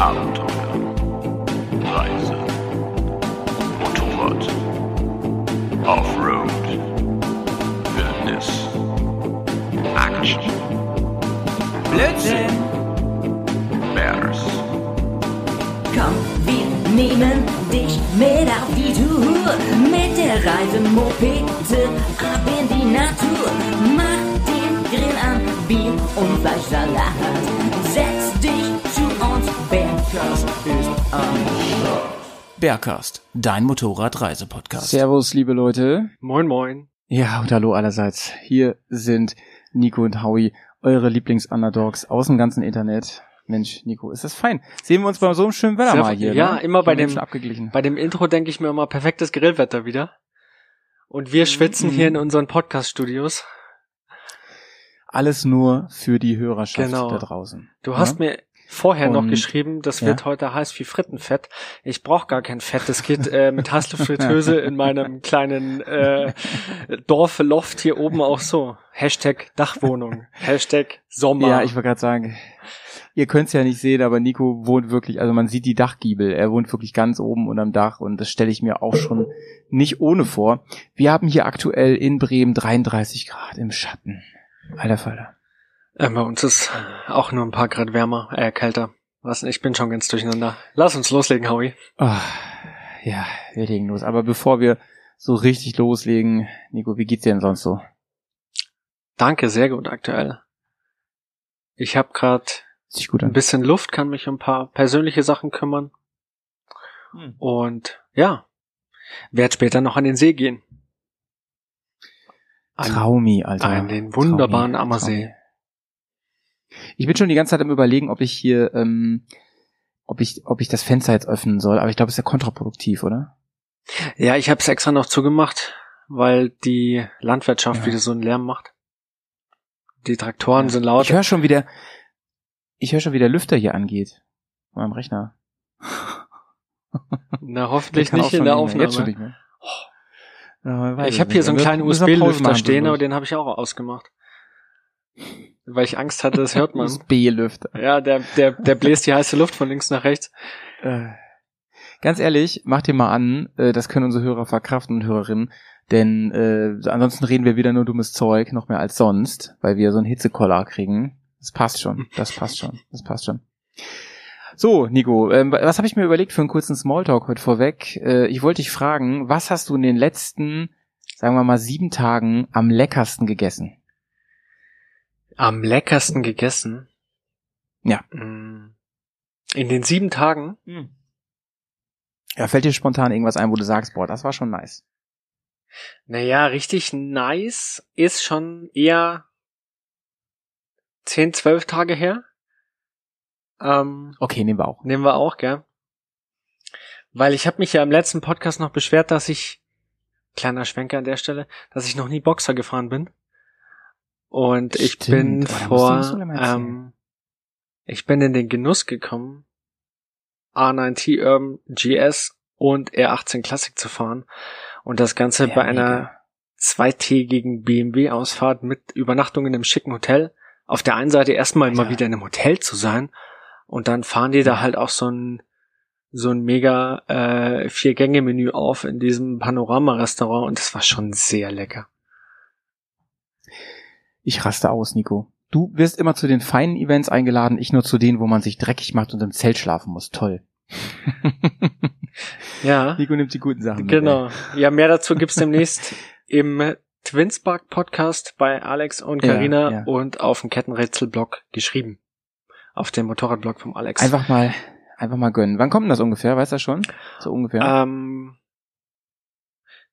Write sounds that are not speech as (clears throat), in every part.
Abenteuer, Reise, Motorrad, Offroad, Wildnis, Action, Blödsinn! Bears, Komm, wir nehmen dich mit auf die Tour. Mit der Reisemopete ab in die Natur. Mach den Grill an, Bier und Fleischsalat. Bergcast, dein Motorradreisepodcast. Servus, liebe Leute. Moin Moin. Ja, und hallo allerseits. Hier sind Nico und Howie, eure Lieblings-Underdogs aus dem ganzen Internet. Mensch, Nico, ist das fein. Sehen wir uns bei so einem schönen Wetter Sehr- mal hier. ja, ne? immer bei dem- abgeglichen. Bei dem Intro denke ich mir immer perfektes Grillwetter wieder. Und wir schwitzen Mhm. hier in unseren Podcast-Studios. Alles nur für die Hörerschaft Genau. da draußen. Du hast Ja? mir vorher noch Und- geschrieben, das ja. wird heute heiß wie Frittenfett. Ich brauche gar kein Fett. Das geht äh, mit Heißluftfritteuse (laughs) in meinem kleinen äh, Dorfloft hier oben auch so. Hashtag Dachwohnung. Hashtag Sommer. Ja, ich wollte gerade sagen, ihr könnt's ja nicht sehen, aber Nico wohnt wirklich, also man sieht die Dachgiebel. Er wohnt wirklich ganz oben unterm Dach und das stelle ich mir auch schon nicht ohne vor. Wir haben hier aktuell in Bremen 33 Grad im Schatten. Alter Falter. Äh, bei uns ist auch nur ein paar Grad wärmer, äh, kälter. Was? Ich bin schon ganz durcheinander. Lass uns loslegen, Howie. Ah, ja, wir legen los. Aber bevor wir so richtig loslegen, Nico, wie geht's dir denn sonst so? Danke, sehr gut aktuell. Ich habe gerade ein bisschen Luft, kann mich um ein paar persönliche Sachen kümmern. Hm. Und ja, werd später noch an den See gehen. An, Traumi, Alter. an den wunderbaren Traumi, Ammersee. Traumi. Ich bin schon die ganze Zeit am überlegen, ob ich hier, ähm, ob ich, ob ich das Fenster jetzt öffnen soll, aber ich glaube, es ist ja kontraproduktiv, oder? Ja, ich habe es extra noch zugemacht, weil die Landwirtschaft Ja. wieder so einen Lärm macht. Die Traktoren Ja. sind laut. Ich höre schon wieder, ich höre schon, wie der Lüfter hier angeht. Von meinem Rechner. Na, (laughs) hoffentlich nicht in der mehr. Jetzt schon Aufnahme. nicht mehr. Weiß Ich habe hier so einen kleinen USB-Lüfter stehen, aber den habe ich auch ausgemacht. Weil ich Angst hatte, das hört man. (laughs) USB-Lüfter. Ja, der, der, der bläst die heiße Luft von links nach rechts. Äh, ganz ehrlich, mach dir mal an, äh, das können unsere Hörer verkraften und Hörerinnen, denn äh, ansonsten reden wir wieder nur dummes Zeug, noch mehr als sonst, weil wir so einen Hitzekoller kriegen. Das passt schon, das passt schon, das passt schon. So, Nico, ähm, was habe ich mir überlegt für einen kurzen Smalltalk heute vorweg? Äh, ich wollte dich fragen, was hast du in den letzten, sagen wir mal, sieben Tagen am leckersten gegessen? Am leckersten gegessen. Ja. Mm. In den sieben Tagen. Ja, fällt dir spontan irgendwas ein, wo du sagst, boah, das war schon nice. Naja, richtig nice ist schon eher zehn, zwölf Tage her. Ähm, Okay, nehmen wir auch. nehmen wir auch, gell? Weil ich habe mich ja im letzten Podcast noch beschwert, dass ich, kleiner Schwenker an der Stelle, dass ich noch nie Boxer gefahren bin. Und ich Stimmt. bin vor, mal ähm, ich bin in den Genuss gekommen, A9T Urban GS und R18 Classic zu fahren. Und das Ganze Ja, bei einer mega. zweitägigen BMW-Ausfahrt mit Übernachtung in einem schicken Hotel. Auf der einen Seite erstmal mal Alter. wieder in einem Hotel zu sein und dann fahren die da halt auch so ein so ein mega äh, vier Gänge Menü auf in diesem Panorama Restaurant und das war schon sehr lecker. Ich raste aus, Nico. Du wirst immer zu den feinen Events eingeladen, ich nur zu denen, wo man sich dreckig macht und im Zelt schlafen muss. Toll. (laughs) Ja, Nico nimmt die guten Sachen. mit, genau. Ja, mehr dazu gibt's demnächst im Twinspark Podcast bei Alex und Ja, Karina ja. und auf dem Kettenrätsel-Blog geschrieben. Auf dem Motorradblog vom Alex. Einfach mal, einfach mal gönnen. Wann kommt denn das ungefähr? Weißt du das schon? So ungefähr. Ähm,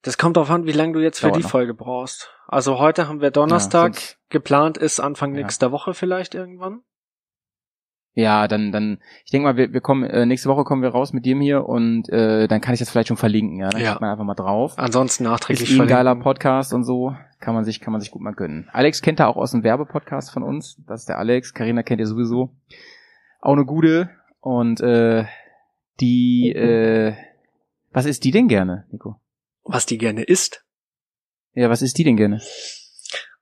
das kommt darauf an, wie lange du jetzt für Dauert die noch. Folge brauchst. Also heute haben wir Donnerstag. Ja, Geplant ist Anfang Ja. nächster Woche vielleicht irgendwann. ja, dann, dann, ich denke mal, wir, wir kommen, äh, nächste Woche kommen wir raus mit dem hier und äh, dann kann ich das vielleicht schon verlinken, ja. Dann Ja. man einfach mal drauf. Ansonsten Ist nachträglich eh ein geiler. Podcast und so. Kann man sich, kann man sich gut mal gönnen. Alex kennt er auch aus dem Werbepodcast von uns. Das ist der Alex. Karina kennt ihr sowieso. Auch eine gute. Und äh, die, äh, was isst die denn gerne, Nico? Was die gerne isst. Ja, was isst die denn gerne?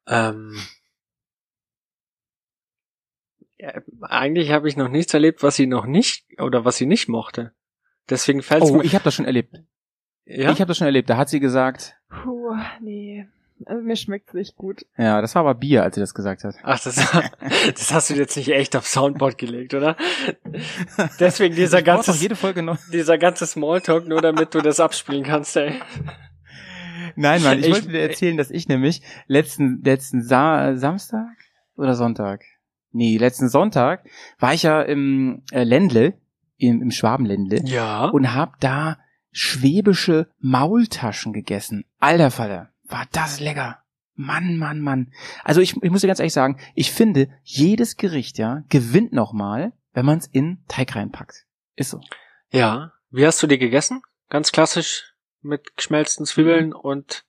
Ähm, Ja, eigentlich habe ich noch nichts erlebt, was sie noch nicht oder was sie nicht mochte. Deswegen fällt Oh, mir. ich habe das schon erlebt. ja? Ich habe das schon erlebt. Da hat sie gesagt, Puh, nee. Also mir schmeckt's nicht gut. ja, das war aber Bier, als sie das gesagt hat. Ach, das, (laughs) das hast du jetzt nicht echt auf Soundboard gelegt, oder? Deswegen dieser Ich ganze, jede Folge noch. dieser ganze Smalltalk, nur damit du das abspielen kannst, ey. Nein, Mann, ich, Ich- wollte dir erzählen, dass ich nämlich letzten, letzten Sa Samstag oder Sonntag? Nee, letzten Sonntag war ich ja im äh, Ländle, im, im Schwabenländle Ja. und hab da schwäbische Maultaschen gegessen. Alter Vater, war das lecker. Mann, Mann, Mann. Also ich, ich muss dir ganz ehrlich sagen, ich finde, jedes Gericht, ja, gewinnt nochmal, wenn man es in Teig reinpackt. Ist so. Ja. Wie hast du die gegessen? Ganz klassisch mit geschmelzten Zwiebeln und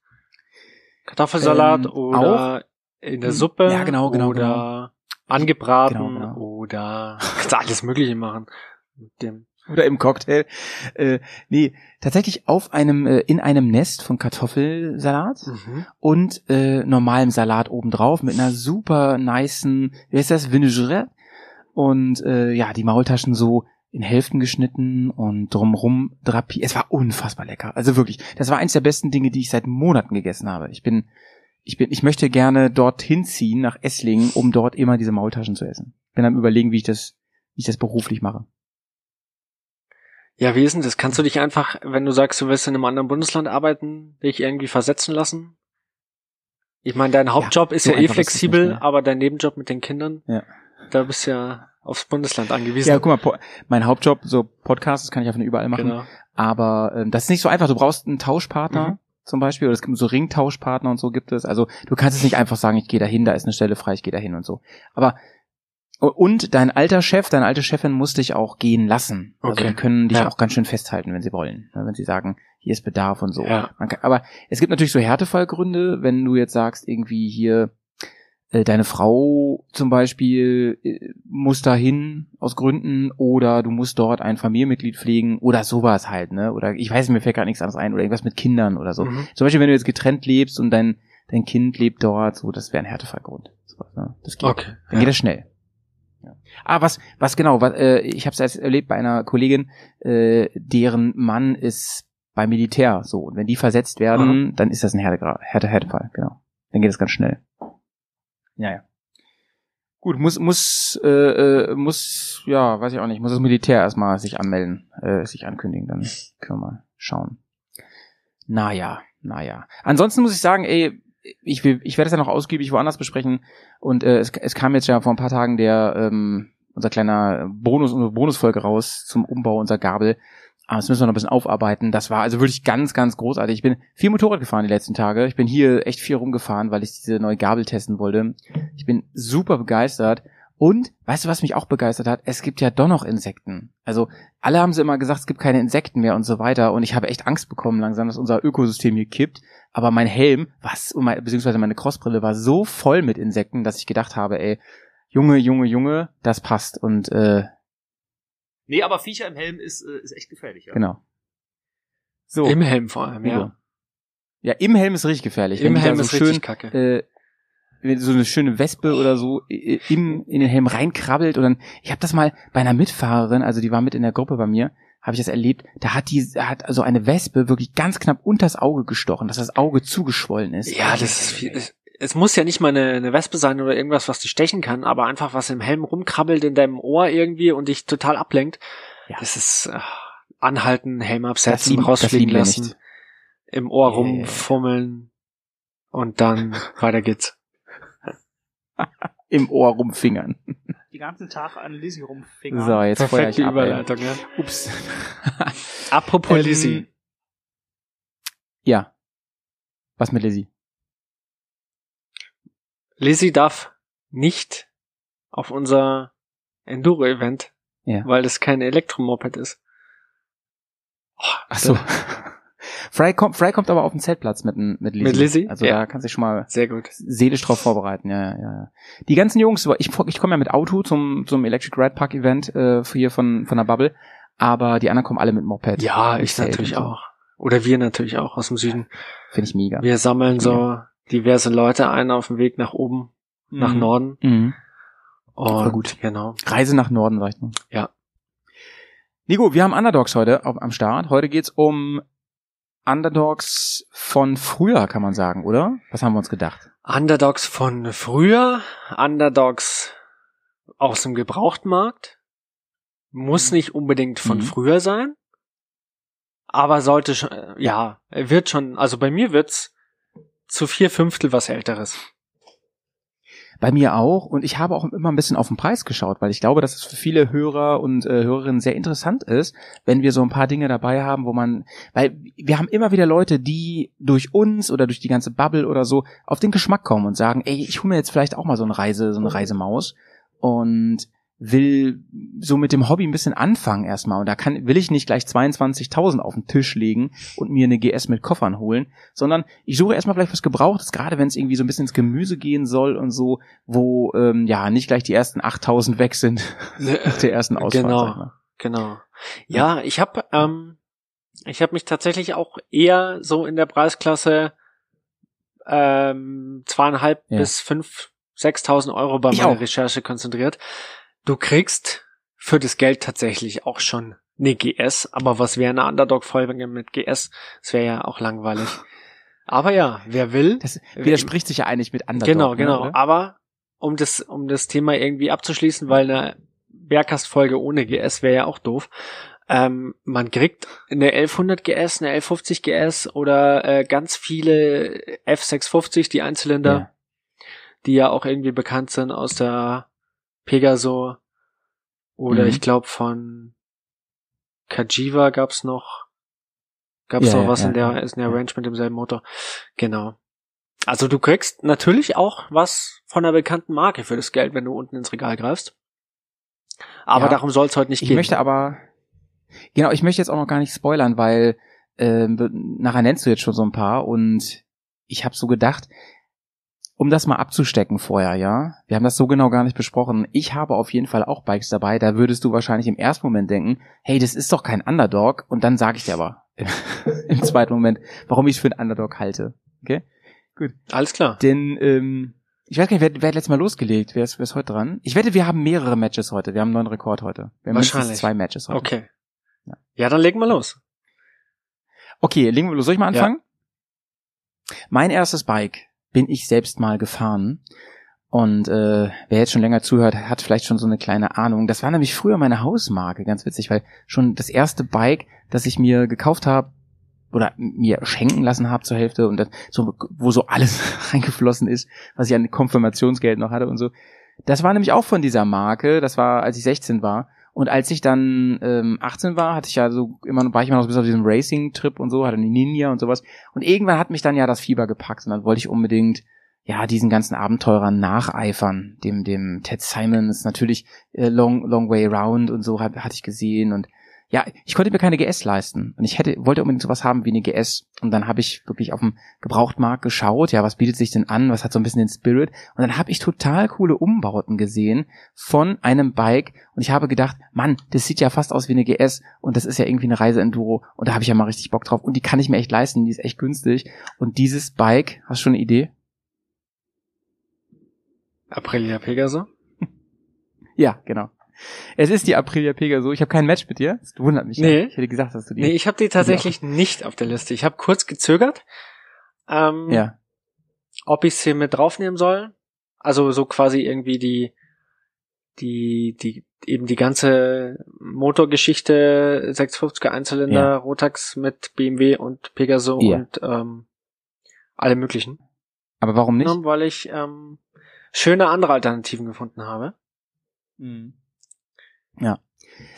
Kartoffelsalat Ähm, oder in der Hm, Suppe ja, genau, genau, oder angebraten Genau, genau. oder kannst du alles Mögliche machen. Mit dem. Oder im Cocktail. Äh, nee, tatsächlich auf einem, äh, in einem Nest von Kartoffelsalat Mhm. und äh, normalem Salat obendrauf mit einer super nicen, wie heißt das, Vinaigrette. Und äh, ja, die Maultaschen so in Hälften geschnitten und drumrum drapiert. Es war unfassbar lecker. Also wirklich, das war eins der besten Dinge, die ich seit Monaten gegessen habe. Ich bin, ich bin, ich möchte gerne dorthin ziehen nach Esslingen, um dort immer diese Maultaschen zu essen. Bin am überlegen, wie ich das, wie ich das beruflich mache. Ja, wie ist denn das? Kannst du dich einfach, wenn du sagst, du willst in einem anderen Bundesland arbeiten, dich irgendwie versetzen lassen? Ich meine, dein Hauptjob ist so ja eh ist flexibel, nicht, ne? aber dein Nebenjob mit den Kindern, Ja. da bist du ja aufs Bundesland angewiesen. Ja, guck mal, mein Hauptjob, so Podcasts, das kann ich ja von überall machen. genau. Aber ähm, das ist nicht so einfach. Du brauchst einen Tauschpartner Mhm. zum Beispiel, oder es gibt so Ringtauschpartner und so gibt es. Also du kannst es nicht einfach sagen, ich gehe dahin, da ist eine Stelle frei, ich gehe dahin und so. Aber und dein alter Chef, deine alte Chefin muss dich auch gehen lassen. Also Okay. die können dich Ja. auch ganz schön festhalten, wenn sie wollen. ne, Wenn sie sagen, hier ist Bedarf und so. Ja. Kann, aber es gibt natürlich so Härtefallgründe, wenn du jetzt sagst, irgendwie hier äh, deine Frau zum Beispiel äh, muss dahin aus Gründen oder du musst dort ein Familienmitglied pflegen oder sowas halt, ne? Oder ich weiß, mir fällt gerade nichts anderes ein oder irgendwas mit Kindern oder so. Mhm. Zum Beispiel, wenn du jetzt getrennt lebst und dein, dein Kind lebt dort, so, das wäre ein Härtefallgrund. Sowas, ne? Das geht. Okay. Dann geht das schnell. Ja. Ah, was, was genau, was, äh, ich habe es erst erlebt bei einer Kollegin, äh, deren Mann ist beim Militär so. Und wenn die versetzt werden, dann ist das ein Härte, Härte, Härtefall, genau. Dann geht es ganz schnell. Ja, ja. Gut, muss, muss, äh, äh, muss, ja, weiß ich auch nicht, muss das Militär erstmal sich anmelden, äh, sich ankündigen, dann können wir mal schauen. Naja, naja. Ansonsten muss ich sagen, ey, ich, will, ich werde es ja noch ausgiebig woanders besprechen. Und äh, es, es kam jetzt ja vor ein paar Tagen der ähm, unser kleiner Bonus, unsere Bonusfolge raus zum Umbau unserer Gabel. Aber das müssen wir noch ein bisschen aufarbeiten. Das war also wirklich ganz, ganz großartig. Ich bin viel Motorrad gefahren die letzten Tage. Ich bin hier echt viel rumgefahren, weil ich diese neue Gabel testen wollte. Ich bin super begeistert. Und weißt du, was mich auch begeistert hat? Es gibt ja doch noch Insekten. Also alle haben sie immer gesagt, es gibt keine Insekten mehr und so weiter. Und ich habe echt Angst bekommen langsam, dass unser Ökosystem hier kippt. Aber mein Helm, was, beziehungsweise meine Crossbrille war so voll mit Insekten, dass ich gedacht habe, ey, Junge, Junge, Junge, das passt. Und äh, Nee, aber Viecher im Helm ist, äh, ist echt gefährlich. Ja. genau. So. Im Helm vor allem, ja. Ja, im Helm ist richtig gefährlich. Im Helm so ist schön, richtig kacke. äh, so eine schöne Wespe oder so im, in den Helm reinkrabbelt und dann, ich habe das mal bei einer Mitfahrerin, also die war mit in der Gruppe bei mir, habe ich das erlebt, da hat die, hat also eine Wespe wirklich ganz knapp unters Auge gestochen, dass das Auge zugeschwollen ist. Ja, das ist viel. Es, es muss ja nicht mal eine, eine Wespe sein oder irgendwas, was dich stechen kann, aber einfach was im Helm rumkrabbelt in deinem Ohr irgendwie und dich total ablenkt. Ja. Das ist äh, anhalten, Helm absetzen, lieben, das rausfliegen lassen, im Ohr rumfummeln und dann (laughs) weiter geht's. Im Ohr rumfingern. Die ganzen Tag an Lizzie rumfingern. So, jetzt feuer ich ab. Überleitung, ja. Ups. (laughs) Apropos Ähm, Lizzie. Ja. Was mit Lizzie? Lizzie darf nicht auf unser Enduro-Event, Ja. weil das kein Elektromoped ist. Ach so. Fry kommt, Fry kommt aber auf den Zeltplatz mit, mit Lizzie. Mit Lizzie? Also Ja. da kannst du dich schon mal Sehr gut. seelisch drauf vorbereiten. Ja, ja, ja. Die ganzen Jungs, ich, ich komme ja mit Auto zum, zum Electric Ride Park Event äh, hier von, von der Bubble, aber die anderen kommen alle mit Moped. Ja, ich Zelt natürlich so. auch. Oder wir natürlich auch aus dem Süden. Finde ich mega. Wir sammeln so diverse Leute ein auf dem Weg nach oben, nach Mhm. Norden. Mhm. Und gut. Genau. Reise nach Norden, sag ich mal. Ja. Nico, wir haben Underdogs heute auf, am Start. Heute geht's um Underdogs von früher, kann man sagen, oder? Was haben wir uns gedacht? Underdogs von früher, Underdogs aus dem Gebrauchtmarkt. Muss nicht unbedingt von Mhm. früher sein. Aber sollte schon, äh, ja, wird schon, also bei mir wird's zu vier Fünftel was Älteres. Bei mir auch. Und ich habe auch immer ein bisschen auf den Preis geschaut, weil ich glaube, dass es für viele Hörer und äh, Hörerinnen sehr interessant ist, wenn wir so ein paar Dinge dabei haben, wo man, weil wir haben immer wieder Leute, die durch uns oder durch die ganze Bubble oder so auf den Geschmack kommen und sagen, ey, ich hole mir jetzt vielleicht auch mal so eine Reise, so eine Reisemaus und will so mit dem Hobby ein bisschen anfangen erstmal. Und da kann, will ich nicht gleich 22.000 auf den Tisch legen und mir eine GS mit Koffern holen, sondern ich suche erstmal vielleicht was Gebrauchtes, gerade wenn es irgendwie so ein bisschen ins Gemüse gehen soll und so, wo ähm, ja nicht gleich die ersten 8.000 weg sind (laughs) nach der ersten Ausfahrt. Genau. Genau. Ja, ich habe ähm, ich habe mich tatsächlich auch eher so in der Preisklasse ähm, zweieinhalb Ja. bis fünf, sechstausend Euro bei meiner. Recherche konzentriert. Du kriegst für das Geld tatsächlich auch schon eine GS, aber was wäre eine Underdog-Folge mit GS? Das wäre ja auch langweilig. Aber ja, wer will, Das widerspricht sich ja eigentlich mit Underdog. Genau, ne, genau. oder? Aber um das, um das Thema irgendwie abzuschließen, weil eine Bergkast-Folge ohne GS wäre ja auch doof. Ähm, man kriegt eine 1100 GS, eine 1150 GS oder äh, ganz viele F650, die Einzylinder, Ja. die ja auch irgendwie bekannt sind aus der Pegaso oder Mhm. ich glaube von Kajiva gab's noch, gab's Ja, noch ja, was ja, in der, ist in der Range mit demselben Motor. Genau. Also du kriegst natürlich auch was von einer bekannten Marke für das Geld, wenn du unten ins Regal greifst. Aber darum soll es heute nicht Ich gehen. möchte aber, genau, ich möchte jetzt auch noch gar nicht spoilern, weil ähm, nachher nennst du jetzt schon so ein paar und ich habe so gedacht, um das mal abzustecken vorher, ja, wir haben das so genau gar nicht besprochen. Ich habe auf jeden Fall auch Bikes dabei, da würdest du wahrscheinlich im ersten Moment denken, hey, das ist doch kein Underdog und dann sage ich dir aber (laughs) im zweiten Moment, warum ich es für einen Underdog halte. Okay? Alles klar. Denn ähm, ich weiß gar nicht, wer, wer hat letztes Mal losgelegt? Wer ist, wer ist heute dran? Ich wette, wir haben mehrere Matches heute. Wir haben einen neuen Rekord heute. Wir haben Wahrscheinlich. zwei Matches heute. Okay. Ja. Ja, dann legen wir los. Okay, legen wir los. Soll ich mal anfangen? Mein erstes Bike bin ich selbst mal gefahren. Und äh, wer jetzt schon länger zuhört, hat vielleicht schon so eine kleine Ahnung. Das war nämlich früher meine Hausmarke, ganz witzig, weil schon das erste Bike, das ich mir gekauft habe oder mir schenken lassen habe zur Hälfte und das, so, wo so alles (laughs) reingeflossen ist, was ich an Konfirmationsgeld noch hatte und so. Das war nämlich auch von dieser Marke. Das war, als ich 16 war. Und als ich dann ähm, 18 war, hatte ich ja so immer, war ich immer noch so bis auf diesem Racing-Trip und so, hatte eine Ninja und sowas. Und irgendwann hat mich dann ja das Fieber gepackt und dann wollte ich unbedingt ja diesen ganzen Abenteurern nacheifern. Dem dem Ted Simons natürlich äh, Long Long Way Round und so hab, hatte ich gesehen und ja, ich konnte mir keine GS leisten. Und ich hätte wollte unbedingt sowas haben wie eine GS und dann habe ich wirklich auf dem Gebrauchtmarkt geschaut, ja, was bietet sich denn an, was hat so ein bisschen den Spirit? Und dann habe ich total coole Umbauten gesehen von einem Bike. Und ich habe gedacht, Mann, das sieht ja fast aus wie eine GS und das ist ja irgendwie eine Reiseenduro. Und da habe ich ja mal richtig Bock drauf. Und die kann ich mir echt leisten, die ist echt günstig. Und dieses Bike, hast du schon eine Idee? Aprilia Pegaso. (laughs) Ja, genau. Es ist die Aprilia Pegaso. Ich habe kein Match mit dir. Das wundert mich. Nee. Ja. Ich hätte gesagt, dass du die. Nee, ich habe die tatsächlich nicht auf der Liste. Ich habe kurz gezögert, ähm, ja. ob ich sie mit draufnehmen soll. Also so quasi irgendwie die, die, die, eben die ganze Motorgeschichte 650er Einzylinder, Ja. Rotax mit BMW und Pegaso Ja. und ähm, alle möglichen. Aber warum nicht? Ja, weil ich ähm, schöne andere Alternativen gefunden habe,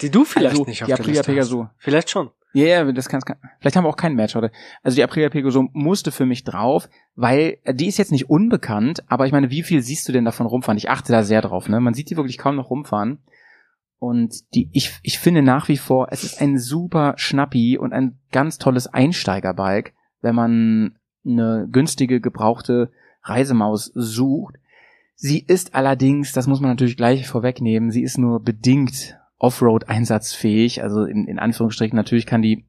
die du vielleicht Also, nicht auf die der Aprilia Pegaso. Vielleicht schon. Ja, ja, das kann, kann vielleicht haben wir auch kein Match heute. Also die Aprilia Pegaso musste für mich drauf, weil äh, die ist jetzt nicht unbekannt, aber ich meine, wie viel siehst du denn davon rumfahren? Ich achte da sehr drauf, ne? Man sieht die wirklich kaum noch rumfahren. Und die, ich, ich finde nach wie vor, es ist ein super Schnappi und ein ganz tolles Einsteigerbike, wenn man eine günstige, gebrauchte Reisemaus sucht. Sie ist allerdings, das muss man natürlich gleich vorwegnehmen, sie ist nur bedingt Offroad einsatzfähig, also in, in Anführungsstrichen natürlich kann die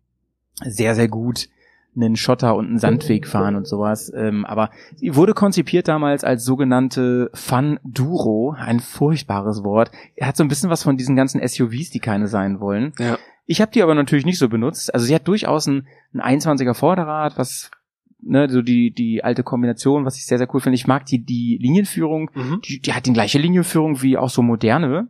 sehr, sehr gut einen Schotter und einen Sandweg fahren und sowas. Ähm, aber sie wurde konzipiert damals als sogenannte Fun Duro, ein furchtbares Wort. Er hat so ein bisschen was von diesen ganzen SUVs, die keine sein wollen. Ja. Ich habe die aber natürlich nicht so benutzt. Also sie hat durchaus ein, ein 21er Vorderrad, was ne, so die die alte Kombination, was ich sehr sehr cool finde. Ich mag die die Linienführung. Mhm. Die, die hat die gleiche Linienführung wie auch so moderne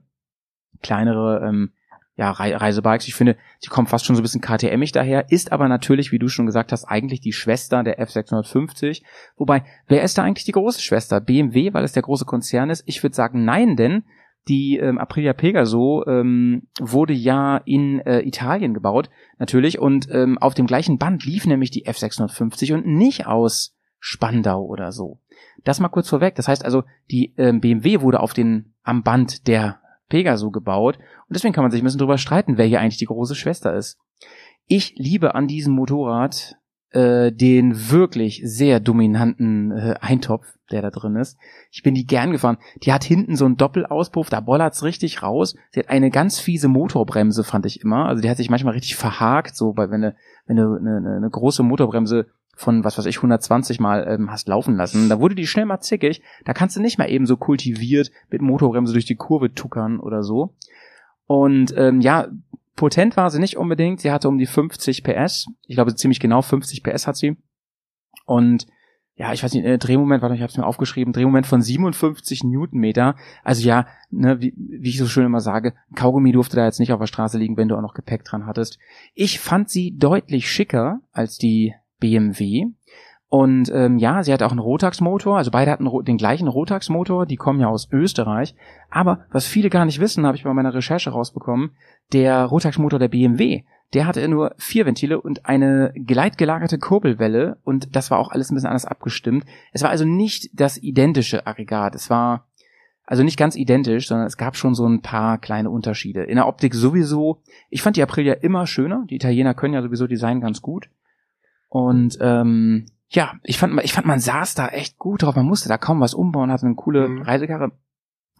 kleinere ähm, ja, Rei- Reisebikes. Ich finde, sie kommt fast schon so ein bisschen KTMig daher, ist aber natürlich, wie du schon gesagt hast, eigentlich die Schwester der F650. Wobei, wer ist da eigentlich die große Schwester? BMW, weil es der große Konzern ist? Ich würde sagen, nein, denn die ähm, Aprilia Pegaso ähm, wurde ja in äh, Italien gebaut, natürlich, und ähm, auf dem gleichen Band lief nämlich die F650 und nicht aus Spandau oder so. Das mal kurz vorweg. Das heißt also, die ähm, BMW wurde auf den am Band der Pegaso gebaut und deswegen kann man sich ein bisschen drüber streiten, wer hier eigentlich die große Schwester ist. Ich liebe an diesem Motorrad äh, den wirklich sehr dominanten äh, Eintopf, der da drin ist. Ich bin die gern gefahren. Die hat hinten so einen Doppelauspuff, da bollert's richtig raus. Sie hat eine ganz fiese Motorbremse, fand ich immer. Also die hat sich manchmal richtig verhakt, so weil wenn du wenn du eine, eine, eine große Motorbremse von was weiß ich 120 mal ähm, hast laufen lassen, da wurde die schnell mal zickig. Da kannst du nicht mal eben so kultiviert mit Motorbremse durch die Kurve tuckern oder so. Und ähm, ja, potent war sie nicht unbedingt. Sie hatte um die 50 PS. Ich glaube ziemlich genau 50 PS hat sie. Und ja, ich weiß nicht, äh, Drehmoment, warte, ich habe es mir aufgeschrieben, Drehmoment von 57 Newtonmeter. Also ja, ne, wie, wie ich so schön immer sage, Kaugummi durfte da jetzt nicht auf der Straße liegen, wenn du auch noch Gepäck dran hattest. Ich fand sie deutlich schicker als die BMW. Und ähm, ja, sie hat auch einen Rotax-Motor, also beide hatten den gleichen Rotax-Motor, die kommen ja aus Österreich. Aber was viele gar nicht wissen, habe ich bei meiner Recherche rausbekommen, der Rotax-Motor der BMW, der hatte nur vier Ventile und eine gleitgelagerte Kurbelwelle und das war auch alles ein bisschen anders abgestimmt. Es war also nicht das identische Aggregat, es war also nicht ganz identisch, sondern es gab schon so ein paar kleine Unterschiede. In der Optik sowieso. Ich fand die Aprilia immer schöner. Die Italiener können ja sowieso Design ganz gut. Und ähm, ja, ich fand, ich fand, man saß da echt gut drauf. Man musste da kaum was umbauen, hatte eine coole Mhm. Reisekarre.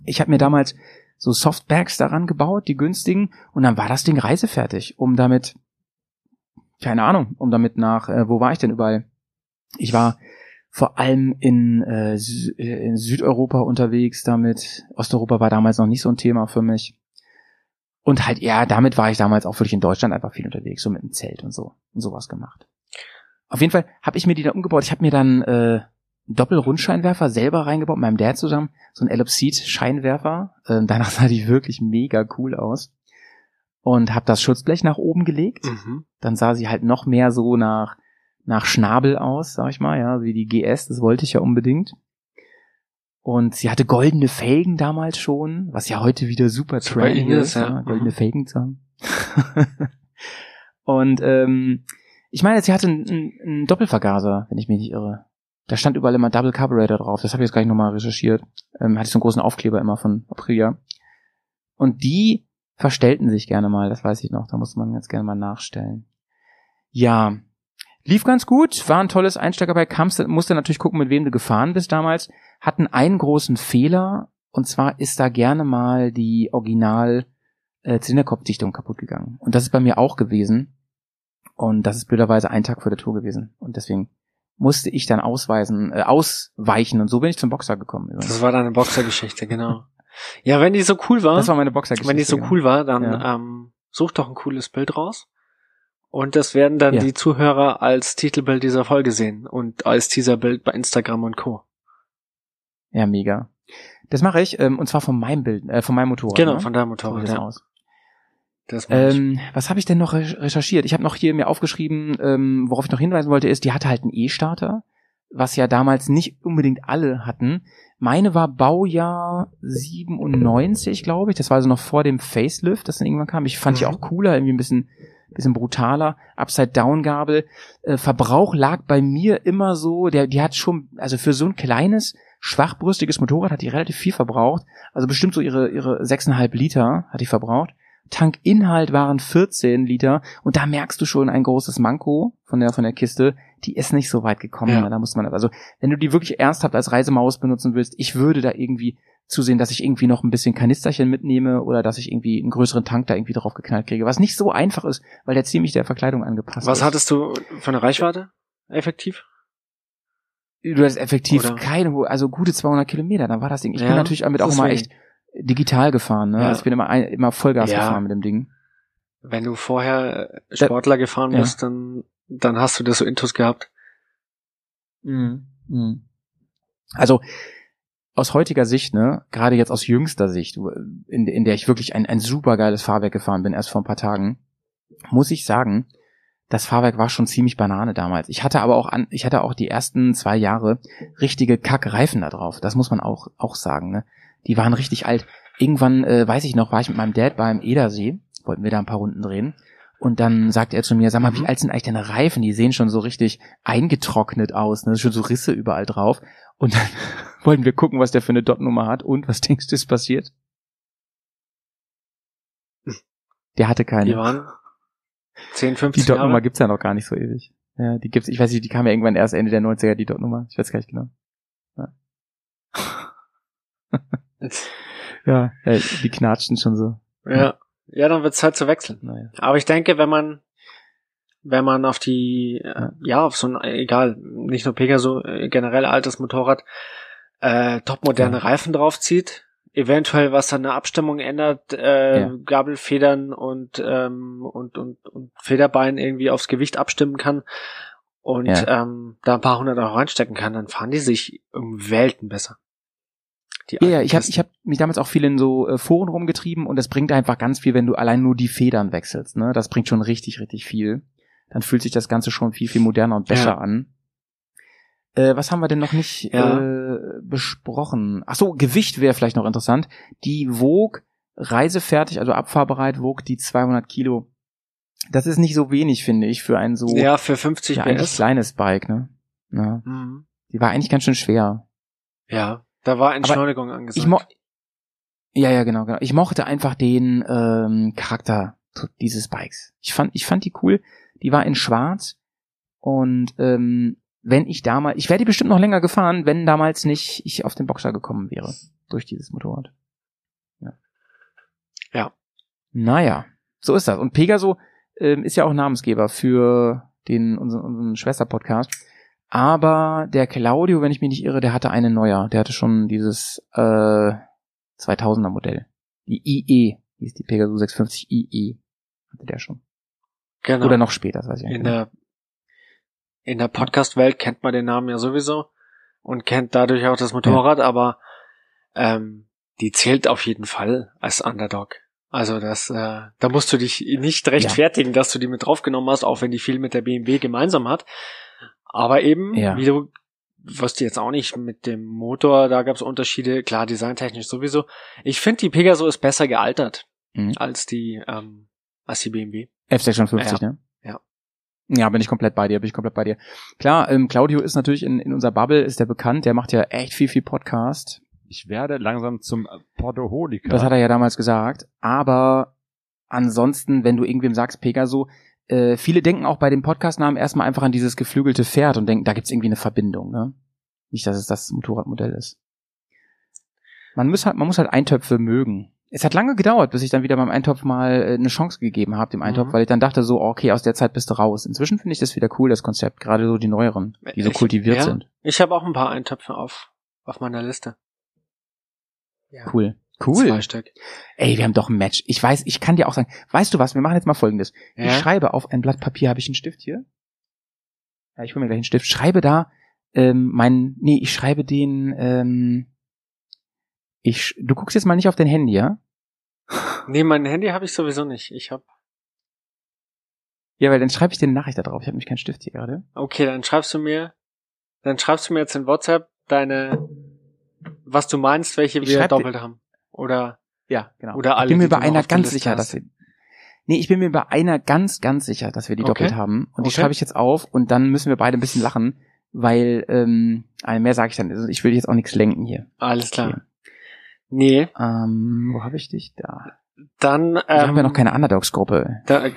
Ich habe mir damals so Softbags daran gebaut, die günstigen, und dann war das Ding reisefertig, um damit, keine Ahnung, um damit nach, äh, wo war ich denn überall? Ich war vor allem in, äh, Sü äh, in Südeuropa unterwegs damit. Osteuropa war damals noch nicht so ein Thema für mich. Und halt, ja, damit war ich damals auch wirklich in Deutschland einfach viel unterwegs, so mit dem Zelt und so und sowas gemacht. Auf jeden Fall habe ich mir die dann umgebaut. Ich habe mir dann äh, einen Doppelrundscheinwerfer selber reingebaut, mit meinem Dad zusammen, so ein Ellipsit-Scheinwerfer. Ähm, danach (laughs) sah die wirklich mega cool aus. Und habe das Schutzblech nach oben gelegt. Mhm. Dann sah sie halt noch mehr so nach nach Schnabel aus, sag ich mal, ja, wie die GS, das wollte ich ja unbedingt. Und sie hatte goldene Felgen damals schon, was ja heute wieder super trendy ist, ja. ja, goldene Mhm. Felgen zu haben. (laughs) Und ähm, ich meine, sie hatte einen, einen- Doppelvergaser, wenn ich mich nicht irre. Da stand überall immer Double Carburetor drauf. Das habe ich jetzt gleich nochmal recherchiert. Ähm, hatte ich so einen großen Aufkleber immer von Aprilia. Und die verstellten sich gerne mal, das weiß ich noch. Da musste man ganz gerne mal nachstellen. Ja, lief ganz gut, war ein tolles Einsteiger bei Kamst, musste natürlich gucken, mit wem du gefahren bist damals. Hatten einen großen Fehler, und zwar ist da gerne mal die Original äh, Zylinderkopfdichtung kaputt gegangen. Und das ist bei mir auch gewesen. Und das ist blöderweise ein Tag vor der Tour gewesen. Und deswegen musste ich dann ausweisen, äh, ausweichen. Und so bin ich zum Boxer gekommen. übrigens. Das war deine Boxergeschichte, genau. Ja, wenn die so cool war, Das war meine Boxergeschichte. wenn die so genau. cool war, dann Ja. ähm, such doch ein cooles Bild raus. Und das werden dann Ja. die Zuhörer als Titelbild dieser Folge sehen und als Teaserbild bei Instagram und Co. Ja, mega. Das mache ich, ähm, und zwar von meinem Bild, äh, von meinem Motorrad. Genau, ne? von deinem Motorrad. Ja. aus. Ähm, was habe ich denn noch re- recherchiert? Ich habe noch hier mir aufgeschrieben, ähm, worauf ich noch hinweisen wollte, ist, die hatte halt einen E-Starter, was ja damals nicht unbedingt alle hatten. Meine war Baujahr 97, glaube ich. Das war also noch vor dem Facelift, das dann irgendwann kam. Ich fand die Mhm. auch cooler, irgendwie ein bisschen, bisschen brutaler. Upside-Down-Gabel. Äh, Verbrauch lag bei mir immer so, der, die hat schon, also für so ein kleines, schwachbrüstiges Motorrad hat die relativ viel verbraucht. Also bestimmt so ihre, ihre 6,5 Liter hat die verbraucht. Tankinhalt waren 14 Liter und da merkst du schon ein großes Manko von der von der Kiste. die ist nicht so weit gekommen. Ja. Ne? Da muss man, also wenn du die wirklich ernsthaft als Reisemaus benutzen willst, ich würde da irgendwie zusehen, dass ich irgendwie noch ein bisschen Kanisterchen mitnehme oder dass ich irgendwie einen größeren Tank da irgendwie drauf geknallt kriege, was nicht so einfach ist, weil der ziemlich der Verkleidung angepasst Was ist. hattest du für eine Reichweite? Effektiv? Du hast effektiv Oder? keine, also gute 200 Kilometer, dann war das Ding. Ich Ja, bin natürlich damit auch wenig. echt digital gefahren, ne? Ja. Also ich bin immer, ein, immer Vollgas Ja. gefahren mit dem Ding. Wenn du vorher äh, Sportler gefahren Ja. bist, dann, dann hast du das so Intus gehabt. Mhm. Also aus heutiger Sicht, ne, gerade jetzt aus jüngster Sicht, in, in der ich wirklich ein, ein super geiles Fahrwerk gefahren bin, erst vor ein paar Tagen, muss ich sagen, das Fahrwerk war schon ziemlich Banane damals. Ich hatte aber auch an, ich hatte auch die ersten zwei Jahre richtige Kackreifen da drauf. Das muss man auch, auch sagen, ne. Die waren richtig alt. Irgendwann, äh, weiß ich noch, war ich mit meinem Dad beim Edersee, wollten wir da ein paar Runden drehen. Und dann sagte er zu mir, sag mal, wie Mhm. alt sind eigentlich deine Reifen? Die sehen schon so richtig eingetrocknet aus, ne? Schon so Risse überall drauf. Und dann (laughs) wollten wir gucken, was der für eine Dot-Nummer hat. Und was denkst du, ist passiert? Der hatte keine. Die waren 10, Die 15 Dot-Nummer Jahre. gibt's ja noch gar nicht so ewig. Ja, die gibt's, ich weiß nicht, die kam ja irgendwann erst Ende der 90er, die Dot-Nummer. Ich weiß gar nicht genau. Ja, (laughs) ja die knatschten schon so. Ja. Ja, dann wird es Zeit zu wechseln. Naja. Aber ich denke, wenn man, wenn man auf die, äh, ja, auf so ein, egal, nicht nur Pegaso, äh, generell altes Motorrad, äh, topmoderne Ja. Reifen draufzieht, eventuell was an der Abstimmung ändert, äh, Ja. Gabelfedern und, ähm, und, und, und Federbein irgendwie aufs Gewicht abstimmen kann und Ja. ähm, da ein paar hundert Euro reinstecken kann, dann fahren die sich um Welten besser. Die Ja, ja, ich habe ich hab mich damals auch viel in so äh, Foren rumgetrieben und das bringt einfach ganz viel, wenn du allein nur die Federn wechselst. Ne? Das bringt schon richtig, richtig viel. Dann fühlt sich das Ganze schon viel, viel moderner und besser Ja. an. Äh, was haben wir denn noch nicht Ja. äh, besprochen? Ach so, Gewicht wäre vielleicht noch interessant. Die wog reisefertig, also abfahrbereit, wog die 200 Kilo. Das ist nicht so wenig, finde ich, für ein so ja, für 50 ja, PS. kleines Bike. Ne? Ja. Mhm. Die war eigentlich ganz schön schwer. Ja, da war Entschleunigung angesagt. Ich mo ja, ja, genau, genau. Ich mochte einfach den ähm, Charakter dieses Bikes. Ich fand, ich fand die cool. Die war in Schwarz und ähm, wenn ich damals, ich wäre die bestimmt noch länger gefahren, wenn damals nicht ich auf den Boxer gekommen wäre durch dieses Motorrad. Ja. Ja. Naja, so ist das. Und Pegaso ähm, ist ja auch Namensgeber für den unseren, unseren Schwester-Podcast. Aber der Claudio, wenn ich mich nicht irre, der hatte einen neuer. Der hatte schon dieses äh, 2000er Modell. Die IE, hieß die Pegaso 650 IE. Hatte der schon. genau. Oder noch später, das weiß ich nicht. in der in der Podcast-Welt kennt man den Namen ja sowieso und kennt dadurch auch das Motorrad, aber ähm, die zählt auf jeden Fall als Underdog. Also das, äh, da musst du dich nicht rechtfertigen, dass du die mit draufgenommen hast, auch wenn die viel mit der BMW gemeinsam hat. Aber eben, Ja. wie du wirst du jetzt auch nicht mit dem Motor, da gab es Unterschiede, klar, designtechnisch sowieso. Ich finde, die Pegaso ist besser gealtert Mhm. als die ähm, als die BMW. F650, ne? Ja. Ja, bin ich komplett bei dir, bin ich komplett bei dir. Klar, ähm, Claudio ist natürlich in, in unserer Bubble, ist der bekannt, der macht ja echt viel, viel Podcast. Ich werde langsam zum Portoholiker. Das hat er ja damals gesagt. Aber ansonsten, wenn du irgendwem sagst, Pegaso, äh, viele denken auch bei dem Podcastnamen erstmal einfach an dieses geflügelte Pferd und denken, da gibt's irgendwie eine Verbindung, ne? Nicht, dass es das Motorradmodell ist. Man muss halt, man muss halt Eintöpfe mögen. Es hat lange gedauert, bis ich dann wieder beim Eintopf mal äh, eine Chance gegeben habe, dem Eintopf, Mhm. weil ich dann dachte so, okay, aus der Zeit bist du raus. Inzwischen finde ich das wieder cool, das Konzept, gerade so die neueren, die so Ich- kultiviert ja. sind. Ich habe auch ein paar Eintöpfe auf auf meiner Liste. Ja. Cool. Cool. Zwei Stück. Ey, wir haben doch ein Match. Ich weiß, ich kann dir auch sagen, weißt du was, wir machen jetzt mal folgendes. Ich Ja. schreibe auf ein Blatt Papier, habe ich einen Stift hier? Ja, ich hole mir gleich einen Stift. Schreibe da ähm, mein, nee, ich schreibe den, ähm, ich, du guckst jetzt mal nicht auf dein Handy, ja? Nee, mein Handy habe ich sowieso nicht. Ich habe Ja, weil dann schreibe ich dir eine Nachricht da drauf. Ich habe nämlich keinen Stift hier gerade. Okay, dann schreibst du mir dann schreibst du mir jetzt in WhatsApp deine was du meinst, welche Ich wir dir- doppelt haben. Oder Ja, genau. Oder alle, ich bin mir die bei einer ganz sicher, hast. dass wir, nee, ich bin mir bei einer ganz, ganz sicher, dass wir die Okay. doppelt haben. Und die Okay. schreibe ich jetzt auf und dann müssen wir beide ein bisschen lachen, weil, ähm, äh, mehr sage ich dann, also ich will jetzt auch nichts lenken hier. alles klar. Okay. Nee, Ähm, wo habe ich dich? Da. dann ähm, Da haben wir noch keine Underdogs-Gruppe. da,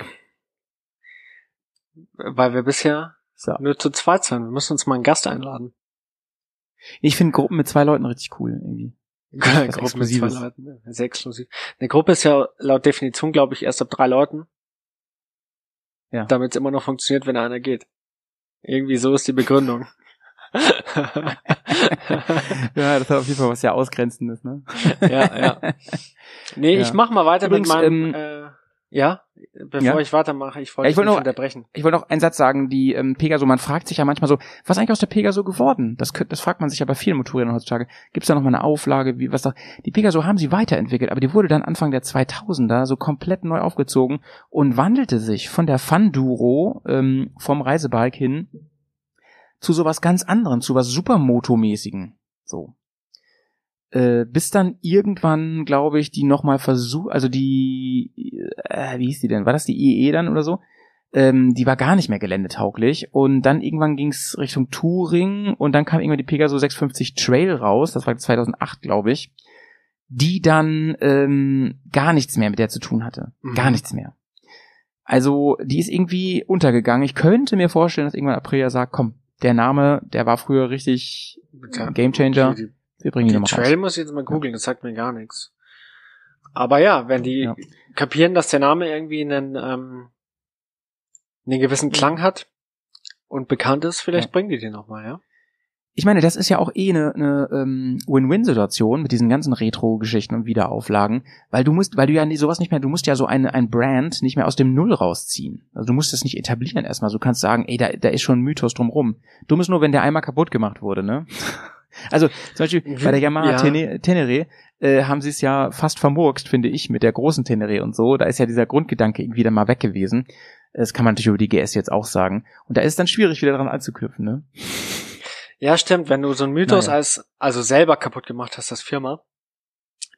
weil wir bisher So. Nur zu zweit sein. Wir müssen uns mal einen Gast einladen. Ich finde Gruppen mit zwei Leuten richtig cool irgendwie. Exklusives. Leuten. Sehr exklusiv. Eine Gruppe ist ja laut Definition, glaube ich, erst ab drei Leuten. Ja. Damit es immer noch funktioniert, wenn einer geht. Irgendwie so ist die Begründung. (laughs) ja, das hat auf jeden Fall was sehr Ausgrenzendes, ne? ja, ja. Nee, Ja. ich mach mal weiter Übrigens, mit meinem, ähm, äh, ja, bevor ja. ich weitermache, ich wollte Ja, ich nicht noch- unterbrechen. Ich wollte noch einen Satz sagen, die ähm, Pegaso, man fragt sich ja manchmal so, was ist eigentlich aus der Pegaso geworden? Das, das fragt man sich ja bei vielen Motorrädern heutzutage. Gibt es da noch mal eine Auflage, wie was da? Die Pegaso haben sie weiterentwickelt, aber die wurde dann Anfang der 2000er so komplett neu aufgezogen und wandelte sich von der Fun-Duro ähm, vom Reisebike hin zu sowas ganz anderem, zu was Supermoto-mäßigen. So. Äh, bis dann irgendwann, glaube ich, die nochmal versucht, also die, äh, wie hieß die denn? War das die IE dann oder so? Ähm, die war gar nicht mehr geländetauglich und dann irgendwann ging's Richtung Touring und dann kam irgendwann die Pegaso 650 Trail raus, das war 2008, glaube ich, die dann ähm, gar nichts mehr mit der zu tun hatte. Mhm. Gar nichts mehr. Also, die ist irgendwie untergegangen. Ich könnte mir vorstellen, dass irgendwann Aprilia sagt, komm, der Name, der war früher richtig Gamechanger. Die, Wir bringen ihn die nochmal Trail raus. muss ich jetzt mal googeln, das sagt mir gar nichts. Aber ja, wenn die Ja. kapieren, dass der Name irgendwie einen, ähm, einen gewissen Klang hat und bekannt ist, vielleicht Ja. bringen die den nochmal, ja? Ich meine, das ist ja auch eh eine, eine ähm, Win-Win-Situation mit diesen ganzen Retro-Geschichten und Wiederauflagen, weil du musst, weil du ja sowas nicht mehr, du musst ja so eine, ein Brand nicht mehr aus dem Null rausziehen. Also du musst das nicht etablieren erstmal. Du kannst sagen, ey, da, da ist schon ein Mythos drumrum. Dumm ist nur, wenn der einmal kaputt gemacht wurde, ne? Also zum Beispiel bei der Yamaha Ja. Tene- Tenere äh, haben sie es ja fast vermurkst, finde ich, mit der großen Tenere und so. Da ist ja dieser Grundgedanke irgendwie dann mal weg gewesen. Das kann man natürlich über die GS jetzt auch sagen. Und da ist es dann schwierig, wieder dran anzuknüpfen, ne? Ja, stimmt, wenn du so einen Mythos Naja. als, also selber kaputt gemacht hast als Firma,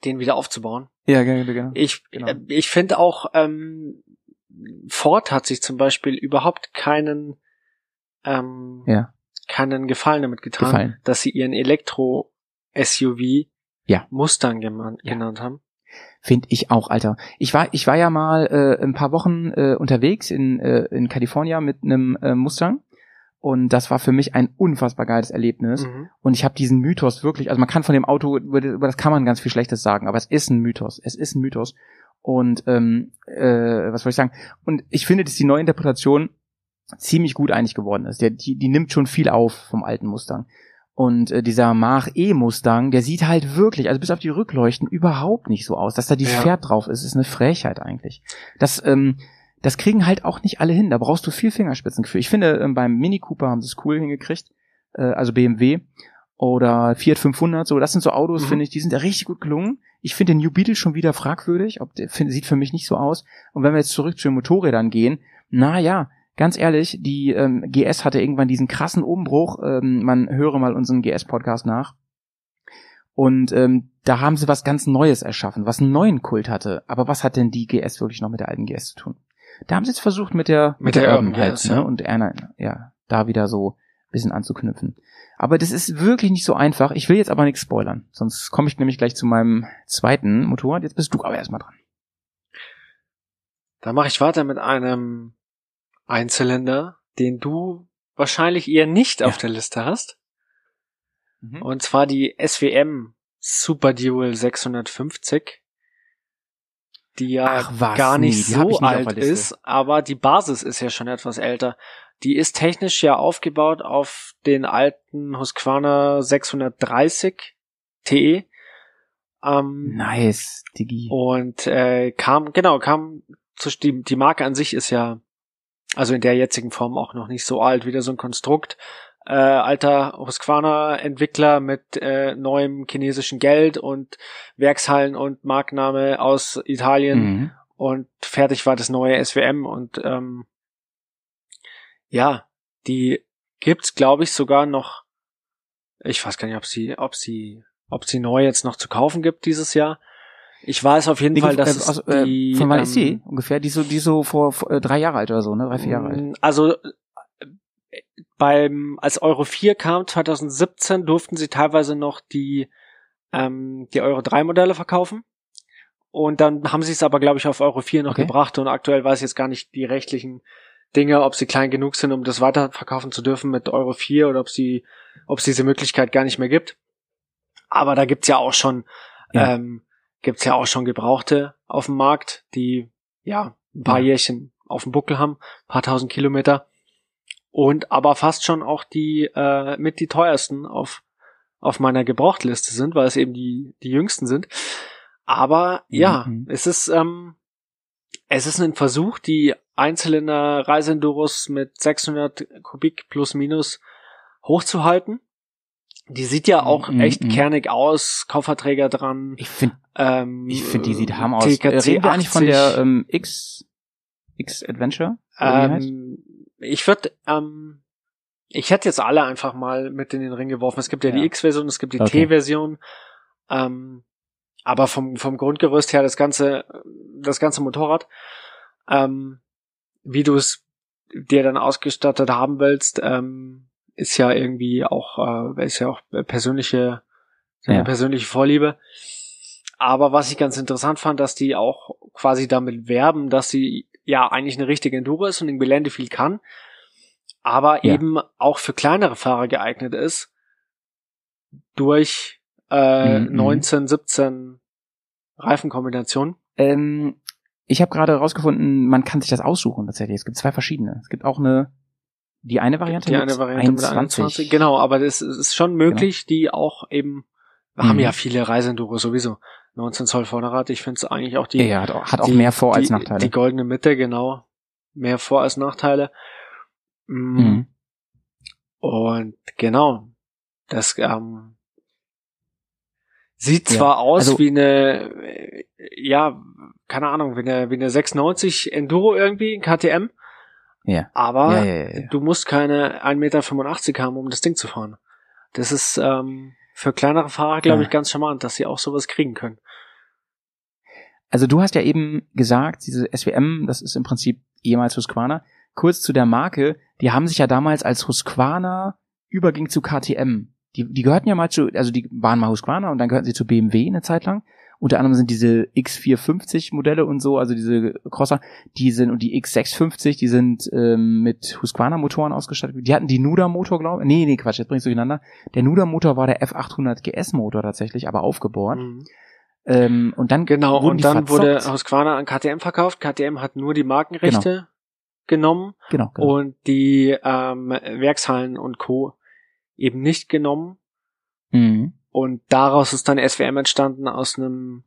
den wieder aufzubauen. Ja, genau. genau. Ich, Genau. äh, ich finde auch, ähm, Ford hat sich zum Beispiel überhaupt keinen, ähm, Ja. Keinen Gefallen damit getan, Gefallen. dass sie ihren Elektro-SUV Ja. Mustang geman- Ja. genannt haben. Finde ich auch, Alter. Ich war, ich war ja mal äh, ein paar Wochen äh, unterwegs in, äh, in Kalifornien mit einem äh, Mustang. Und das war für mich ein unfassbar geiles Erlebnis. Mhm. Und ich habe diesen Mythos wirklich, also man kann von dem Auto, über das, über das kann man ganz viel Schlechtes sagen, aber es ist ein Mythos. Es ist ein Mythos. Und ähm, äh, was soll ich sagen? Und ich finde, dass die neue Interpretation ziemlich gut eigentlich geworden ist. Der, die, die nimmt schon viel auf vom alten Mustang. Und äh, dieser Mach E Mustang, der sieht halt wirklich, also bis auf die Rückleuchten, überhaupt nicht so aus. Dass da die Ja. Pferd drauf ist, ist eine Frechheit eigentlich. Das, ähm, das kriegen halt auch nicht alle hin. Da brauchst du viel Fingerspitzengefühl. Ich finde, ähm, beim Mini Cooper haben sie es cool hingekriegt. Äh, also BMW oder Fiat 500, so, das sind so Autos, Mhm. finde ich, die sind ja richtig gut gelungen. Ich finde den New Beetle schon wieder fragwürdig, ob der find, sieht für mich nicht so aus. Und wenn wir jetzt zurück zu den Motorrädern gehen, na ja, ganz ehrlich, die ähm, GS hatte irgendwann diesen krassen Umbruch. Ähm, man höre mal unseren GS-Podcast nach. Und ähm, da haben sie was ganz Neues erschaffen, was einen neuen Kult hatte. Aber was hat denn die GS wirklich noch mit der alten GS zu tun? Da haben sie jetzt versucht mit der Mit der Urban halt, GS, ne? ja. Und einer, ja, da wieder so ein bisschen anzuknüpfen. Aber das ist wirklich nicht so einfach. Ich will jetzt aber nichts spoilern, sonst komme ich nämlich gleich zu meinem zweiten Motorrad. Jetzt bist du aber erstmal dran. Da mache ich weiter mit einem Einzylinder, den du wahrscheinlich eher nicht Ja. auf der Liste hast. Und zwar die SWM Super Dual 650, die ja was, gar nee, nicht ich so nicht alt ist, aber die Basis ist ja schon etwas älter. Die ist technisch ja aufgebaut auf den alten Husqvarna 630 TE. Ähm, Nice, Digi. und äh, kam, genau, kam zu, die, die Marke an sich ist ja, also in der jetzigen Form auch noch nicht so alt, wieder so ein Konstrukt. Äh, alter Husqvarna-Entwickler mit äh, neuem chinesischen Geld und Werkshallen und Markenname aus Italien Mhm. und fertig war das neue SWM und ähm, ja, die gibt's glaube ich sogar noch. Ich weiß gar nicht, ob sie, ob sie, ob sie neu jetzt noch zu kaufen gibt dieses Jahr. Ich weiß auf jeden Die Fall, dass äh, aus, äh, die, von wann ist die ähm, ungefähr? Die so, die so vor, vor äh, drei Jahre alt oder so, ne? Drei, vier Jahre alt. Mm, Also äh, beim als Euro 4 kam 2017 durften sie teilweise noch die ähm, die Euro 3 Modelle verkaufen. Und dann haben sie es aber glaube ich auf Euro 4 noch Okay. gebracht und aktuell weiß ich jetzt gar nicht die rechtlichen Dinge, ob sie klein genug sind, um das weiterverkaufen zu dürfen mit Euro 4 oder ob sie, ob es diese Möglichkeit gar nicht mehr gibt. Aber da gibt's ja auch schon, Ja. ähm, gibt's ja auch schon Gebrauchte auf dem Markt, die ja ein paar Ja. Jährchen auf dem Buckel haben, paar tausend Kilometer. Und aber fast schon auch die äh, mit die teuersten auf auf meiner Gebrauchtliste sind, weil es eben die die jüngsten sind. Aber ja, Mhm. es ist ähm, es ist ein Versuch, die Einzylinder Reiseenduros mit 600 Kubik plus minus hochzuhalten. Die sieht ja auch Mhm, echt mhm. kernig aus, Kofferträger dran. Ich finde, Ähm, ich finde, die sieht hammer aus. TKC Reden wir eigentlich von 80. der ähm, X, X Adventure? Die? Ähm, ich würde, ähm, ich hätte jetzt alle einfach mal mit in den Ring geworfen. Es gibt ja, die Ja. X-Version, es gibt die Okay. T-Version. Ähm, aber vom, vom Grundgerüst her das ganze, das ganze Motorrad, ähm, wie du es dir dann ausgestattet haben willst, ähm, ist ja irgendwie auch, äh, ist ja auch persönliche, Ja. persönliche Vorliebe. Aber was ich ganz interessant fand, dass die auch quasi damit werben, dass sie ja eigentlich eine richtige Enduro ist und im Gelände viel kann, aber Ja. eben auch für kleinere Fahrer geeignet ist durch äh, Mhm, mhm. 19, 17 Reifenkombinationen. Ähm, ich habe gerade herausgefunden, man kann sich das aussuchen tatsächlich. Es gibt zwei verschiedene. Es gibt auch eine, die eine Variante Die eine Variante mit 21. 21. Genau, aber das ist schon möglich, die auch eben, wir haben Mhm. ja viele Reiseenduro sowieso. 19 Zoll Vorderrad, ich finde es eigentlich auch die, Ja, ja, hat auch, hat auch die- mehr Vor- als die, Nachteile. Die goldene Mitte, genau. Mehr Vor- als Nachteile. Mm, Mhm. Und genau, das ähm, sieht Ja, zwar aus also- wie eine, äh, ja, keine Ahnung, wie eine, wie eine 690 Enduro irgendwie, KTM, Ja. aber Ja, ja, ja, ja. du musst keine 1,85 Meter haben, um das Ding zu fahren. Das ist ähm, für kleinere Fahrer, glaube Ja. ich, ganz charmant, dass sie auch sowas kriegen können. Also du hast ja eben gesagt, diese SWM, das ist im Prinzip ehemals Husqvarna. Kurz zu der Marke, die haben sich ja damals als Husqvarna überging zu KTM. Die, die gehörten ja mal zu, also die waren mal Husqvarna und dann gehörten sie zu BMW eine Zeit lang. Unter anderem sind diese X450 Modelle und so, also diese Crosser, die sind und die X650, die sind ähm, mit Husqvarna Motoren ausgestattet. Die hatten die Nuda Motor, glaube ich. Nee, nee, Quatsch, jetzt bringst du durcheinander. Der Nuda Motor war der F800 GS Motor tatsächlich, aber aufgebohrt. Mhm. Ähm, und dann Genau, und dann wurde. Husqvarna an KTM verkauft. KTM hat nur die Markenrechte genommen genau, genau. und die ähm, Werkshallen und Co. eben nicht genommen. Mhm. Und daraus ist dann SWM entstanden aus einem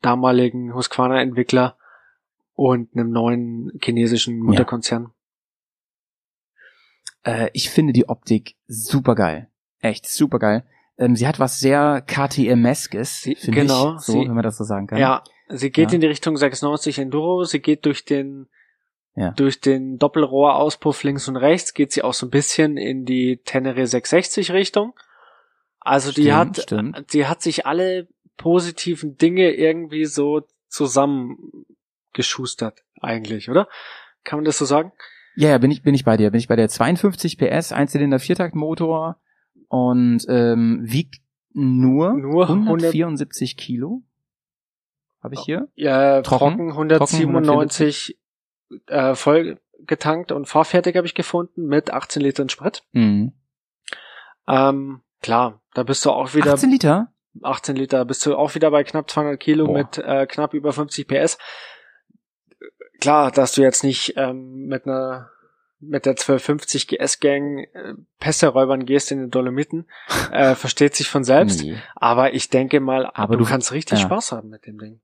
damaligen Husqvarna-Entwickler und einem neuen chinesischen Mutterkonzern. Äh, ich finde die Optik super geil. Echt super geil. Ähm, sie hat was sehr KTM-eskes, finde genau, ich, so, sie- wenn man das so sagen kann. Ja, sie geht Ja. in die Richtung 690 Enduro, sie geht durch den Ja. durch den Doppelrohrauspuff links und rechts, geht sie auch so ein bisschen in die Tenere 660 Richtung. Also die Stimmt, hat stimmt. sie hat sich alle positiven Dinge irgendwie so zusammengeschustert eigentlich, oder? Kann man das so sagen? Ja, ja, bin ich, bin ich bei dir. Bin ich bei der 52 PS, Einzylinder Viertaktmotor und ähm, wiegt nur, Nur 174 Kilo. Habe ich hier? Ja, Trocken? trocken, 197 äh, voll getankt und fahrfertig habe ich gefunden mit 18 Litern Sprit. Mhm. Ähm, klar, da bist du auch wieder 18 Liter? 18 Liter, bist du auch wieder bei knapp 200 Kilo Boah. mit äh, knapp über 50 PS. Klar, dass du jetzt nicht ähm, mit einer mit der 1250 GS Gang äh, Pässe-Räubern gehst in den Dolomiten, (laughs) äh, versteht sich von selbst. Nee. Aber ich denke mal, Aber du, du- kannst richtig ja. Spaß haben mit dem Ding.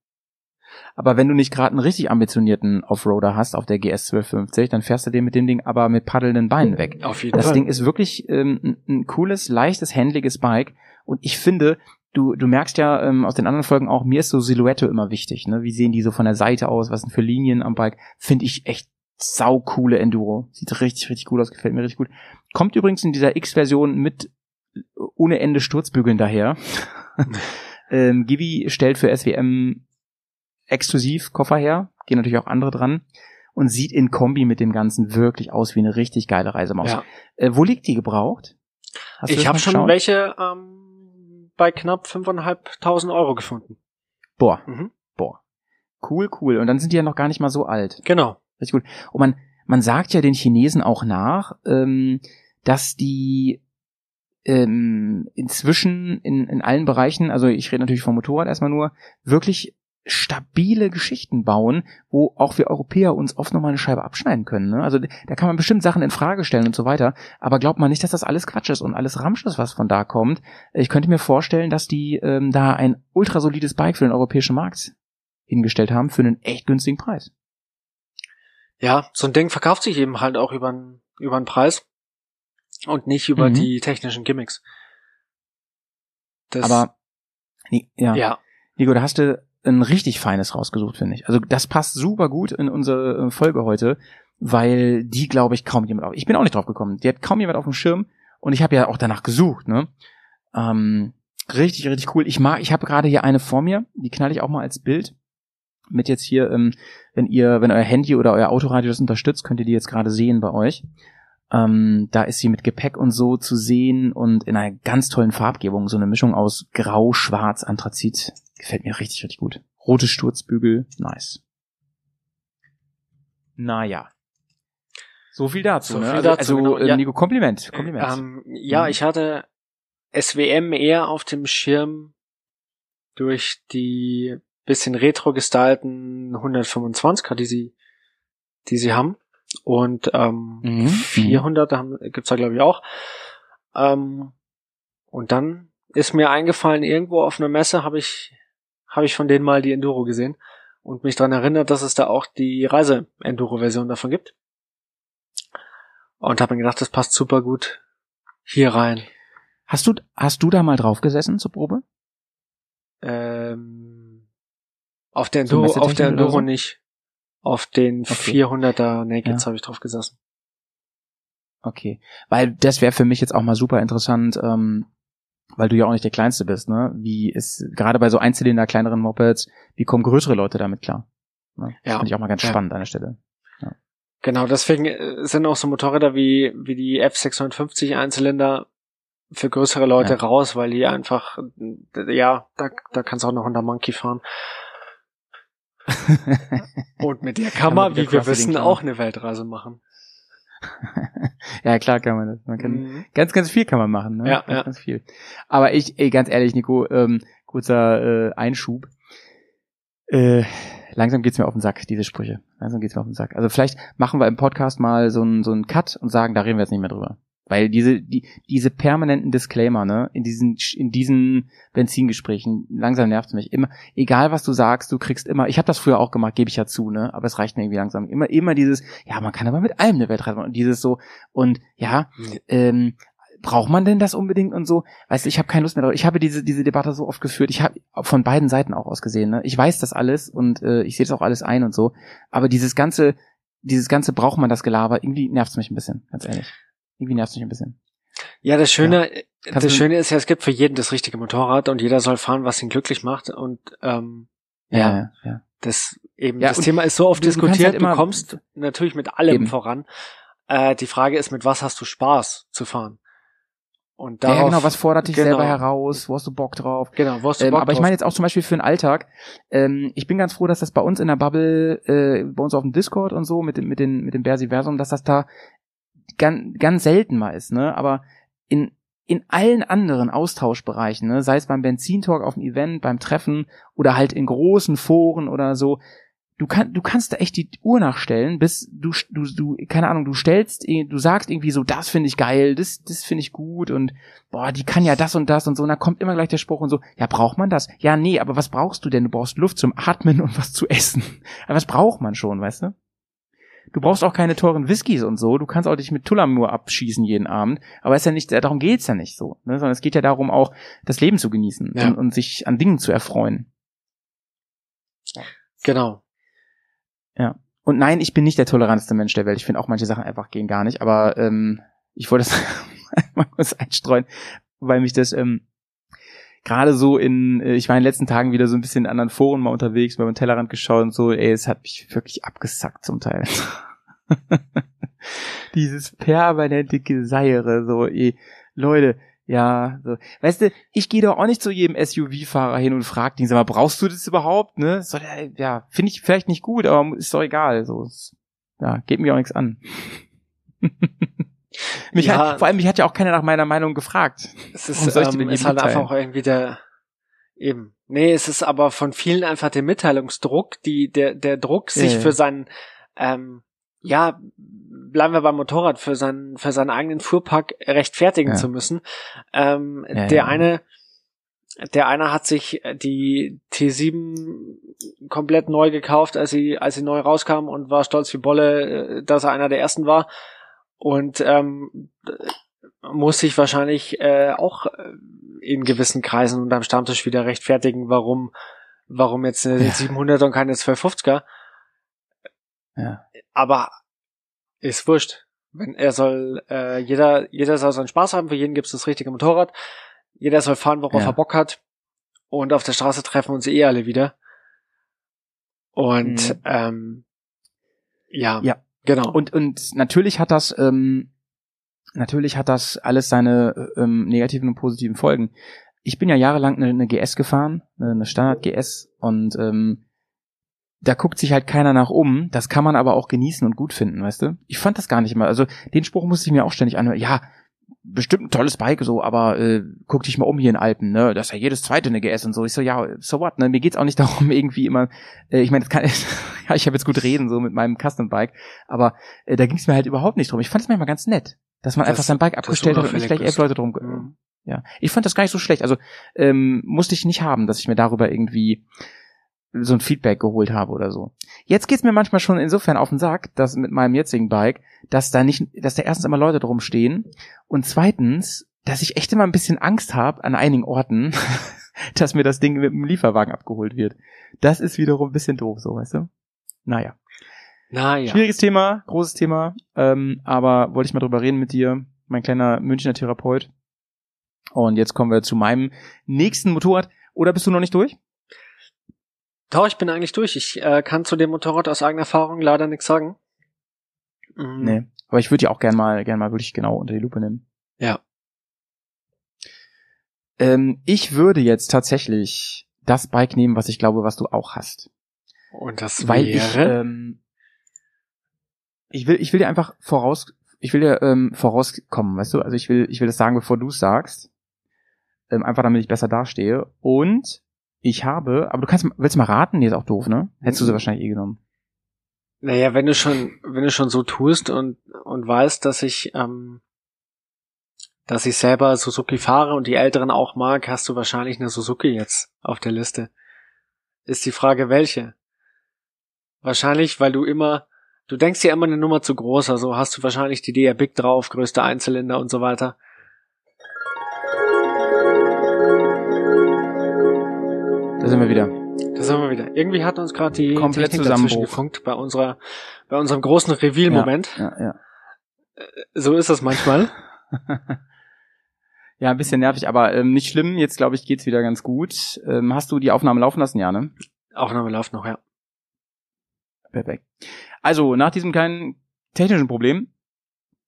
Aber wenn du nicht gerade einen richtig ambitionierten Offroader hast auf der GS 1250, dann fährst du den mit dem Ding aber mit paddelnden Beinen weg. Auf jeden Das Fall. Ding ist wirklich ähm, ein, ein cooles, leichtes, händliges Bike. Und ich finde, du, du merkst ja ähm, aus den anderen Folgen auch, mir ist so Silhouette immer wichtig. Ne? Wie sehen die so von der Seite aus? Was sind für Linien am Bike? Finde ich echt sau coole Enduro. Sieht richtig, richtig cool aus, gefällt mir richtig gut. Kommt übrigens in dieser X-Version mit ohne Ende Sturzbügeln daher. (laughs) ähm, Gibi stellt für SWM exklusiv Koffer her, gehen natürlich auch andere dran und sieht in Kombi mit dem Ganzen wirklich aus wie eine richtig geile Reisemaus. Ja. Äh, wo liegt die gebraucht? Hast Ich habe schon welche ähm, bei knapp 5.500 Euro gefunden. Boah, Mhm. boah. Cool, cool. Und dann sind die ja noch gar nicht mal so alt. Genau. Richtig gut. Und man, man sagt ja den Chinesen auch nach, ähm, dass die ähm, inzwischen in, in allen Bereichen, also ich rede natürlich vom Motorrad erstmal nur, wirklich stabile Geschichten bauen, wo auch wir Europäer uns oft nochmal eine Scheibe abschneiden können. Ne? Also da kann man bestimmt Sachen in Frage stellen und so weiter, aber glaubt man nicht, dass das alles Quatsch ist und alles Ramsch ist, was von da kommt. Ich könnte mir vorstellen, dass die ähm, da ein ultrasolides Bike für den europäischen Markt hingestellt haben für einen echt günstigen Preis. Ja, so ein Ding verkauft sich eben halt auch über einen über einen Preis und nicht über Mhm. die technischen Gimmicks. Das, Aber ja. ja, Nico, da hast du ein richtig feines rausgesucht, finde ich. Also das passt super gut in unsere äh, Folge heute, weil die, glaube ich, kaum jemand auf. Ich bin auch nicht drauf gekommen. Die hat kaum jemand auf dem Schirm und ich habe ja auch danach gesucht, ne? Ähm, richtig, richtig cool. Ich mag, ich habe gerade hier eine vor mir, die knall ich auch mal als Bild. Mit jetzt hier, ähm, wenn ihr, wenn euer Handy oder euer Autoradio das unterstützt, könnt ihr die jetzt gerade sehen bei euch. Ähm, da ist sie mit Gepäck und so zu sehen und in einer ganz tollen Farbgebung, so eine Mischung aus Grau, Schwarz, Anthrazit. Gefällt mir richtig, richtig gut. Rote Sturzbügel, nice. Naja. So viel dazu, So ne? viel also, dazu, also genau, äh, ja. Nico, Kompliment, Kompliment. ähm, ja, Mhm. ich hatte SWM eher auf dem Schirm durch die bisschen retro gestalten 125er, die sie, die sie haben. Und ähm, Mhm, 400 haben, gibt's da glaube ich auch. Ähm, und dann ist mir eingefallen, irgendwo auf einer Messe habe ich, habe ich von denen mal die Enduro gesehen und mich daran erinnert, dass es da auch die Reise-Enduro-Version davon gibt. Und habe mir gedacht, das passt super gut hier rein. Hast du, hast du da mal drauf gesessen zur Probe? Ähm, auf der So Enduro, auf der Enduro so? nicht. Auf den Okay. 400er Nakeds Ja. habe ich drauf gesessen. Okay. Weil das wäre für mich jetzt auch mal super interessant, ähm, weil du ja auch nicht der Kleinste bist, ne? Wie ist, gerade bei so Einzylinder kleineren Mopeds, wie kommen größere Leute damit klar? Ne? Das Ja. finde ich auch mal ganz Ja. spannend an der Stelle. Genau, deswegen äh, sind auch so Motorräder wie, wie die F650 Einzylinder für größere Leute Ja. raus, weil die einfach, äh, ja, da, da kannst du auch noch unter Monkey fahren. Und mit der kann man wie wir wissen, auch eine Weltreise machen. (laughs) ja, klar kann man das. Man kann, Mhm. Ganz, ganz viel kann man machen, ne? Ja, ganz, ja. ganz viel. Aber ich, ey, ganz ehrlich, Nico, ähm, kurzer äh, Einschub. Äh, langsam geht's mir auf den Sack, diese Sprüche. Langsam geht's mir auf den Sack. Also vielleicht machen wir im Podcast mal so einen so einen Cut und sagen, da reden wir jetzt nicht mehr drüber. Weil diese, die, diese permanenten Disclaimer, ne, in diesen, in diesen Benzingesprächen, langsam nervt's mich. Immer, egal was du sagst, du kriegst immer, ich habe das früher auch gemacht, gebe ich ja zu, ne, aber es reicht mir irgendwie langsam. Immer, immer dieses, ja, man kann aber mit allem eine Weltreise machen. Und dieses so, und ja, ähm, braucht man denn das unbedingt und so? Weißt du, ich habe keine Lust mehr drauf. Ich habe diese diese Debatte so oft geführt. Ich habe von beiden Seiten auch aus gesehen. Ne? Ich weiß das alles und äh, ich sehe das auch alles ein und so. Aber dieses ganze, dieses ganze braucht man das Gelaber. Irgendwie nervt's mich ein bisschen, ganz ehrlich. Irgendwie nervt's mich ein bisschen. Ja, das Schöne, Kannst das du- Schöne ist ja, es gibt für jeden das richtige Motorrad und jeder soll fahren, was ihn glücklich macht und ähm, ja, ja. ja. das eben Ja, das Thema ist so oft du- kannst diskutiert. halt du kommst natürlich mit allem Eben. voran. Äh, die Frage ist, mit was hast du Spaß zu fahren? Und Ja, darauf, genau, was fordert dich genau, selber heraus? Wo hast du Bock drauf? Genau, wo hast du Ähm, Bock aber ich drauf? meine jetzt auch zum Beispiel für den Alltag. Ähm, ich bin ganz froh, dass das bei uns in der Bubble, äh, bei uns auf dem Discord und so mit dem mit den mit dem Bersiversum, dass das da ganz ganz selten mal ist, ne? Aber in in allen anderen Austauschbereichen, ne, sei es beim Benzintalk auf dem Event, beim Treffen oder halt in großen Foren oder so, du kannst du kannst da echt die Uhr nachstellen, bis du du du keine Ahnung, du stellst du sagst irgendwie so, das finde ich geil, das das finde ich gut und boah, die kann ja das und das und so und dann kommt immer gleich der Spruch und so, ja, braucht man das? Ja, nee, aber was brauchst du denn? Du brauchst Luft zum Atmen und was zu essen. (laughs) Aber was braucht man schon, weißt du? Du brauchst auch keine teuren Whiskys und so. Du kannst auch dich mit Tullamur abschießen jeden Abend. Aber es ist ja nicht, darum geht's ja nicht so. Ne? Sondern es geht ja darum, auch das Leben zu genießen Ja. und, und sich an Dingen zu erfreuen. genau. Und nein, ich bin nicht der toleranteste Mensch der Welt. Ich finde auch manche Sachen einfach gehen gar nicht. Aber ähm, ich wollte das (laughs) mal kurz einstreuen, weil mich das ähm, gerade so in, äh, ich war in den letzten Tagen wieder so ein bisschen in anderen Foren mal unterwegs, bei meinem Tellerrand geschaut und so, ey, es hat mich wirklich abgesackt zum Teil. (laughs) (laughs) Dieses permanente Geseire, so, ey, Leute, ja, so. Weißt du, ich gehe doch auch nicht zu jedem SUV-Fahrer hin und frag den, sag mal, brauchst du das überhaupt, ne? Der, ja, finde ich vielleicht nicht gut, aber ist doch egal, so. ja, geht mir auch nichts an. (laughs) mich Ja. hat, vor allem, mich hat ja auch keiner nach meiner Meinung gefragt. Es ist, ähm, halt mitteilen? einfach auch irgendwie der, eben. Nee, es ist aber von vielen einfach der Mitteilungsdruck, die, der, der Druck, sich Ja, ja. für seinen, ähm, ja, bleiben wir beim Motorrad, für seinen, für seinen eigenen Fuhrpark rechtfertigen Ja. zu müssen. Ähm, Ja, der ja. eine, der eine hat sich die T7 komplett neu gekauft, als sie, als sie neu rauskam und war stolz wie Bolle, äh, dass er einer der ersten war. Und ähm, muss sich wahrscheinlich äh, auch äh, in gewissen Kreisen und am Stammtisch wieder rechtfertigen, warum, warum jetzt eine Ja. 700 und keine 1250er. Ja. Aber ist wurscht. Wenn er soll, äh, jeder, jeder soll seinen Spaß haben, für jeden gibt's das richtige Motorrad. Jeder soll fahren, worauf Ja. er Bock hat. Und auf der Straße treffen uns eh alle wieder. Und Mhm. ähm, ja, Ja. genau. Und, und natürlich hat das, ähm, natürlich hat das alles seine ähm, negativen und positiven Folgen. Ich bin ja jahrelang eine, eine GS gefahren, eine eine Standard GS und ähm, da guckt sich halt keiner nach um. Das kann man aber auch genießen und gut finden, weißt du? Ich fand das gar nicht mal. Also den Spruch musste ich mir auch ständig anhören. Ja, bestimmt ein tolles Bike so, aber äh, guck dich mal um hier in Alpen, ne? Das ist ja jedes zweite eine GS und so. Ich so, ja, so what, ne? Mir geht's auch nicht (laughs) darum, irgendwie immer, äh, ich meine, das kann (laughs) ja, ich habe jetzt gut reden, so mit meinem Custom Bike, aber äh, da ging's mir halt überhaupt nicht drum. Ich fand es manchmal ganz nett, dass man Das- einfach sein Bike abgestellt hat und nicht gleich elf. Leute drum. Mhm. Ja, ich fand das gar nicht so schlecht. Also ähm, musste ich nicht haben, dass ich mir darüber irgendwie so ein Feedback geholt habe oder so. Jetzt geht's mir manchmal schon insofern auf den Sack, dass mit meinem jetzigen Bike, dass da nicht, dass da erstens immer Leute drum stehen und zweitens, dass ich echt immer ein bisschen Angst habe an einigen Orten, (laughs) dass mir das Ding mit dem Lieferwagen abgeholt wird. Das ist wiederum ein bisschen doof, so weißt du. Naja, Naja. schwieriges Thema, großes Thema, ähm, aber wollte ich mal drüber reden mit dir, mein kleiner Münchner Therapeut. Und jetzt kommen wir zu meinem nächsten Motorrad. Oder bist du noch nicht durch? Doch, ich bin eigentlich durch. Ich äh, kann zu dem Motorrad aus eigener Erfahrung leider nichts sagen. Mhm. Nee. Aber ich würde ja auch gern mal, gern mal wirklich genau unter die Lupe nehmen. Ja. Ähm, ich würde jetzt tatsächlich das Bike nehmen, was ich glaube, was du auch hast. Und das Weil ich, wäre. ähm, ich will, ich will dir einfach voraus, ich will dir ähm, vorauskommen, weißt du? Also ich will, ich will das sagen, bevor du es sagst. Ähm, einfach damit ich besser dastehe. Und ich habe, aber du kannst, willst du mal raten? Nee, ist auch doof, ne? Hättest du sie wahrscheinlich eh genommen. naja, wenn du schon, wenn du schon so tust und, und weißt, dass ich, ähm, dass ich selber Suzuki fahre und die Älteren auch mag, hast du wahrscheinlich eine Suzuki jetzt auf der Liste. Ist die Frage, welche? Wahrscheinlich, weil du immer, du denkst dir immer eine Nummer zu groß, also hast du wahrscheinlich die DR Big drauf, größte Einzylinder und so weiter. Da sind wir wieder. Da sind wir wieder. Irgendwie hat uns gerade die Komplett Technik dazwischen Zusammenbruch. gefunkt bei unserer, bei unserem großen Reveal-Moment. Ja, ja. So ist das manchmal. (laughs) Ja, ein bisschen nervig, aber ähm, nicht schlimm. Jetzt glaube ich geht's wieder ganz gut. Ähm, hast du die Aufnahme laufen lassen, ja, ne? Aufnahme läuft noch, ja. Perfekt. Also nach diesem kleinen technischen Problem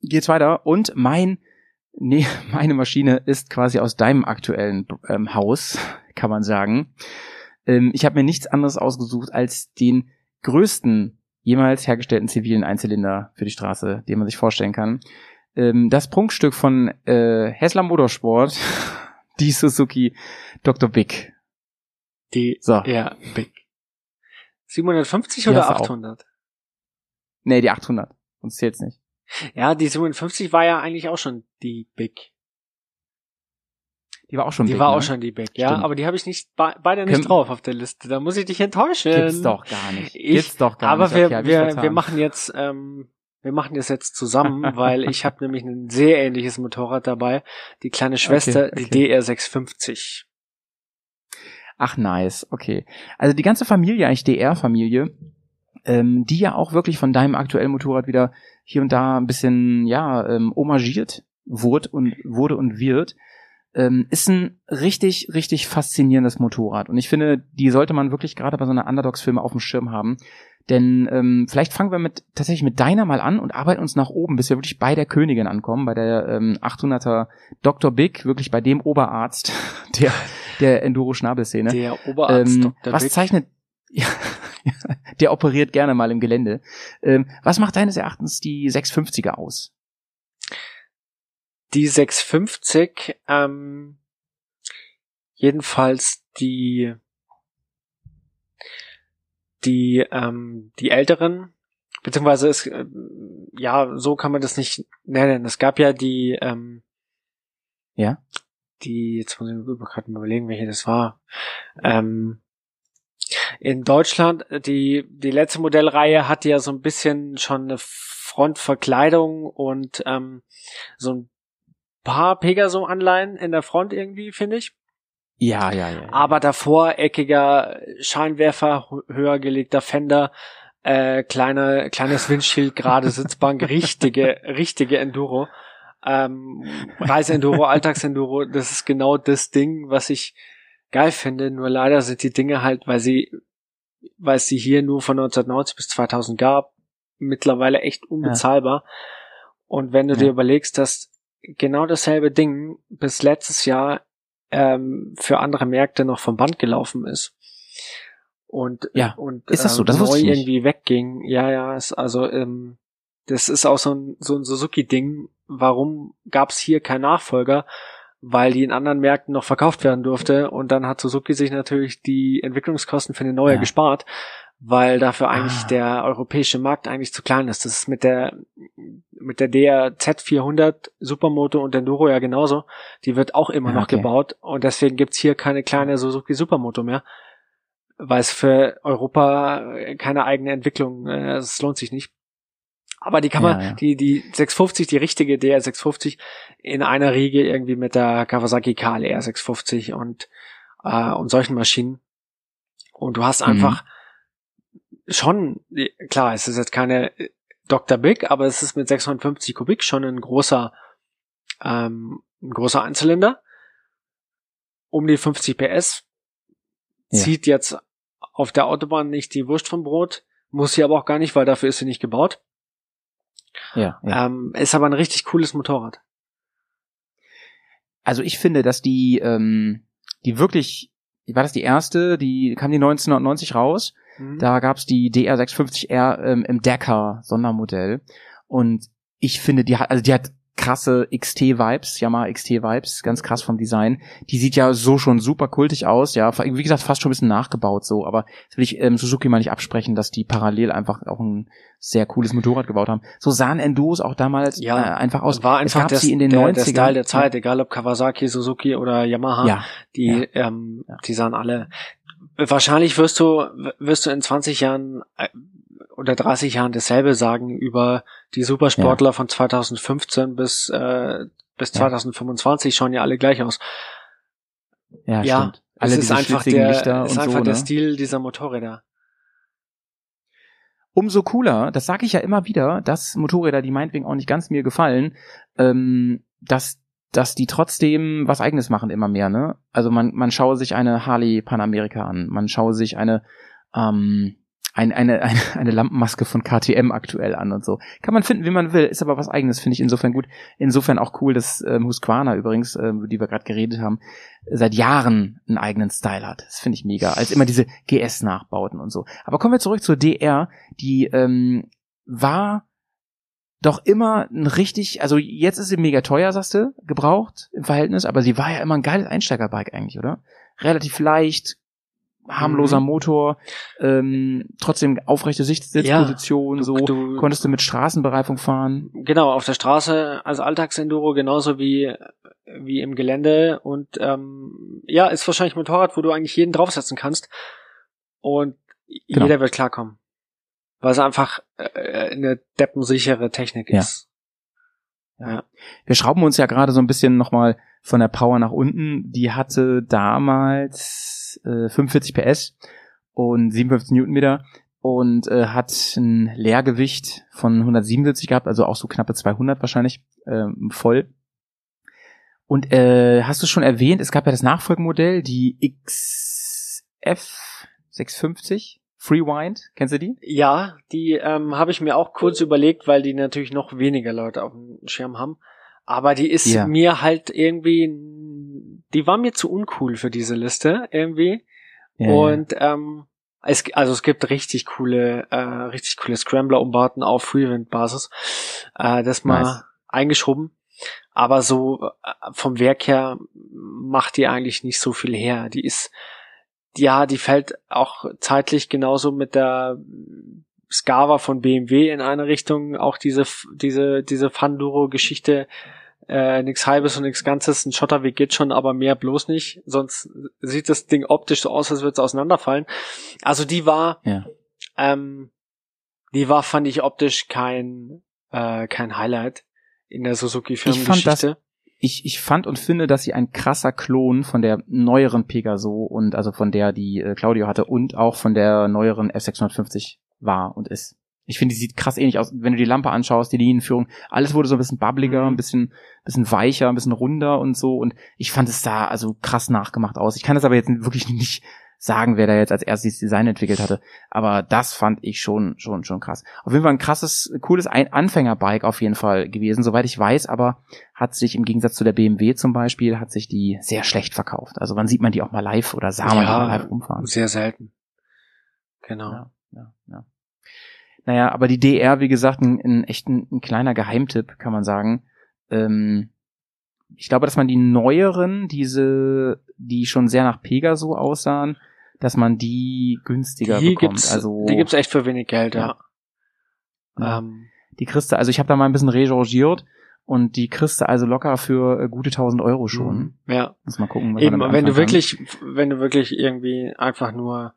geht's weiter und mein nee, (laughs) meine Maschine ist quasi aus deinem aktuellen ähm, Haus, kann man sagen. Ähm, ich habe mir nichts anderes ausgesucht als den größten jemals hergestellten zivilen Einzylinder für die Straße, den man sich vorstellen kann. Ähm, das Prunkstück von äh, Hessler Motorsport, (laughs) die Suzuki Dr. Big. Die So. ja, Big. 750 Die oder hast du auch. 800? Nee, die 800. Sonst zählt's nicht. Ja, die 750 war ja eigentlich auch schon die Big. Die war auch schon die big, war ne? auch schon die Big, ja, Stimmt. aber die habe ich nicht be beide nicht Können- drauf auf der Liste. Da muss ich dich enttäuschen. Gibt's doch gar nicht. Ich- Gibt's doch gar aber nicht. wir, Okay, wir, vertan. wir machen jetzt, ähm, wir machen das jetzt zusammen, (laughs) weil ich habe nämlich ein sehr ähnliches Motorrad dabei. Die kleine Schwester, Okay, die DR650. Ach, nice. Okay. Also die ganze Familie, eigentlich DR-Familie, ähm, die ja auch wirklich von deinem aktuellen Motorrad wieder hier und da ein bisschen, ja, ähm, homagiert wurde und, wurde und wird, ähm, ist ein richtig, richtig faszinierendes Motorrad. Und ich finde, die sollte man wirklich gerade bei so einer Underdogs-Filme auf dem Schirm haben. Denn ähm, vielleicht fangen wir mit tatsächlich mit deiner mal an und arbeiten uns nach oben, bis wir wirklich bei der Königin ankommen, bei der ähm, 800er Dr. Big, wirklich bei dem Oberarzt (laughs) der, der Enduro-Schnabelszene. Der Oberarzt Ähm, Dr. was Big. zeichnet (laughs) ja, Der operiert gerne mal im Gelände. Ähm, was macht deines Erachtens die 650er aus? Die 650, ähm, jedenfalls die, die, ähm, die älteren, beziehungsweise es, äh, ja, so kann man das nicht nennen. Es gab ja die, ähm, Ja? die, jetzt muss ich mir gerade mal überlegen, welche das war. Ähm, in Deutschland, die, die letzte Modellreihe hatte ja so ein bisschen schon eine Frontverkleidung und ähm, so ein paar Pegaso-Anleihen in der Front irgendwie, finde ich. Ja, ja, ja. ja. Aber davor eckiger Scheinwerfer, hö- höher gelegter Fender, äh, kleine, kleines (laughs) Windschild, gerade Sitzbank, richtige, richtige Enduro. Ähm, Reiseenduro, (laughs) Alltagsenduro, das ist genau das Ding, was ich geil finde. Nur leider sind die Dinge halt, weil sie, weil es sie hier nur von 1990 bis 2000 gab, mittlerweile echt unbezahlbar. Und wenn du Ja. dir überlegst, dass genau dasselbe Ding bis letztes Jahr ähm, für andere Märkte noch vom Band gelaufen ist. Und, Ja. und Ist das so? ähm, Das neu irgendwie wegging. Ja, ja, ist also ähm, das ist auch so ein, so ein Suzuki-Ding. Warum gab es hier keinen Nachfolger? Weil die in anderen Märkten noch verkauft werden durfte und dann hat Suzuki sich natürlich die Entwicklungskosten für eine neue Ja. gespart, weil dafür eigentlich Ah. der europäische Markt eigentlich zu klein ist. Das ist mit der mit der DRZ 400 Supermoto und Enduro ja genauso. Die wird auch immer noch okay. gebaut und deswegen gibt's hier keine kleine Suzuki Supermoto mehr, weil es für Europa äh, keine eigene Entwicklung, äh, es lohnt sich nicht. Aber die kann man, Ja, ja. die, die 650, die richtige DR 650 in einer Riege irgendwie mit der Kawasaki KLR 650 und, äh, und solchen Maschinen. Und du hast Mhm. Schon, klar, es ist jetzt keine äh, Dr. Big, aber es ist mit 650 Kubik schon ein großer, ähm, ein großer Einzylinder. Um die 50 PS. Ja. Zieht jetzt auf der Autobahn nicht die Wurst vom Brot. Muss sie aber auch gar nicht, weil dafür ist sie nicht gebaut. ja, ja. Ähm, ist aber ein richtig cooles Motorrad. Also ich finde, dass die, ähm, die wirklich, war das die erste, die kam die 1990 raus. Mhm. Da gab's die DR650R ähm, im Dakar Sondermodell. Und ich finde, die hat, also die hat krasse XT-Vibes, Yamaha XT-Vibes, ganz krass vom Design. Die sieht ja so schon super kultig aus, ja, wie gesagt, fast schon ein bisschen nachgebaut so, aber das will ich ähm, Suzuki mal nicht absprechen, dass die parallel einfach auch ein sehr cooles Motorrad gebaut haben. So sahen Endos auch damals Ja, äh, einfach aus. war Es einfach gab der, sie in den der, 90ern. der Style der Zeit, egal ob Kawasaki, Suzuki oder Yamaha, Ja, die, ja. ähm, Ja. die sahen alle. Wahrscheinlich wirst du, wirst du in 20 Jahren äh, oder 30 Jahren dasselbe sagen über die Supersportler von 2015 bis, äh, bis Ja. 2025 schauen ja alle gleich aus. ja, Ja, stimmt. Alle es ist einfach der, Lichter ist einfach so, der ne? Stil dieser Motorräder. umso cooler, das sage ich ja immer wieder, dass Motorräder, die meinetwegen auch nicht ganz mir gefallen, ähm, dass dass die trotzdem was eigenes machen immer mehr, ne? Also man man schaue sich eine Harley Panamerika an, man schaue sich eine ähm, ein, eine, (laughs) eine, eine Lampenmaske von KTM aktuell an und so. Kann man finden, wie man will, ist aber was eigenes, finde ich insofern gut. Insofern auch cool, dass ähm, Husqvarna übrigens, ähm, über die wir gerade geredet haben, seit Jahren einen eigenen Style hat. Das finde ich mega. Als immer diese GS-Nachbauten und so. Aber kommen wir zurück zur DR, die ähm, war doch immer ein richtig, also jetzt ist sie mega teuer, sagst du, gebraucht im Verhältnis, aber sie war ja immer ein geiles Einsteigerbike eigentlich, oder? Relativ leicht, harmloser Mhm. Motor, ähm, trotzdem aufrechte Sitzposition, Du- so du- konntest du mit Straßenbereifung fahren. Genau, auf der Straße als Alltagsenduro genauso wie, wie im Gelände und ähm, ja, ist wahrscheinlich ein Motorrad, wo du eigentlich jeden draufsetzen kannst und Genau. jeder wird klarkommen. Weil es einfach äh, eine deppensichere Technik Ja. ist. Ja. Wir schrauben uns ja gerade so ein bisschen nochmal von der Power nach unten. Die hatte damals äh, 45 PS und 57 Newtonmeter und äh, hat ein Leergewicht von 177 gehabt, also auch so knappe 200 wahrscheinlich ähm, voll. Und äh, hast du schon erwähnt, es gab ja das Nachfolgemodell, die XF 650 Freewind, kennst du die? Ja, die ähm, habe ich mir auch kurz überlegt, weil die natürlich noch weniger Leute auf dem Schirm haben. Aber die ist Ja. mir halt irgendwie, die war mir zu uncool für diese Liste irgendwie. Ja, Und ähm, Es, also es gibt richtig coole, äh, richtig coole Scrambler-Umbauten auf Freewind-Basis. Äh, das mal Nice. eingeschoben. Aber so äh, vom Werk her macht die eigentlich nicht so viel her. Die ist, ja, die fällt auch zeitlich genauso mit der Scava von BMW in eine Richtung. Auch diese, diese, diese Fanduro-Geschichte äh, nix halbes und nix ganzes, ein Schotterweg geht schon, aber mehr bloß nicht, sonst sieht das Ding optisch so aus, als würde es auseinanderfallen. Also die war, Ja. ähm, die war, fand ich optisch kein, äh, kein Highlight in der Suzuki Ich ich fand und finde, dass sie ein krasser Klon von der neueren Pegaso und also von der, die äh, Claudio hatte und auch von der neueren F650 war und ist. Ich finde, die sieht krass ähnlich aus. Wenn du die Lampe anschaust, die Linienführung, alles wurde so ein bisschen bubbliger, Mhm. ein bisschen, bisschen weicher, ein bisschen runder und so. Und ich fand es da also krass nachgemacht aus. Ich kann das aber jetzt wirklich nicht sagen, wer da jetzt als erstes Design entwickelt hatte. Aber das fand ich schon, schon, schon krass. Auf jeden Fall ein krasses, cooles Anfängerbike auf jeden Fall gewesen, soweit ich weiß, aber hat sich im Gegensatz zu der BMW zum Beispiel, hat sich die sehr schlecht verkauft. Also wann sieht man die auch mal live oder sah man die Ja, mal live rumfahren? Sehr selten. Genau. Ja, ja, ja. Naja, aber die DR, wie gesagt, ein, ein echt ein, ein kleiner Geheimtipp, kann man sagen. Ähm, ich glaube, dass man die neueren, diese, die schon sehr nach Pegaso aussahen, dass man die günstiger Die bekommt. gibt's, also die gibt's echt für wenig Geld, ja. Ja. Ähm, die kriegst du, also ich habe da mal ein bisschen rechangiert und die kriegst du also locker für äh, gute 1000 Euro schon. ja. Muss mal gucken, was Eben, wenn du anfangen kann. wirklich, wenn du wirklich irgendwie einfach nur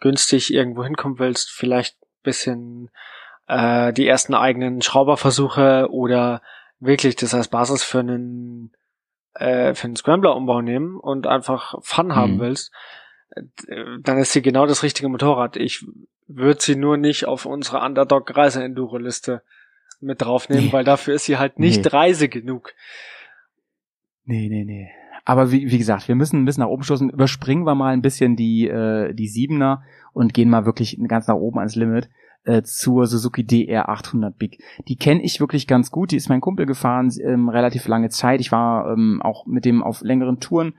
günstig irgendwo hinkommen willst, vielleicht bisschen äh, die ersten eigenen Schrauberversuche oder wirklich das als Basis für einen äh, für einen Scrambler-Umbau nehmen und einfach Fun haben Mhm. willst, äh, dann ist sie genau das richtige Motorrad. Ich würde sie nur nicht auf unsere Underdog-Reise-Enduro-Liste mit draufnehmen, Nee. weil dafür ist sie halt nicht Nee. Reise genug. Nee, nee, nee. Aber wie, wie gesagt, wir müssen ein bisschen nach oben stoßen. Überspringen wir mal ein bisschen die, äh, die Siebener und gehen mal wirklich ganz nach oben ans Limit äh, zur Suzuki DR 800 Big. Die kenne ich wirklich ganz gut. Die ist mein Kumpel gefahren, ähm, relativ lange Zeit. Ich war ähm, auch mit dem auf längeren Touren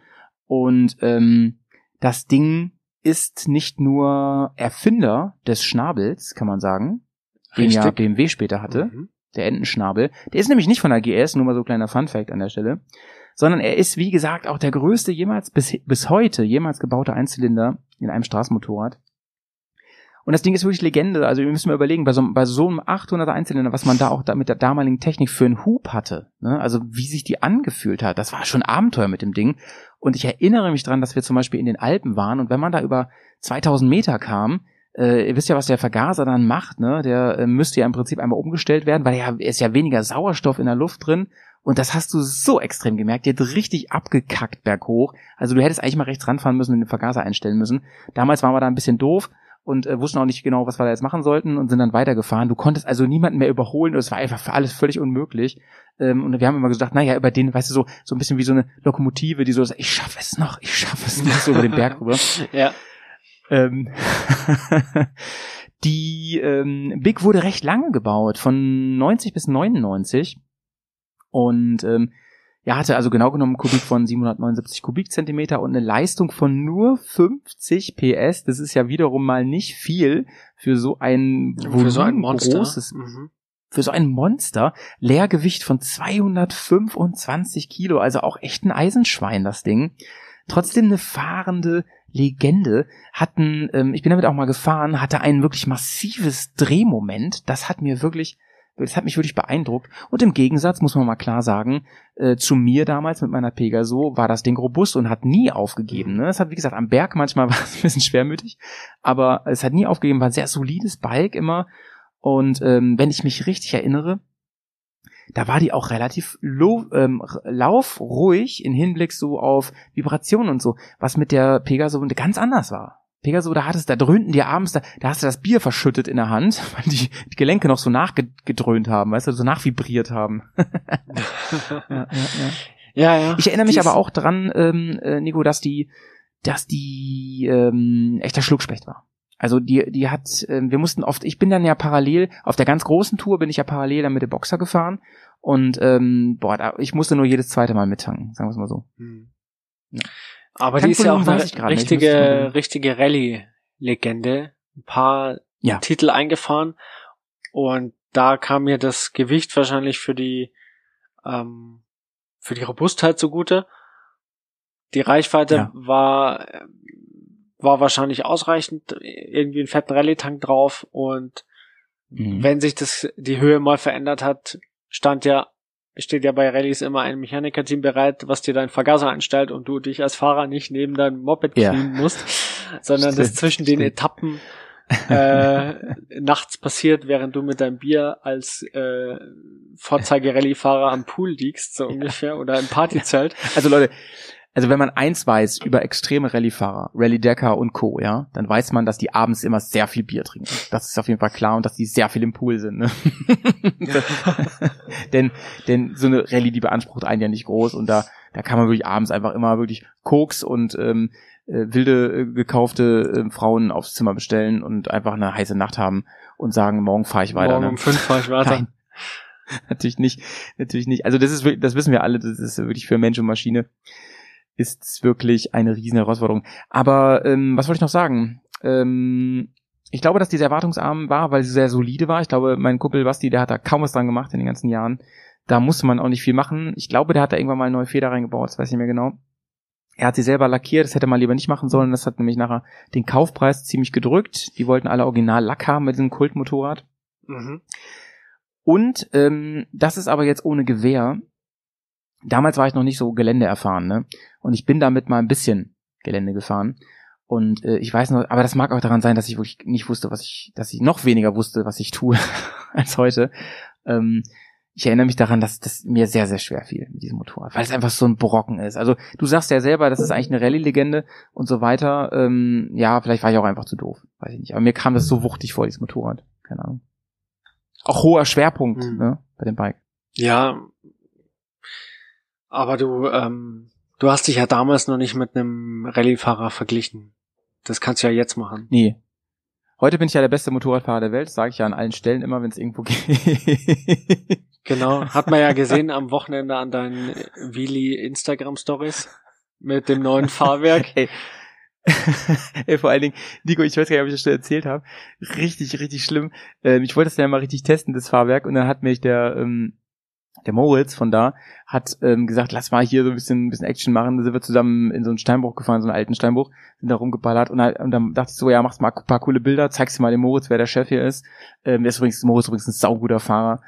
und ähm, das Ding ist nicht nur Erfinder des Schnabels, kann man sagen, den ja Richtig. BMW später hatte Mhm. der Entenschnabel. Der ist nämlich nicht von der GS, nur mal so ein kleiner Funfact an der Stelle, sondern er ist, wie gesagt, auch der größte jemals, bis, bis heute jemals gebaute Einzylinder in einem Straßenmotorrad. Und das Ding ist wirklich Legende. Also wir müssen mal überlegen, bei so, bei so einem 800er Einzylinder, was man da auch da mit der damaligen Technik für einen Hub hatte, ne? also wie sich die angefühlt hat, das war schon Abenteuer mit dem Ding. Und ich erinnere mich dran, dass wir zum Beispiel in den Alpen waren und wenn man da über 2000 Meter kam, äh, ihr wisst ja, was der Vergaser dann macht, ne? Der äh, müsste ja im Prinzip einmal umgestellt werden, weil ja ist ja weniger Sauerstoff in der Luft drin. Und das hast du so extrem gemerkt. Die hat richtig abgekackt berghoch. Also du hättest eigentlich mal rechts ranfahren müssen und den Vergaser einstellen müssen. Damals waren wir da ein bisschen doof und äh, wussten auch nicht genau, was wir da jetzt machen sollten und sind dann weitergefahren. Du konntest also niemanden mehr überholen. Es war einfach für alles völlig unmöglich. Ähm, und wir haben immer gesagt, naja, über den, weißt du, so, so ein bisschen wie so eine Lokomotive, die so, sagt, ich schaffe es noch, ich schaffe es noch, so über den Berg rüber. (laughs) Ja. Ähm, (laughs) die ähm, Big wurde recht lange gebaut, von 90 bis 99. Und ähm, ja, hatte also genau genommen einen Kubik von 779 Kubikzentimeter und eine Leistung von nur 50 PS. Das ist ja wiederum mal nicht viel für so ein Für so ein Monster. großes Mhm. für so ein Monster Leergewicht von 225 Kilo, also auch echt ein Eisenschwein, das Ding. Trotzdem eine fahrende Legende, hatten, ähm, ich bin damit auch mal gefahren, hatte ein wirklich massives Drehmoment. Das hat mir wirklich, das hat mich wirklich beeindruckt. Und im Gegensatz, muss man mal klar sagen, äh, zu mir damals mit meiner Pegaso war das Ding robust und hat nie aufgegeben. Ne? Es hat, wie gesagt, am Berg manchmal (laughs) war es ein bisschen schwermütig, aber es hat nie aufgegeben, war ein sehr solides Bike immer. Und ähm, wenn ich mich richtig erinnere, da war die auch relativ ähm, laufruhig in Hinblick so auf Vibrationen und so, was mit der Pegaso ganz anders war. Pegaso, da hattest, da dröhnten die abends, da, da hast du das Bier verschüttet in der Hand, (laughs) weil die, die Gelenke noch so nachgedröhnt haben, weißt du, so nachvibriert haben. (laughs) ja, ja, ja. Ja. Ich erinnere mich aber auch dran, ähm, äh, Nico, dass die, dass die ähm, echter Schluckspecht war. Also die, die hat, ähm, wir mussten oft, ich bin dann ja parallel, auf der ganz großen Tour bin ich ja parallel dann mit dem Boxer gefahren und ähm, boah, da, ich musste nur jedes zweite Mal mittanken, sagen wir es mal so. Hm. Ja. Aber Kein die ist ja auch Volumen eine nicht, richtige, richtige Rallye, Legende ein paar Ja. Titel eingefahren und da kam mir das Gewicht wahrscheinlich für die ähm, für die Robustheit zugute. Die Reichweite Ja. war äh, war wahrscheinlich ausreichend, irgendwie einen fetten Rallye-Tank drauf und Mhm. wenn sich das die Höhe mal verändert hat, stand ja steht ja bei Rallyes immer ein Mechanikerteam bereit, was dir deinen Vergaser einstellt und du dich als Fahrer nicht neben deinem Moped Ja. knien musst, (laughs) sondern das Stimmt, zwischen den stimmt. Etappen (laughs) äh, nachts passiert, während du mit deinem Bier als äh, Vorzeige-Rallye-Fahrer am Pool liegst, so ungefähr, oder im Partyzelt. (laughs) Also Leute, also wenn man eins weiß über extreme Rallye-Fahrer, Rallye Decker und Co., ja, dann weiß man, dass die abends immer sehr viel Bier trinken. Das ist auf jeden Fall klar und dass die sehr viel im Pool sind. Ne? (laughs) denn, denn so eine Rallye, die beansprucht einen ja nicht groß und da, da kann man wirklich abends einfach immer wirklich Koks und ähm, äh, wilde äh, gekaufte äh, Frauen aufs Zimmer bestellen und einfach eine heiße Nacht haben und sagen, morgen fahre ich weiter. Morgen ne? um fünf fahr ich weiter. (laughs) Nein. natürlich nicht, natürlich nicht. Also das ist das wissen wir alle, das ist wirklich für Mensch und Maschine ist es wirklich eine riesen Herausforderung. Aber ähm, was wollte ich noch sagen? Ähm, ich glaube, dass diese erwartungsarm war, weil sie sehr solide war. Ich glaube, mein Kumpel Basti, der hat da kaum was dran gemacht in den ganzen Jahren. Da musste man auch nicht viel machen. Ich glaube, der hat da irgendwann mal neue Feder reingebaut, das weiß ich nicht mehr genau. Er hat sie selber lackiert, das hätte man lieber nicht machen sollen. Das hat nämlich nachher den Kaufpreis ziemlich gedrückt. Die wollten alle original Lack haben mit diesem Kultmotorrad. Mhm. Und ähm, das ist aber jetzt ohne Gewehr. Damals war ich noch nicht so Gelände erfahren, ne? Und ich bin damit mal ein bisschen Gelände gefahren. Und äh, ich weiß noch, aber das mag auch daran sein, dass ich wirklich nicht wusste, was ich, dass ich noch weniger wusste, was ich tue (laughs) als heute. Ähm, ich erinnere mich daran, dass das mir sehr, sehr schwer fiel mit diesem Motorrad, weil es einfach so ein Brocken ist. Also du sagst ja selber, das ist eigentlich eine Rallye-Legende und so weiter. Ähm, ja, vielleicht war ich auch einfach zu doof, weiß ich nicht. Aber mir kam das so wuchtig vor, dieses Motorrad. Keine Ahnung. Auch hoher Schwerpunkt Mhm. ne, bei dem Bike. Ja, aber du, ähm, du hast dich ja damals noch nicht mit einem Rallye-Fahrer verglichen. Das kannst du ja jetzt machen. Nee. Heute bin ich ja der beste Motorradfahrer der Welt, sage ich ja an allen Stellen immer, wenn es irgendwo geht. (laughs) Genau, hat man ja gesehen am Wochenende an deinen Wheelie Instagram Stories mit dem neuen Fahrwerk. (laughs) Ey. (laughs) Ey, vor allen Dingen, Nico, ich weiß gar nicht, ob ich das schon erzählt habe. Richtig, richtig schlimm. Ähm, ich wollte das ja mal richtig testen, das Fahrwerk, und dann hat mich der, ähm, der Moritz von da hat ähm, gesagt, lass mal hier so ein bisschen, ein bisschen Action machen. Da sind wir zusammen in so einen Steinbruch gefahren, so einen alten Steinbruch, sind da rumgeballert und, halt, und dann dachte ich so, ja, machst mal ein paar coole Bilder, zeigst dir mal dem Moritz, wer der Chef hier ist. Ähm, der ist übrigens, Moritz ist übrigens ein sauguter Fahrer.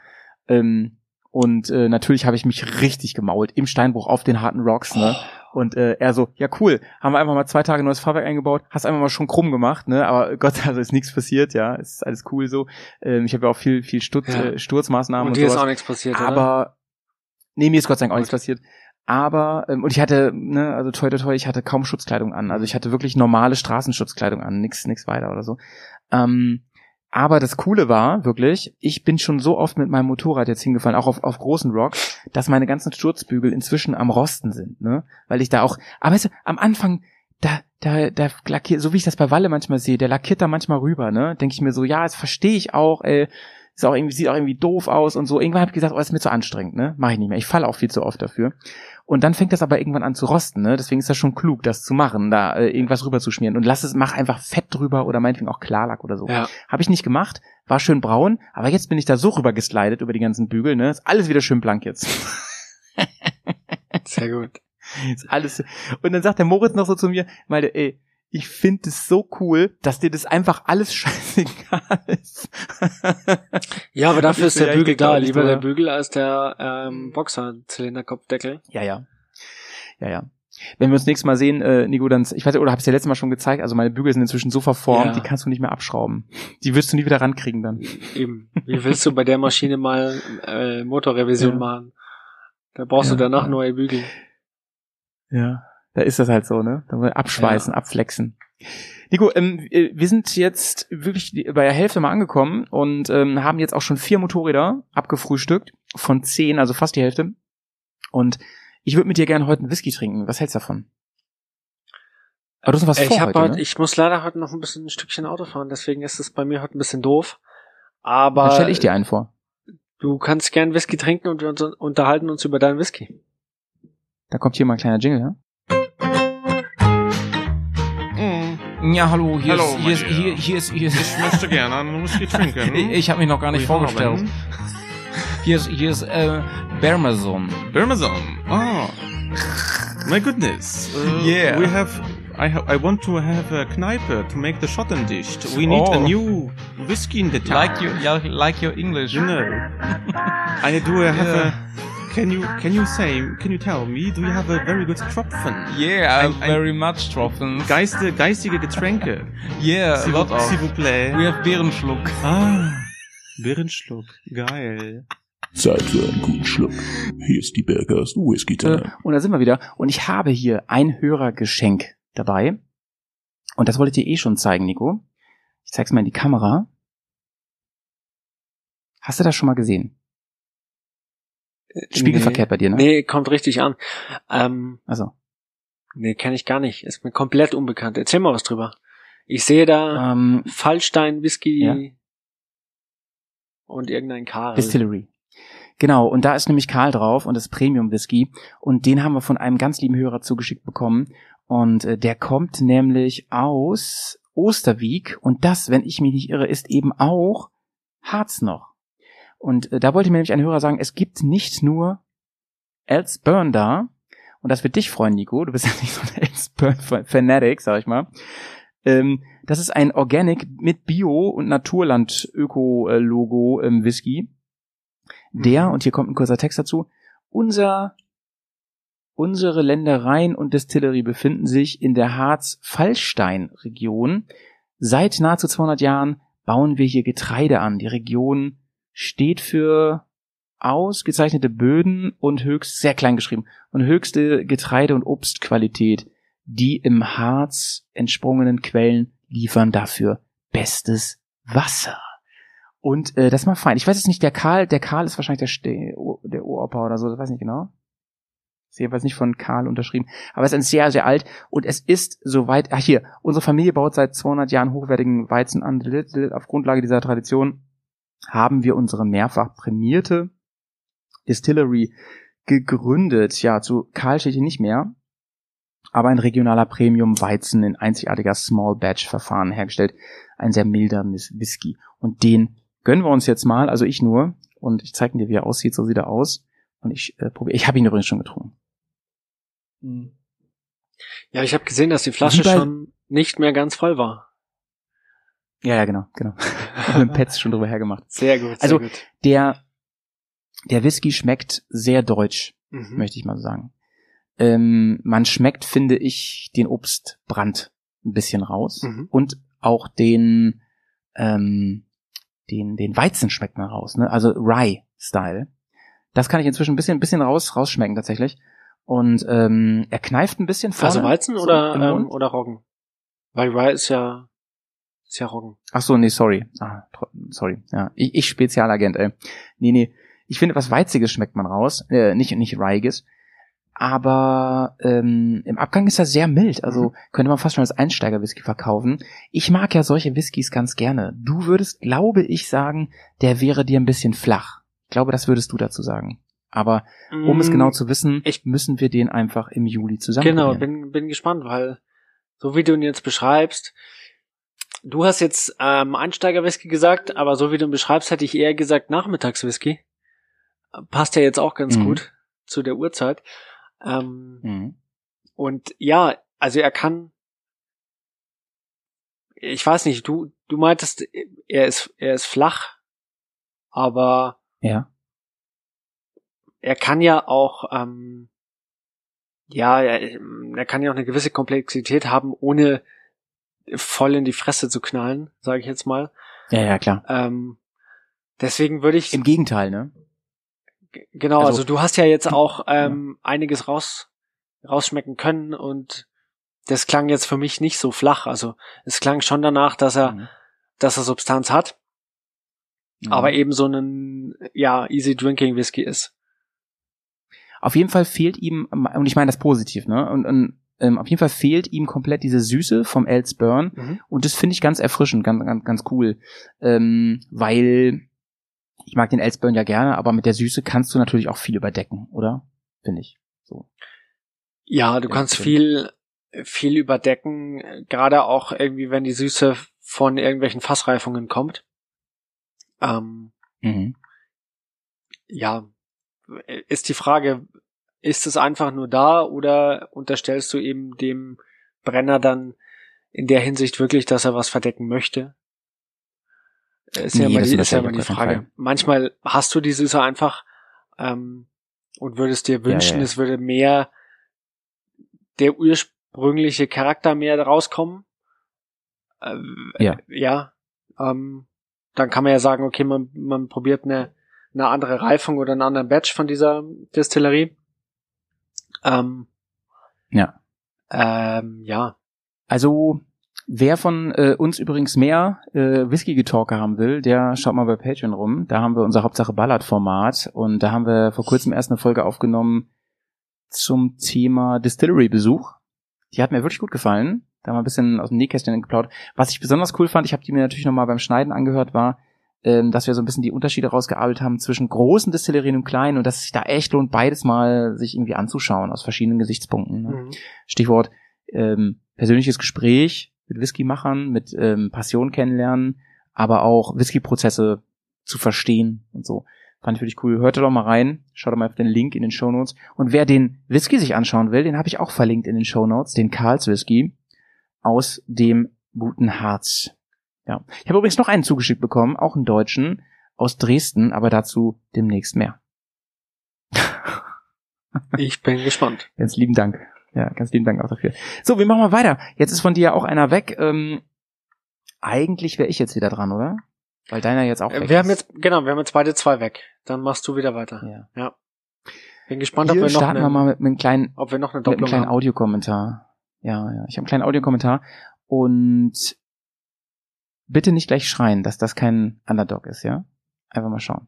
Ähm, und äh, natürlich habe ich mich richtig gemault im Steinbruch auf den harten Rocks, ne? Und äh, er so, ja cool, haben wir einfach mal zwei Tage neues Fahrwerk eingebaut, hast einfach mal schon krumm gemacht, ne? Aber (laughs) Gott, also ist nichts passiert, ja, ist alles cool so. Ähm, ich habe ja auch viel, viel Sturz, Ja. äh, Sturzmaßnahmen Und und, dir ist sowas. auch nichts passiert, oder? Aber nee, mir ist Gott sei Dank auch nichts passiert. Aber ähm, und ich hatte, ne, also toi toi toi, ich hatte kaum Schutzkleidung an. Also ich hatte wirklich normale Straßenschutzkleidung an, nix nix weiter oder so. Ähm, aber das Coole war wirklich, ich bin schon so oft mit meinem Motorrad jetzt hingefallen, auch auf, auf großen Rocks, dass meine ganzen Sturzbügel inzwischen am Rosten sind, ne? Weil ich da auch, aber weißt du, am Anfang, da, da, da lackiert, so wie ich das bei Walle manchmal sehe, der lackiert da manchmal rüber, ne? Denke ich mir so, ja, das verstehe ich auch, ey, ist auch irgendwie, sieht auch irgendwie doof aus und so. Irgendwann habe ich gesagt, oh, ist mir zu anstrengend, ne? Mach ich nicht mehr. Ich falle auch viel zu oft dafür. Und dann fängt das aber irgendwann an zu rosten, ne? Deswegen ist das schon klug, das zu machen, da äh, irgendwas rüber zu schmieren. Und lass es, mach einfach Fett drüber oder meinetwegen auch Klarlack oder so. Ja. Habe ich nicht gemacht, war schön braun, aber jetzt bin ich da so rüber geslidet über die ganzen Bügel, ne? Ist alles wieder schön blank jetzt. (laughs) Sehr gut. ist alles. Und dann sagt der Moritz noch so zu mir, meinte, ey, ich finde es so cool, dass dir das einfach alles (laughs) scheißegal ist. Ja, aber dafür ist der Bügel da. Lieber der Bügel als der ähm, Boxer-Zylinderkopfdeckel. Ja, ja. Ja, ja. Wenn wir uns nächstes Mal sehen, äh, Nico, dann, ich weiß, oder hab's dir letztes Mal schon gezeigt, also meine Bügel sind inzwischen so verformt, Ja. die kannst du nicht mehr abschrauben. Die wirst du nie wieder rankriegen dann. Eben. Wie willst du bei der Maschine mal äh, Motorrevision Ja. machen? Da brauchst Ja, du danach ja. neue Bügel. Ja. Da ist das halt so, ne? Da wir abschweißen, abflexen. Nico, ähm, äh, wir sind jetzt wirklich bei der Hälfte mal angekommen und ähm, haben jetzt auch schon vier Motorräder abgefrühstückt von zehn, also fast die Hälfte. Und ich würde mit dir gerne heute einen Whisky trinken. Was hältst du davon? Aber du hast was Äh, vor ich, hab heute, heute, ne? ich muss leider heute noch ein bisschen ein Stückchen Auto fahren, deswegen ist es bei mir heute ein bisschen doof. Aber Dann stelle ich dir einen vor. du kannst gern Whisky trinken und wir unterhalten uns über deinen Whisky. Da kommt hier mal ein kleiner Jingle, ja? Ja, hallo, hier Hallo, ist, hier ist, hier, hier ist, hier Ich ist, möchte gerne einen Whisky trinken. (laughs) ich, ich habe mich noch gar nicht Wir vorgestellt. Hier ist, hier ist, äh, Bermason. Birmazon. Oh. My goodness. Uh, Yeah. We have. I, ha I want to have a Kneipe to make the Schottendicht. We need a Oh. new whiskey in the town. Like you, like your English. You know. I do have Yeah. a. Can you can you say can you tell me do you have a very good Tropfen? Yeah, Ein- ein- very much Tropfen. Geiste, geistige Getränke. Yeah, a S'il lot vous- of. S'il vous plaît. We have Bärenschluck. Ah, Birrenschluck. Geil. Zeit für einen guten Schluck. Hier ist die Bergers Whisky Äh, Time. Und da sind wir wieder. Und ich habe hier ein Hörergeschenk dabei. Und das wollte ich dir eh schon zeigen, Nico. Ich zeig's mal in die Kamera. Hast du das schon mal gesehen? Spiegelverkehrt bei dir, ne? Nee, kommt richtig an. Ähm, Also, nee, kenne ich gar nicht. Ist mir komplett unbekannt. Erzähl mal was drüber. Ich sehe da ähm, Fallstein Whisky Ja. und irgendein Karl. Distillery. Genau, und da ist nämlich Karl drauf und das Premium Whisky. Und den haben wir von einem ganz lieben Hörer zugeschickt bekommen. Und äh, der kommt nämlich aus Osterwiek. Und das, wenn ich mich nicht irre, ist eben auch Harz noch. Und äh, da wollte mir nämlich ein Hörer sagen, es gibt nicht nur Elsburn da. Und das wird dich freuen, Nico. Du bist (laughs) ja nicht so ein Elsburn-Fanatic, sag ich mal. Ähm, das ist ein Organic mit Bio- und Naturland-Öko-Logo ähm, Whisky. Der, und hier kommt ein kurzer Text dazu, unser, unsere Ländereien und Distillerie befinden sich in der Harz-Fallstein-Region. Seit nahezu 200 Jahren bauen wir hier Getreide an. Die Region steht für ausgezeichnete Böden und höchst, sehr klein geschrieben, und höchste Getreide- und Obstqualität. Die im Harz entsprungenen Quellen liefern dafür bestes Wasser. Und äh, das mal fein. Ich weiß jetzt nicht, der Karl, der Karl ist wahrscheinlich der, Ste der Uropa oder so, das weiß ich nicht genau. Ist jedenfalls nicht von Karl unterschrieben. Aber es ist ein sehr, sehr alt und es ist soweit, ach hier, unsere Familie baut seit 200 Jahren hochwertigen Weizen an. Auf Grundlage dieser Tradition haben wir unsere mehrfach prämierte Distillery gegründet. Ja, zu Karl steht hier nicht mehr, aber ein regionaler Premium-Weizen in einzigartiger Small-Batch-Verfahren hergestellt. Ein sehr milder Whisky. Und den gönnen wir uns jetzt mal, also ich nur. Und ich zeige dir, wie er aussieht. So sieht er aus. Und ich äh, probiere. Ich habe ihn übrigens schon getrunken. Ja, ich habe gesehen, dass die Flasche schon nicht mehr ganz voll war. Ja, ja, genau, genau. Mit dem Pets schon drüber hergemacht. Sehr gut, sehr Also, gut. Der, der Whisky schmeckt sehr deutsch, Mhm. möchte ich mal sagen. Ähm, man schmeckt, finde ich, den Obstbrand ein bisschen raus. Mhm. Und auch den, ähm, den, den Weizen schmeckt man raus, ne? Also Rye-Style. Das kann ich inzwischen ein bisschen, ein bisschen raus, rausschmecken tatsächlich. Und ähm, er kneift ein bisschen vorne. Also Weizen so oder, ähm, oder Roggen? Weil Rye ist ja, ist ja Roggen. Ach so, nee, sorry. Ah, sorry. Ja, ich, ich Spezialagent, ey. Nee, nee. Ich finde, was Weiziges schmeckt man raus. Äh, nicht, nicht Reiges. Aber ähm, im Abgang ist er sehr mild. Also könnte man fast schon als Einsteiger-Whisky verkaufen. Ich mag ja solche Whiskys ganz gerne. Du würdest, glaube ich, sagen, der wäre dir ein bisschen flach. Ich glaube, das würdest du dazu sagen. Aber um es Mm, genau zu wissen, ich- müssen wir den einfach im Juli zusammen Genau, bin, bin gespannt, weil so wie du ihn jetzt beschreibst, du hast jetzt ähm, Einsteiger-Whisky gesagt, aber so wie du ihn beschreibst, hätte ich eher gesagt Nachmittags-Whisky. Passt ja jetzt auch ganz Mhm. gut zu der Uhrzeit. Ähm, Mhm. und ja, also er kann, ich weiß nicht, du, du meintest, er ist, er ist flach, aber Ja. er kann ja auch, ähm, ja, er, er kann ja auch eine gewisse Komplexität haben, ohne voll in die Fresse zu knallen, sage ich jetzt mal. Ja, ja, klar. Ähm, deswegen würde ich, Im Gegenteil, ne? genau, also, also- du hast ja jetzt auch ähm, einiges raus, rausschmecken können und das klang jetzt für mich nicht so flach. Also es klang schon danach, dass er, Mhm. dass er Substanz hat, Mhm. aber eben so ein, ja, easy drinking Whisky ist. Auf jeden Fall fehlt ihm, und ich meine das positiv, ne? Und, und ähm, auf jeden Fall fehlt ihm komplett diese Süße vom Elsburn. Mhm. Und das finde ich ganz erfrischend, ganz, ganz, ganz cool. Ähm, weil ich mag den Elsburn ja gerne, aber mit der Süße kannst du natürlich auch viel überdecken, oder? Finde ich. So. Ja, du Ja, kannst viel viel überdecken, gerade auch irgendwie, wenn die Süße von irgendwelchen Fassreifungen kommt. Ähm, Mhm. ja, ist die Frage, ist es einfach nur da oder unterstellst du eben dem Brenner dann in der Hinsicht wirklich, dass er was verdecken möchte? Ist ja Nee, immer das die, ist ja immer die Frage. Fall. Manchmal hast du die Süße einfach ähm, und würdest dir wünschen, ja. es würde mehr der ursprüngliche Charakter mehr rauskommen. Ähm, Ja. Ja. Ähm, dann kann man ja sagen, okay, man, man probiert eine, eine andere Reifung oder einen anderen Batch von dieser Distillerie. Ähm, Ja. Ähm, ja. Also, wer von äh, uns übrigens mehr äh, Whisky-Getalker haben will, der schaut mal bei Patreon rum. Da haben wir unser Hauptsache Ballard-Format und da haben wir vor kurzem erst eine Folge aufgenommen zum Thema Distillery-Besuch. Die hat mir wirklich gut gefallen. Da haben wir ein bisschen aus dem Nähkästchen geplaudert. Was ich besonders cool fand, ich habe die mir natürlich nochmal beim Schneiden angehört, war, ähm, dass wir so ein bisschen die Unterschiede rausgearbeitet haben zwischen großen Destillerien und kleinen und dass es sich da echt lohnt, beides mal sich irgendwie anzuschauen aus verschiedenen Gesichtspunkten. Ne? Mhm. Stichwort ähm, persönliches Gespräch mit Whisky-Machern, mit ähm, Passion kennenlernen, aber auch Whisky-Prozesse zu verstehen und so. Fand ich wirklich cool. Hört doch mal rein. Schaut doch mal auf den Link in den Show Notes. Und wer den Whisky sich anschauen will, den habe ich auch verlinkt in den Show Notes, den Karls Whisky aus dem guten Harz. Ja. Ich habe übrigens noch einen zugeschickt bekommen, auch einen Deutschen aus Dresden, aber dazu demnächst mehr. Ich bin gespannt. (laughs) Ganz lieben Dank. Ja, ganz lieben Dank auch dafür. So, wir machen mal weiter. Jetzt ist von dir auch einer weg. Ähm, eigentlich wäre ich jetzt wieder dran, oder? Weil deiner jetzt auch Äh, weg Wir ist. haben jetzt, genau, wir haben jetzt beide zwei weg. Dann machst du wieder weiter. Ja. Bin gespannt, ob wir noch starten wir mal mit, mit einem kleinen, ob wir noch eine mit einem Doppelung kleinen. Audiokommentar. Ja, ja. Ich habe einen kleinen Audiokommentar und bitte nicht gleich schreien, dass das kein Underdog ist, ja? Einfach mal schauen.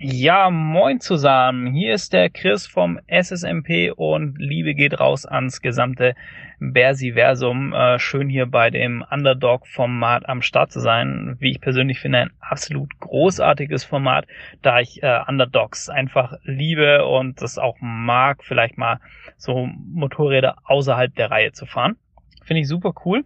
Ja, moin zusammen. Hier ist der Chris vom SSMP und Liebe geht raus ans gesamte Bersiversum. Äh, schön hier bei dem Underdog-Format am Start zu sein. Wie ich persönlich finde, ein absolut großartiges Format, da ich äh, Underdogs einfach liebe und das auch mag, vielleicht mal so Motorräder außerhalb der Reihe zu fahren. Finde ich super cool.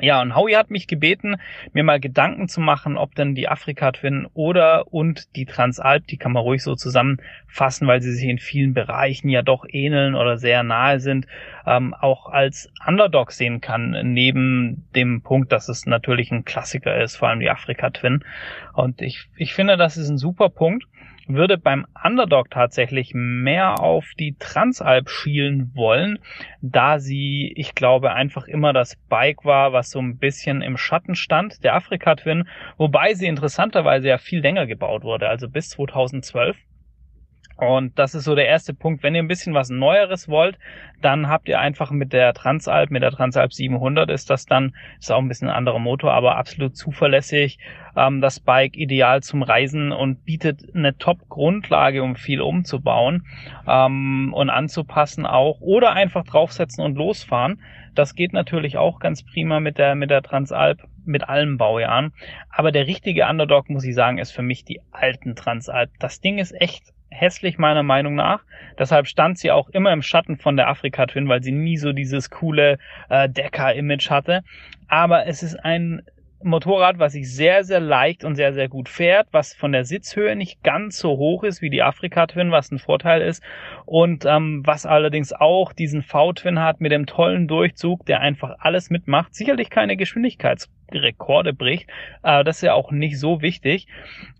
Ja, und Howie hat mich gebeten, mir mal Gedanken zu machen, ob denn die Afrika Twin oder und die Transalp, die kann man ruhig so zusammenfassen, weil sie sich in vielen Bereichen ja doch ähneln oder sehr nahe sind, ähm, auch als Underdog sehen kann, neben dem Punkt, dass es natürlich ein Klassiker ist, vor allem die Afrika Twin. Und ich, ich finde, das ist ein super Punkt würde beim Underdog tatsächlich mehr auf die Transalp schielen wollen, da sie, ich glaube, einfach immer das Bike war, was so ein bisschen im Schatten stand, der Afrika Twin, wobei sie interessanterweise ja viel länger gebaut wurde, also bis 2012. Und das ist so der erste Punkt. Wenn ihr ein bisschen was Neueres wollt, dann habt ihr einfach mit der Transalp, mit der Transalp 700 ist das dann, ist auch ein bisschen ein anderer Motor, aber absolut zuverlässig. Ähm, das Bike ideal zum Reisen und bietet eine Top-Grundlage, um viel umzubauen ähm, und anzupassen auch. Oder einfach draufsetzen und losfahren. Das geht natürlich auch ganz prima mit der, mit der Transalp, mit allen Baujahren. Aber der richtige Underdog, muss ich sagen, ist für mich die alten Transalp. Das Ding ist echt hässlich meiner Meinung nach. Deshalb stand sie auch immer im Schatten von der Afrika Twin, weil sie nie so dieses coole äh, Decker-Image hatte. Aber es ist ein Motorrad, was sich sehr, sehr leicht und sehr, sehr gut fährt, was von der Sitzhöhe nicht ganz so hoch ist wie die Afrika Twin, was ein Vorteil ist. Und ähm, was allerdings auch diesen V-Twin hat mit dem tollen Durchzug, der einfach alles mitmacht. Sicherlich keine Geschwindigkeitsrekorde bricht, äh, das ist ja auch nicht so wichtig.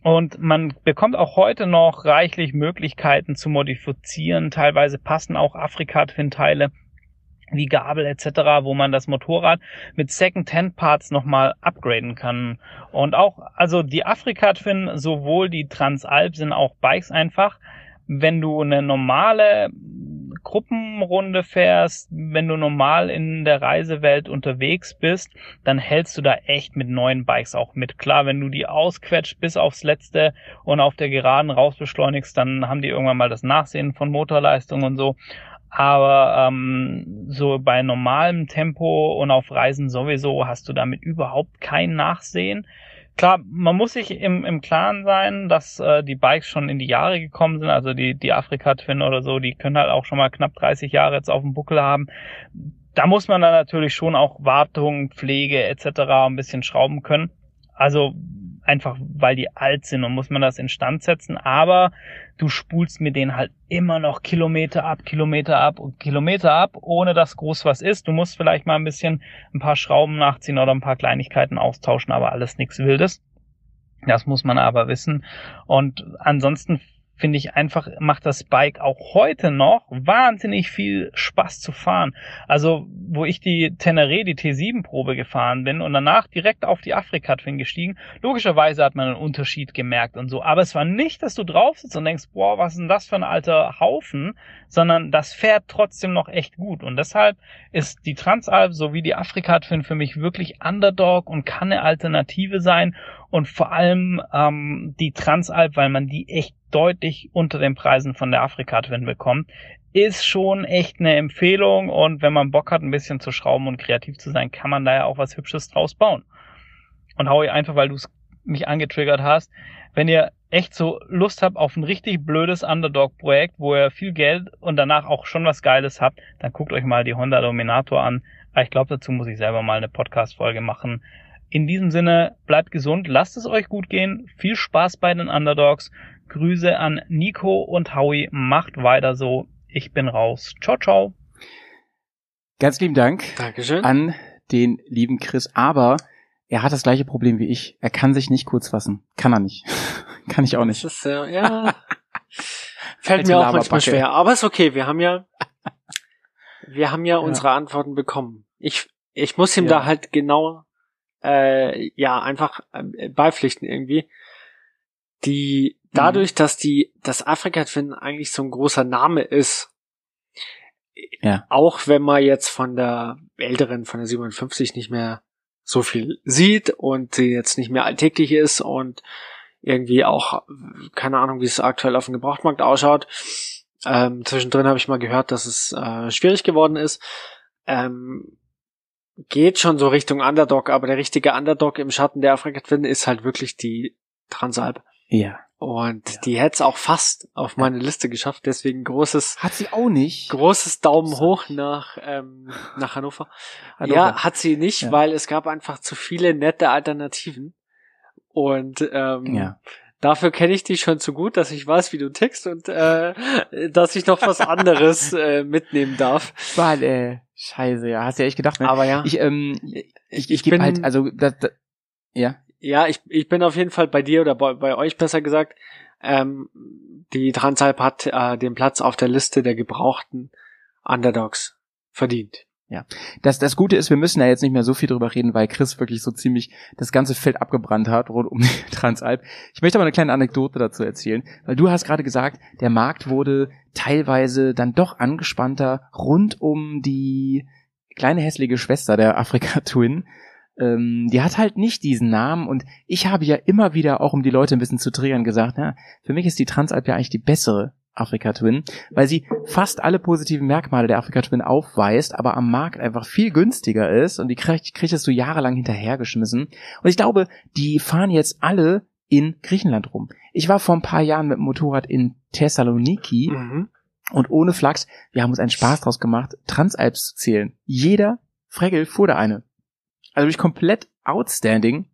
Und man bekommt auch heute noch reichlich Möglichkeiten zu modifizieren. Teilweise passen auch Afrika Twin Teile wie Gabel etc., wo man das Motorrad mit Second-Hand-Parts nochmal upgraden kann. Und auch, also die Afrika Twin, sowohl die Transalp sind auch Bikes einfach. Wenn du eine normale Gruppenrunde fährst, wenn du normal in der Reisewelt unterwegs bist, dann hältst du da echt mit neuen Bikes auch mit. Klar, wenn du die ausquetscht bis aufs Letzte und auf der Geraden rausbeschleunigst, dann haben die irgendwann mal das Nachsehen von Motorleistung und so. Aber ähm, so bei normalem Tempo und auf Reisen sowieso hast du damit überhaupt kein Nachsehen. Klar, man muss sich im, im Klaren sein, dass äh, die Bikes schon in die Jahre gekommen sind. Also die, die Afrika Twin oder so, die können halt auch schon mal knapp 30 Jahre jetzt auf dem Buckel haben. da muss man dann natürlich schon auch Wartung, Pflege etc. ein bisschen schrauben können. Also einfach, weil die alt sind und muss man das instand setzen. Aber du spulst mit denen halt immer noch Kilometer ab, Kilometer ab und Kilometer ab, ohne dass groß was ist. Du musst vielleicht mal ein bisschen ein paar Schrauben nachziehen oder ein paar Kleinigkeiten austauschen, aber alles nichts Wildes. Das muss man aber wissen. Und ansonsten finde ich einfach, macht das Bike auch heute noch wahnsinnig viel Spaß zu fahren. Also, wo ich die Teneré, die T7-Probe gefahren bin und danach direkt auf die Afrika Twin gestiegen, logischerweise hat man einen Unterschied gemerkt und so. Aber es war nicht, dass du drauf sitzt und denkst, boah, was ist denn das für ein alter Haufen, sondern das fährt trotzdem noch echt gut. Und deshalb ist die Transalp sowie die Afrika Twin für mich wirklich Underdog und kann eine Alternative sein. Und vor allem ähm, die Transalp, weil man die echt deutlich unter den Preisen von der Afrika Twin bekommt, ist schon echt eine Empfehlung. Und wenn man Bock hat, ein bisschen zu schrauben und kreativ zu sein, kann man da ja auch was Hübsches draus bauen. Und hau ich einfach, weil du es mich angetriggert hast, wenn ihr echt so Lust habt auf ein richtig blödes Underdog-Projekt, wo ihr viel Geld und danach auch schon was Geiles habt, dann guckt euch mal die Honda Dominator an. Ich glaube, dazu muss ich selber mal eine Podcast-Folge machen. In diesem Sinne, bleibt gesund, lasst es euch gut gehen, viel Spaß bei den Underdogs. Grüße an Nico und Howie, macht weiter so. Ich bin raus. Ciao, ciao. Ganz lieben Dank Dankeschön. an den lieben Chris. Aber er hat das gleiche Problem wie ich. Er kann sich nicht kurz fassen. Kann er nicht. (laughs) kann ich auch nicht. Das ist, äh, ja, (laughs) fällt Alte mir auch manchmal schwer. Aber ist okay, wir haben ja, (laughs) wir haben ja, unsere Antworten bekommen. Ich, ich muss ihm Ja. da halt genau, äh, ja, einfach äh, beipflichten irgendwie. Die, dadurch, Mhm. dass die, dass Afrika Twin eigentlich so ein großer Name ist, Ja. auch wenn man jetzt von der älteren, von der 57 nicht mehr so viel sieht und sie jetzt nicht mehr alltäglich ist und irgendwie auch, keine Ahnung, wie es aktuell auf dem Gebrauchtmarkt ausschaut. Ähm, zwischendrin habe ich mal gehört, dass es äh, schwierig geworden ist. Ähm, geht schon so Richtung Underdog, aber der richtige Underdog im Schatten der Afrika Twin ist halt wirklich die Transalp. Ja. Und die hätte es auch fast auf meine Liste geschafft, deswegen großes, Hat sie auch nicht. großes Daumen hoch nach, ähm, nach Hannover. Hannover. Ja, hat sie nicht, Ja. weil es gab einfach zu viele nette Alternativen. Und ähm, Ja. dafür kenne ich dich schon zu gut, dass ich weiß, wie du tickst und äh, dass ich noch was anderes (laughs) äh, mitnehmen darf. Weil, äh, scheiße, ja. Hast du ja echt gedacht, ne? Aber ja, ich, ähm, ich, ich, ich bin- halt, also, das, das, ja. Ja, ich, ich bin auf jeden Fall bei dir oder bei, bei euch besser gesagt. Ähm, die Transalp hat äh, den Platz auf der Liste der gebrauchten Underdogs verdient. Das, das Gute ist, wir müssen ja jetzt nicht mehr so viel drüber reden, weil Chris wirklich so ziemlich das ganze Feld abgebrannt hat rund um (laughs) die Transalp. Ich möchte aber eine kleine Anekdote dazu erzählen, weil du hast gerade gesagt, der Markt wurde teilweise dann doch angespannter rund um die kleine hässliche Schwester der Afrika Twin. Ähm, die hat halt nicht diesen Namen und ich habe ja immer wieder, auch um die Leute ein bisschen zu triggern, gesagt, na, für mich ist die Transalp ja eigentlich die bessere Afrika Twin, weil sie fast alle positiven Merkmale der Afrika Twin aufweist, aber am Markt einfach viel günstiger ist und die krieg, kriegst du jahrelang hinterhergeschmissen. Und ich glaube, die fahren jetzt alle in Griechenland rum. Ich war vor ein paar Jahren mit dem Motorrad in Thessaloniki Mhm. und ohne Flachs, wir haben uns einen Spaß draus gemacht, Transalps zu zählen. Jeder Fregel fuhr da eine. Also wirklich komplett outstanding.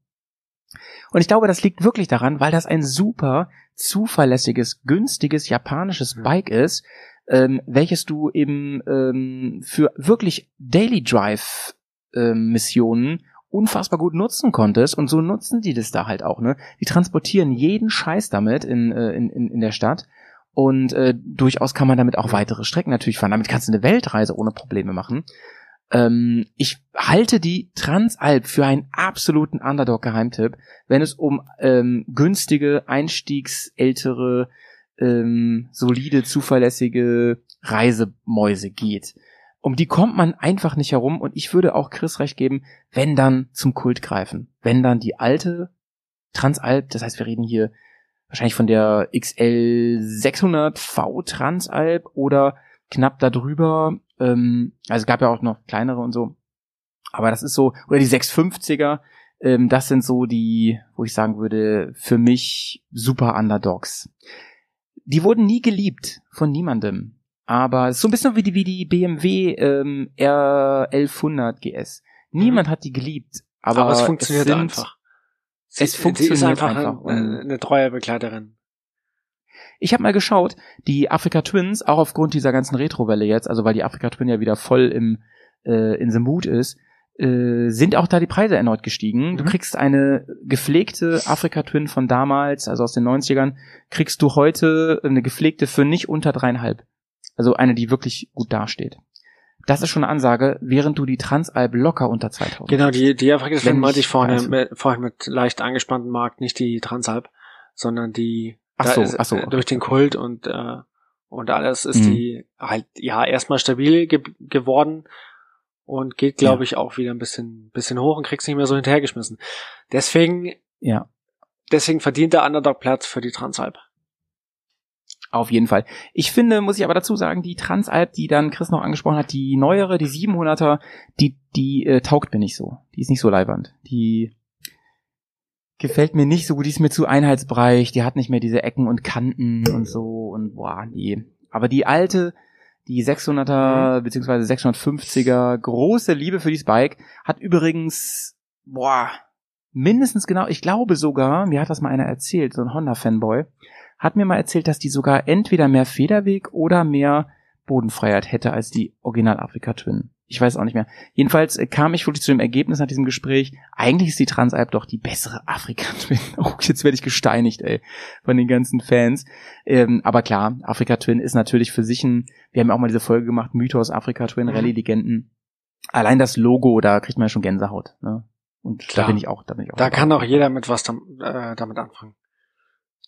Und ich glaube, das liegt wirklich daran, weil das ein super zuverlässiges, günstiges japanisches Mhm. Bike ist, ähm, welches du eben ähm, für wirklich Daily Drive ähm, Missionen unfassbar gut nutzen konntest und so nutzen die das da halt auch, ne? Die transportieren jeden Scheiß damit in, äh, in, in, in der Stadt und äh, durchaus kann man damit auch weitere Strecken natürlich fahren. Damit kannst du eine Weltreise ohne Probleme machen. Ähm, ich halte die Transalp für einen absoluten Underdog-Geheimtipp, wenn es um ähm, günstige, einstiegsältere, ähm, solide, zuverlässige Reisemäuse geht. Um die kommt man einfach nicht herum und ich würde auch Chris recht geben, wenn dann zum Kult greifen. Wenn dann die alte Transalp, das heißt, wir reden hier wahrscheinlich von der XL 600V Transalp oder knapp darüber. Ähm, also es gab ja auch noch kleinere und so. Aber das ist so, oder die 650er, ähm, das sind so die, wo ich sagen würde, für mich super Underdogs. Die wurden nie geliebt von niemandem. aber es ist so ein bisschen wie die, wie die BMW ähm, R1100 GS. Niemand hat die geliebt, aber, Aber, es funktioniert sind, einfach. Es Sie- funktioniert sie ist einfach, einfach. Eine, eine treue Begleiterin. Ich habe mal geschaut, die Africa Twins, auch aufgrund dieser ganzen Retro-Welle jetzt, also weil die Africa Twin ja wieder voll im äh, in the mood ist, äh, sind auch da die Preise erneut gestiegen. Du Mhm. kriegst eine gepflegte Africa Twin von damals, also aus den 90ern, kriegst du heute eine gepflegte für nicht unter dreieinhalb. Also eine, die wirklich gut dasteht. Das ist schon eine Ansage, während du die Transalp locker unter 2000. Genau, die, die Afrika Wenn meinte ich vorhin mit, vorhin mit leicht angespannten Markt, nicht die Transalp, sondern die Ach so, ist, ach so, äh, okay. durch den Kult und äh, und alles ist Mhm. die halt ja erstmal stabil ge geworden und geht glaube Ja. ich auch wieder ein bisschen bisschen hoch und kriegst nicht mehr so hinterhergeschmissen. Deswegen Ja. deswegen verdient der Underdog Platz für die Transalp. Auf jeden Fall. Ich finde, muss ich aber dazu sagen, die Transalp, die dann Chris noch angesprochen hat, die neuere, die 700er, die, die äh, taugt mir nicht so. Die ist nicht so leibernd. Die gefällt mir nicht so gut. Die ist mir zu einheitsbreich. Die hat nicht mehr diese Ecken und Kanten und so und boah, nee. Aber die alte, die 600er beziehungsweise 650er, große Liebe für dieses Bike, hat übrigens, boah, mindestens genau, ich glaube sogar, mir hat das mal einer erzählt, so ein Honda-Fanboy, hat mir mal erzählt, dass die sogar entweder mehr Federweg oder mehr Bodenfreiheit hätte als die Original Afrika Twin. Ich weiß auch nicht mehr. Jedenfalls äh, kam ich wirklich zu dem Ergebnis nach diesem Gespräch, eigentlich ist die Transalp doch die bessere Afrika Twin. (laughs) Oh, jetzt werde ich gesteinigt, ey, von den ganzen Fans. Ähm, aber klar, Afrika Twin ist natürlich für sich ein, wir haben ja auch mal diese Folge gemacht, Mythos Afrika Twin, Mhm. Rallye-Legenden. Allein das Logo, da kriegt man ja schon Gänsehaut. Ne? Und Klar. da bin ich auch, da bin ich auch. Da dabei. kann auch jeder mit was dam äh, damit anfangen.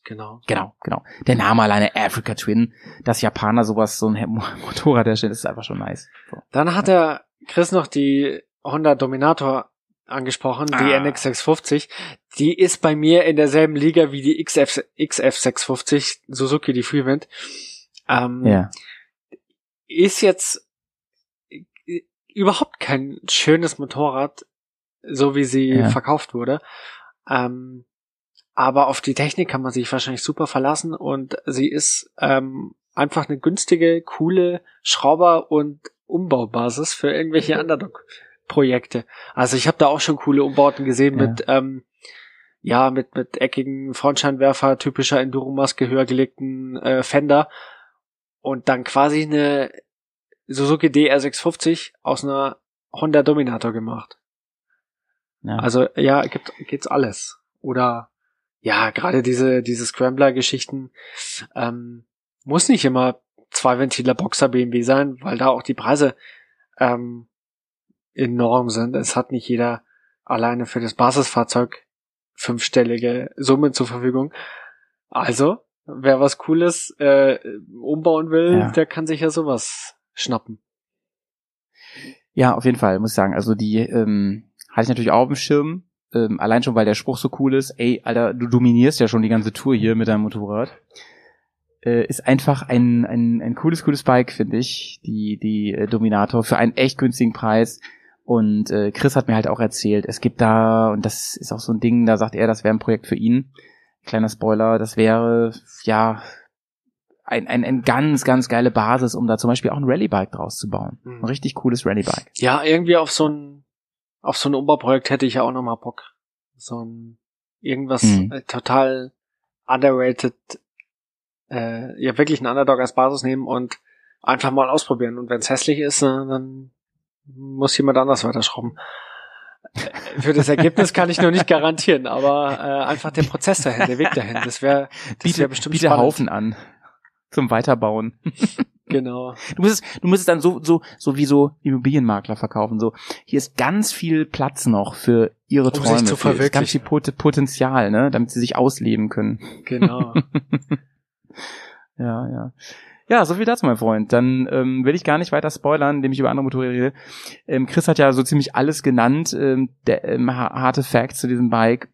Genau. Genau, genau. Der Name alleine Africa Twin, dass Japaner sowas, so ein Mo- (laughs) Motorrad herstellen, das ist einfach schon nice. So. Dann hat der Chris noch die Honda Dominator angesprochen, die Ah. NX650. Die ist bei mir in derselben Liga wie die XF, XF650 Suzuki, die Freewind. Ähm, Ja. Ist jetzt überhaupt kein schönes Motorrad, so wie sie Ja. verkauft wurde. Ähm, aber auf die Technik kann man sich wahrscheinlich super verlassen und sie ist ähm, einfach eine günstige, coole Schrauber- und Umbaubasis für irgendwelche Underdog-Projekte. Also ich habe da auch schon coole Umbauten gesehen Ja. mit ähm, ja mit mit eckigen Frontscheinwerfer, typischer Enduromaske, höher gelegten äh, Fender und dann quasi eine Suzuki DR650 aus einer Honda Dominator gemacht. ja. Also ja, gibt geht's alles. Oder ja, gerade diese diese Scrambler-Geschichten ähm, muss nicht immer zwei Ventiler Boxer BMW sein, weil da auch die Preise ähm, enorm sind. Es hat nicht jeder alleine für das Basisfahrzeug fünfstellige Summen zur Verfügung. Also, wer was Cooles äh, umbauen will, Ja. der kann sich ja sowas schnappen. Ja, auf jeden Fall, muss ich sagen. Also die ähm, hatte ich natürlich auch auf dem Schirm. Ähm, allein schon, weil der Spruch so cool ist. Ey, Alter, du dominierst ja schon die ganze Tour hier mit deinem Motorrad. Äh, ist einfach ein, ein, ein cooles, cooles Bike, finde ich. Die, die äh, Dominator für einen echt günstigen Preis. Und äh, Chris hat mir halt auch erzählt, es gibt da, und das ist auch so ein Ding, da sagt er, das wäre ein Projekt für ihn. Kleiner Spoiler, das wäre, ja, ein, ein, ein ganz, ganz geile Basis, um da zum Beispiel auch ein Rallye-Bike draus zu bauen. Mhm. Ein richtig cooles Rallye-Bike. Ja, irgendwie auf so ein auf so ein Umbauprojekt hätte ich ja auch noch mal Bock. So ein irgendwas Mhm. total underrated, äh, ja wirklich einen Underdog als Basis nehmen und einfach mal ausprobieren. Und wenn es hässlich ist, äh, dann muss jemand anders weiterschrauben. Äh, Für das Ergebnis kann ich noch nicht garantieren, aber äh, einfach der Prozess dahin, der Weg dahin, das wäre das wäre bestimmt biete spannend. Haufen an zum Weiterbauen. (laughs) (laughs) Genau. Du musst es, du musst es dann so, so, so wie so Immobilienmakler verkaufen. So, hier ist ganz viel Platz noch für ihre Um sich Träume, zu für ganz verwirklichen. viel Pot Potenzial, ne, damit sie sich ausleben können. Genau. (laughs) Ja, ja. Ja, so viel dazu, mein Freund. Dann ähm, will ich gar nicht weiter spoilern, indem ich über andere Motorräder rede. Ähm, Chris hat ja so ziemlich alles genannt, ähm, der, ähm, ha- harte Facts zu diesem Bike.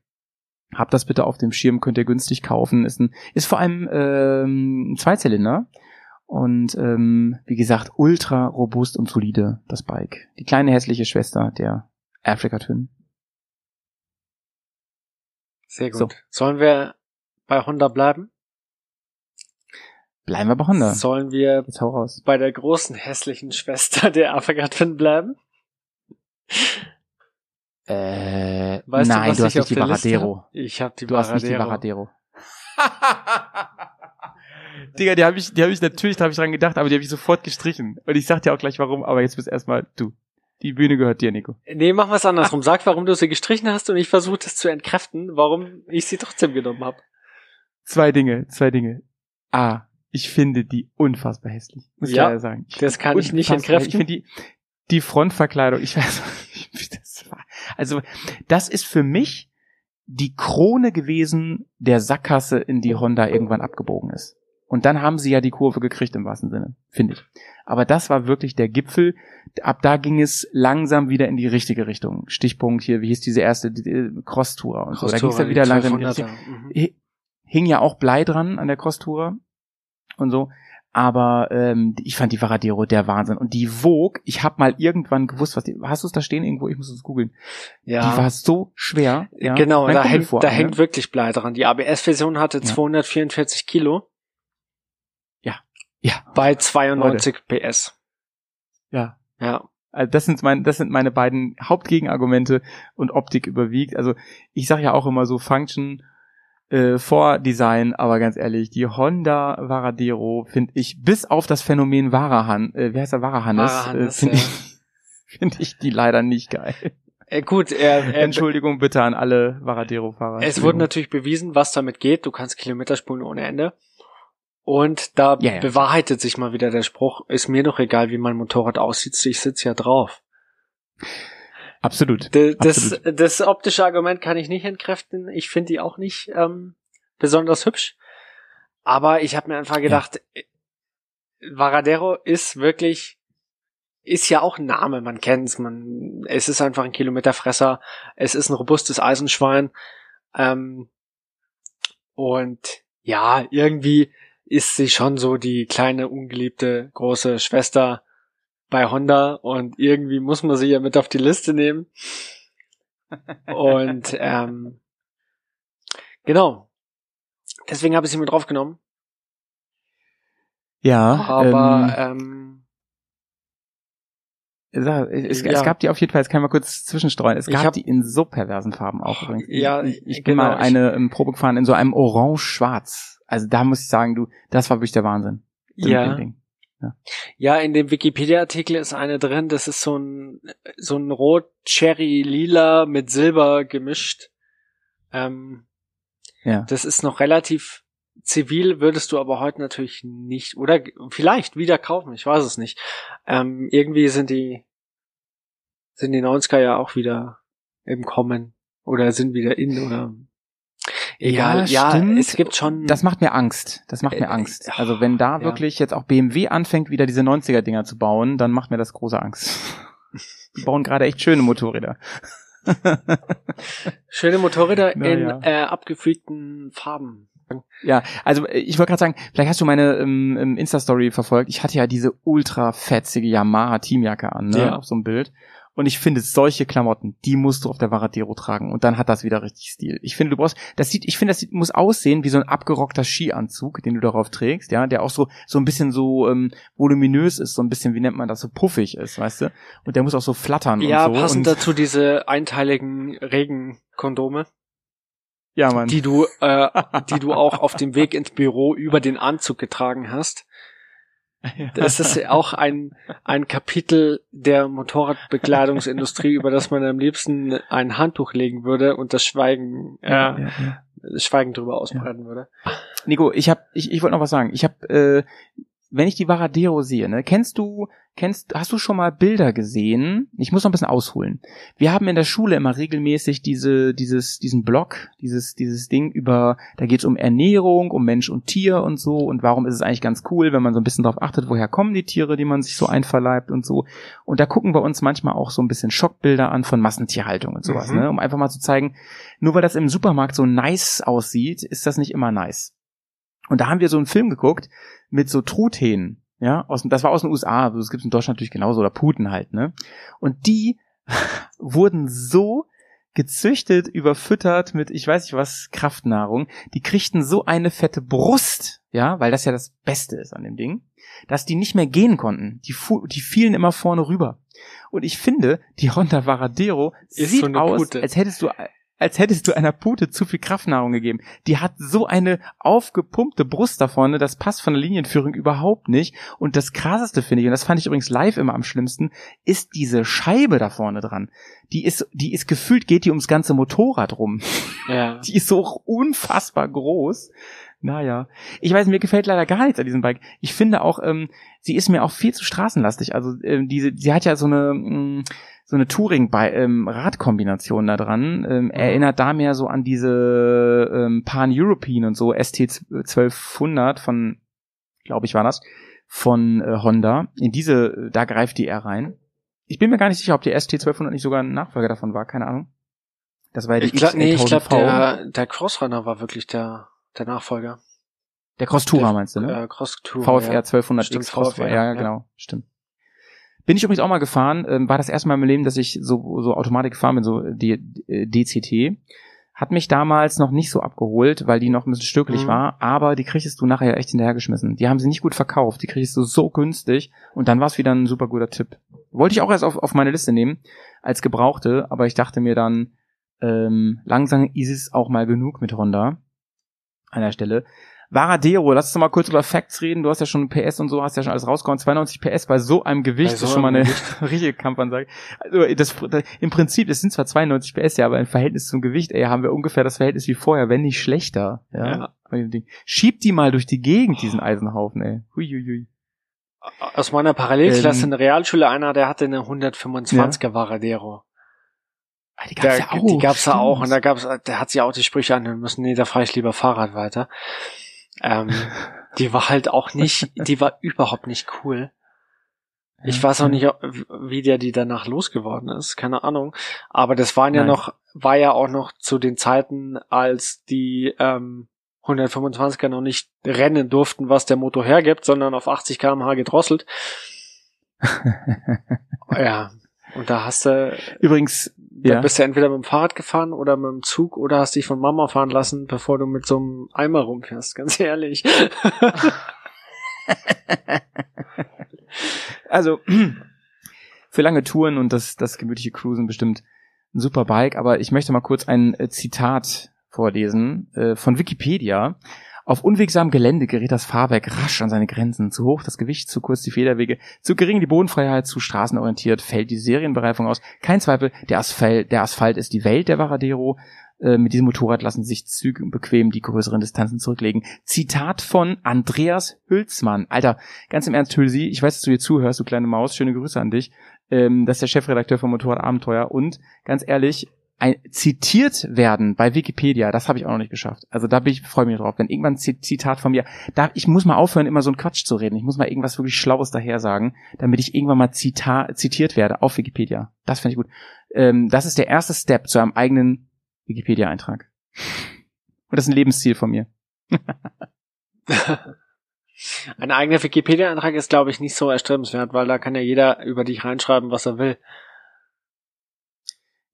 Habt das bitte auf dem Schirm, könnt ihr günstig kaufen. Ist, ein, ist vor allem ähm, ein Zweizylinder. Und ähm, wie gesagt, ultra robust und solide, das Bike. Die kleine hässliche Schwester der Africa Twin. Sehr gut. So. Sollen wir bei Honda bleiben? Bleiben wir bei Honda. Sollen wir Jetzt hau raus. bei der großen hässlichen Schwester der Avogadro bleiben? Äh, Weißt nein, du, was du ich hast nicht die der Liste Varadero. hab? Ich habe die Du hast nicht die. Varadero. (laughs) Digga, die habe ich, die habe ich natürlich, da habe ich dran gedacht, aber die habe ich sofort gestrichen. Und ich sag dir auch gleich warum, aber jetzt bist erstmal du. Die Bühne gehört dir, Nico. Nee, machen wir es andersrum. Sag, warum du sie gestrichen hast und ich versuche das zu entkräften, warum ich sie trotzdem genommen habe. Zwei Dinge, zwei Dinge. A, ich finde die unfassbar hässlich. Muss ich Ja, leider sagen. das kann ich nicht entkräften. Ich finde die, die Frontverkleidung, ich weiß nicht, das war, also, das ist für mich die Krone gewesen der Sackgasse, in die Honda irgendwann abgebogen ist. Und dann haben sie ja die Kurve gekriegt im wahrsten Sinne, finde ich. Aber das war wirklich der Gipfel. Ab da ging es langsam wieder in die richtige Richtung. Stichpunkt hier, wie hieß diese erste die Cross-Tour und so. Da ging es ja wieder langsam in die richtige Mhm. hi- hing ja auch Blei dran an der Crosstour und so. Aber ähm, ich fand die Varadero der Wahnsinn. Und die Vogue, ich habe mal irgendwann gewusst, was die. Hast du es da stehen irgendwo? Ich muss es googeln. Ja. Die war so schwer. Ja. genau, da hängt, vor da allem, hängt wirklich Blei dran. Die ABS-Version hatte 244 Kilo Ja. Ja. bei 92 PS. Ja. Ja. Also das sind meine, das sind meine beiden Hauptgegenargumente und Optik überwiegt. Also ich sage ja auch immer so Function äh, vor Design, aber ganz ehrlich, die Honda Varadero finde ich bis auf das Phänomen Varahan, äh, wie heißt der Varahannes, äh, Varahannes, finde ja. ich, (laughs) finde ich die leider nicht geil. Äh, gut, er, er, (laughs) Entschuldigung bitte an alle Varadero-Fahrer. es wurde natürlich bewiesen, was damit geht. Du kannst Kilometer spulen ohne Ende. Und da ja. bewahrheitet sich mal wieder der Spruch, ist mir doch egal, wie mein Motorrad aussieht, ich sitze ja drauf. Absolut. D- Das, Absolut. das optische Argument kann ich nicht entkräften. Ich finde die auch nicht ähm, besonders hübsch. Aber ich habe mir einfach gedacht, äh, Varadero ist wirklich, ist ja auch ein Name, man kennt's, man, es ist einfach ein Kilometerfresser, es ist ein robustes Eisenschwein. Ähm, und ja, irgendwie ist sie schon so die kleine, ungeliebte, große Schwester bei Honda und irgendwie muss man sie ja mit auf die Liste nehmen. Und (laughs) ähm, genau. Deswegen habe ich sie mit draufgenommen. Ja, Aber ähm, ähm, sag, es, ja. es gab die auf jeden Fall, jetzt kann ich mal kurz zwischenstreuen, es gab hab- die in so perversen Farben auch übrigens. Ja, ich, ich bin genau, mal eine im Probe gefahren in so einem orange-schwarz. Also da muss ich sagen, du, das war wirklich der Wahnsinn. Ja. Ding. Ja, in dem Wikipedia-Artikel ist eine drin, das ist so ein so ein rot Cherry Lila mit Silber gemischt. Ähm, Ja. das ist noch relativ zivil, würdest du aber heute natürlich nicht oder vielleicht wieder kaufen, ich weiß es nicht. Ähm, irgendwie sind die sind die 90er ja auch wieder im Kommen oder sind wieder in oder egal. Ja, stimmt. es gibt schon Das macht mir Angst. Das macht Äh, mir Angst. äh, Also wenn da ja. wirklich jetzt auch BMW anfängt, wieder diese 90er-Dinger zu bauen, dann macht mir das große Angst. Die bauen gerade echt schöne Motorräder. (laughs) schöne Motorräder (laughs) Na in ja. äh, abgefügten Farben. Ja, also äh, ich wollte gerade sagen, vielleicht hast du meine ähm, ähm, Insta-Story verfolgt. Ich hatte ja diese ultra fetzige Yamaha Teamjacke an, ne, Ja. auf so einem Bild. Und ich finde, solche Klamotten, die musst du auf der Varadero tragen. Und dann hat das wieder richtig Stil. Ich finde, du brauchst, das sieht, ich finde, das sieht, muss aussehen wie so ein abgerockter Skianzug, den du darauf trägst, ja, der auch so, so ein bisschen so ähm, voluminös ist, so ein bisschen, wie nennt man das, so puffig ist, weißt du? Und der muss auch so flattern Ja, und so. passend und, dazu diese einteiligen Regenkondome, ja, Mann. die du, äh, die du auch auf dem Weg ins Büro über den Anzug getragen hast. (laughs) Das ist auch ein, ein Kapitel der Motorradbekleidungsindustrie, über das man am liebsten ein Handtuch legen würde und das Schweigen, äh, ja, ja. das Schweigen drüber ausbreiten würde. Nico, ich hab, ich, ich wollte noch was sagen. Ich habe, äh, wenn ich die Varadero sehe, ne, kennst du, kennst, hast du schon mal Bilder gesehen? Ich muss noch ein bisschen ausholen. Wir haben in der Schule immer regelmäßig diese, dieses, diesen Blog, dieses, dieses Ding über, da geht's um Ernährung, um Mensch und Tier und so und warum ist es eigentlich ganz cool, wenn man so ein bisschen darauf achtet, woher kommen die Tiere, die man sich so einverleibt und so. Und da gucken wir uns manchmal auch so ein bisschen Schockbilder an von Massentierhaltung und sowas, Mhm. ne, um einfach mal zu zeigen, nur weil das im Supermarkt so nice aussieht, ist das nicht immer nice. Und da haben wir so einen Film geguckt mit so Truthähnen, ja, aus, das war aus den USA, also das gibt's in Deutschland natürlich genauso, oder Puten halt, ne? Und die (laughs) wurden so gezüchtet, überfüttert mit, ich weiß nicht was, Kraftnahrung. Die kriegten so eine fette Brust, ja, weil das ja das Beste ist an dem Ding, dass die nicht mehr gehen konnten. Die, fu die fielen immer vorne rüber. Und ich finde, die Honda Varadero Ist sieht so aus, Pute. als hättest du als hättest du einer Pute zu viel Kraftnahrung gegeben. Die hat so eine aufgepumpte Brust da vorne, das passt von der Linienführung überhaupt nicht. Und das krasseste finde ich, und das fand ich übrigens live immer am schlimmsten, ist diese Scheibe da vorne dran. Die ist, die ist gefühlt, geht die ums ganze Motorrad rum. Ja. (laughs) Die ist so unfassbar groß. Naja. Ich weiß, mir gefällt leider gar nichts an diesem Bike. Ich finde auch, ähm, sie ist mir auch viel zu straßenlastig. Also ähm, diese, sie hat ja so eine mh, so eine Touring-Radkombination da dran. Ähm, Erinnert da mehr so an diese ähm, Pan-European und so ST 1200 von, glaube ich, war das, von äh, Honda. In diese, da greift die eher rein. Ich bin mir gar nicht sicher, ob die ST 1200 nicht sogar ein Nachfolger davon war. Keine Ahnung. Das war ja die Ich glaube, nee, ich glaube, X1000V. der, der Crossrunner war wirklich der, der Nachfolger. Der Cross Tourer meinst du, ne? Äh, Cross Tour. VFR ja. 1200 Stimmt, X Cross, VFR, ja, ja. genau, stimmt. Bin ich übrigens auch mal gefahren, ähm, war das erste Mal meinem Leben, dass ich so, so Automatik gefahren bin, so D, äh, DCT. Hat mich damals noch nicht so abgeholt, weil die noch ein bisschen stückelig Mhm. war, aber die kriegst du nachher echt hinterhergeschmissen. Die haben sie nicht gut verkauft, die kriegst du so günstig und dann war es wieder ein super guter Tipp. Wollte ich auch erst auf, auf meine Liste nehmen, als Gebrauchte, aber ich dachte mir dann, ähm, langsam ist es auch mal genug mit Honda an der Stelle. Varadero, lass uns doch mal kurz über Facts reden. Du hast ja schon PS und so, hast ja schon alles rausgehauen. 92 PS bei so einem Gewicht so ist schon mal eine (laughs) richtige Kampfansage. Also das, das, im Prinzip, es sind zwar 92 PS, ja, aber im Verhältnis zum Gewicht, ey, haben wir ungefähr das Verhältnis wie vorher, wenn nicht schlechter. Ja. Ja. Bei dem Ding. Schieb die mal durch die Gegend, diesen Eisenhaufen, ey. Huiuiui. Aus meiner Parallelklasse Ähm, in der Realschule einer, der hatte eine 125er Varadero. Ah, Die gab's ja auch. die gab's da stimmt. auch und da gab's, der hat sich auch die Sprüche anhören müssen, nee, da fahre ich lieber Fahrrad weiter. Ähm, die war halt auch nicht, die war überhaupt nicht cool. Ich weiß auch nicht, wie der die danach losgeworden ist, keine Ahnung. Aber das waren ja Nein. noch, war ja auch noch zu den Zeiten, als die ähm, 125er noch nicht rennen durften, was der Motor hergibt, sondern auf 80 km/h gedrosselt. (laughs) ja, und da hast du, Übrigens, da ja. bist du entweder mit dem Fahrrad gefahren oder mit dem Zug oder hast dich von Mama fahren lassen, bevor du mit so einem Eimer rumfährst, ganz ehrlich. (laughs) Also, (clears throat) für lange Touren und das, das gemütliche Cruisen bestimmt ein super Bike, aber ich möchte mal kurz ein äh, Zitat vorlesen äh, von Wikipedia. Auf unwegsamem Gelände gerät das Fahrwerk rasch an seine Grenzen. Zu hoch das Gewicht, zu kurz die Federwege, zu gering die Bodenfreiheit, zu straßenorientiert fällt die Serienbereifung aus. Kein Zweifel, der Asphalt, der Asphalt ist die Welt der Varadero. Äh, Mit diesem Motorrad lassen sich Züge bequem die größeren Distanzen zurücklegen. Zitat von Andreas Hülsmann. Alter, ganz im Ernst, Hülsi, ich weiß, dass du hier zuhörst, du kleine Maus, schöne Grüße an dich. Ähm, das ist der Chefredakteur von Motorrad Abenteuer und ganz ehrlich, ein, zitiert werden bei Wikipedia, das habe ich auch noch nicht geschafft. Also da bin ich freue mich drauf, wenn irgendwann ein Zi- Zitat von mir, da ich muss mal aufhören, immer so ein Quatsch zu reden. Ich muss mal irgendwas wirklich Schlaues daher sagen, damit ich irgendwann mal zita zitiert werde auf Wikipedia. Das finde ich gut. Ähm, das ist der erste Step zu einem eigenen Wikipedia-Eintrag. Und das ist ein Lebensziel von mir. (laughs) Ein eigener Wikipedia-Eintrag ist, glaube ich, nicht so erstrebenswert, weil da kann ja jeder über dich reinschreiben, was er will.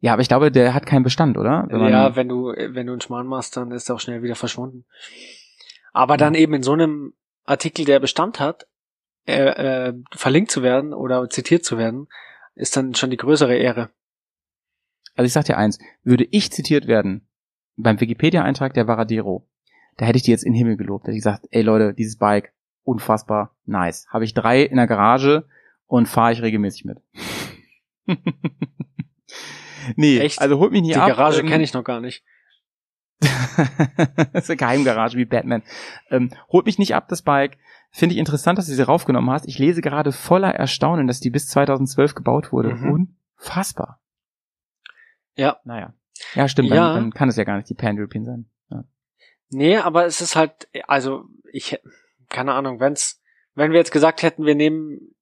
Ja, aber ich glaube, der hat keinen Bestand, oder? Wenn ja, wenn du, wenn du einen Schmarrn machst, dann ist er auch schnell wieder verschwunden. Aber dann eben in so einem Artikel, der Bestand hat, äh, äh, verlinkt zu werden oder zitiert zu werden, ist dann schon die größere Ehre. Also ich sag dir eins, würde ich zitiert werden beim Wikipedia-Eintrag der Varadero, da hätte ich die jetzt in den Himmel gelobt. Da hätte ich gesagt, ey Leute, dieses Bike, unfassbar nice. Habe ich drei in der Garage und fahre ich regelmäßig mit. (laughs) nee, Echt? also holt mich nie Die ab. Garage ähm, kenne ich noch gar nicht. (laughs) das ist eine Geheimgarage wie Batman. Ähm, holt mich nicht ab, das Bike. Finde ich interessant, dass du sie raufgenommen hast. Ich lese gerade voller Erstaunen, dass die bis 2012 gebaut wurde. Mhm. Unfassbar. Ja. Naja. Ja, stimmt, Ja. Dann, dann kann es ja gar nicht die Pan-European sein. Ja. Nee, aber es ist halt, also ich, keine Ahnung, wenn's, wenn wir jetzt gesagt hätten, wir nehmen,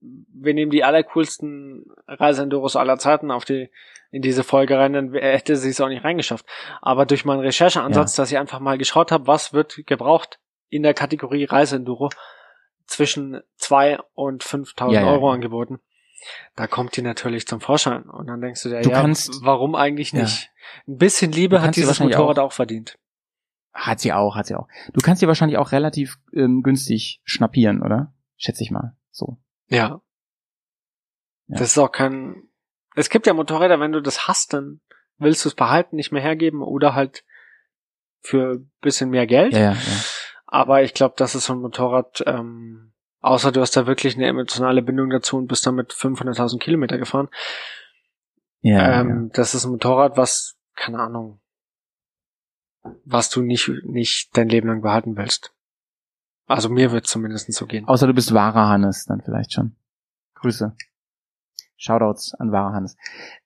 wir nehmen die allercoolsten Reiseenduros aller Zeiten auf die, in diese Folge rein, dann hätte sie es auch nicht reingeschafft. Aber durch meinen Rechercheansatz, dass ich einfach mal geschaut habe, was wird gebraucht in der Kategorie Reiseenduro zwischen zwei und 5.000 Ja, ja, Euro ja. angeboten, Da kommt die natürlich zum Vorschein. Und dann denkst du dir, Du ja, kannst- warum eigentlich Ja. nicht? Ein bisschen Liebe hat dieses Motorrad auch- auch verdient. Hat sie auch, hat sie auch. Du kannst dir wahrscheinlich auch relativ ähm, günstig schnappieren, oder? Schätze ich mal. So. Ja. Ja. Das ist auch kein. Es gibt ja Motorräder, wenn du das hast, dann willst du es behalten, nicht mehr hergeben oder halt für ein bisschen mehr Geld. Ja, ja, ja. Aber ich glaube, das ist so ein Motorrad, ähm, außer du hast da wirklich eine emotionale Bindung dazu und bist damit 500.000 Kilometer gefahren. Ja, ähm, Das ist ein Motorrad, was, keine Ahnung, was du nicht, nicht dein Leben lang behalten willst. Also mir wird zumindest so gehen. ja. Außer du bist wahrer Hannes, dann vielleicht schon. Grüße. Shoutouts an wahrer Hannes.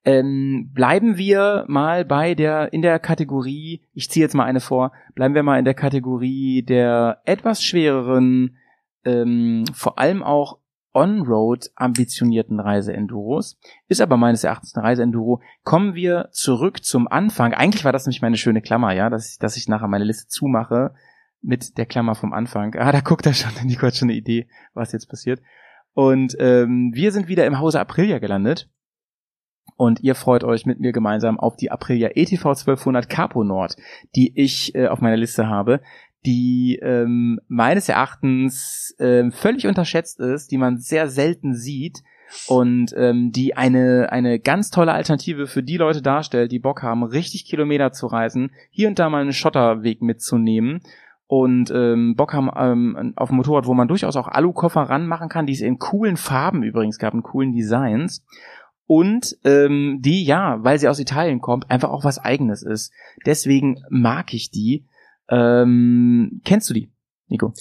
Ähm, bleiben wir mal bei der, in der Kategorie, ich ziehe jetzt mal eine vor, bleiben wir mal in der Kategorie der etwas schwereren, ähm, vor allem auch On-Road ambitionierten Reise-Enduros. Ist aber meines Erachtens eine Reise-Enduro. Kommen wir zurück zum Anfang. Eigentlich war das nämlich meine schöne Klammer, ja, dass ich, dass ich nachher meine Liste zumache mit der Klammer vom Anfang. Ah, da guckt er schon, Nico hat schon eine Idee, was jetzt passiert. Und ähm, wir sind wieder im Hause Aprilia gelandet. Und ihr freut euch mit mir gemeinsam auf die Aprilia ETV 1200 Capo Nord, die ich äh, auf meiner Liste habe, die ähm, meines Erachtens ähm, völlig unterschätzt ist, die man sehr selten sieht und ähm, die eine eine ganz tolle Alternative für die Leute darstellt, die Bock haben, richtig Kilometer zu reisen, hier und da mal einen Schotterweg mitzunehmen und ähm, Bock haben ähm, auf ein Motorrad, wo man durchaus auch Alukoffer ranmachen kann, die es in coolen Farben übrigens gab, in coolen Designs und ähm, die, ja, weil sie aus Italien kommt, einfach auch was eigenes ist. Deswegen mag ich die. Ähm, kennst du die, Nico?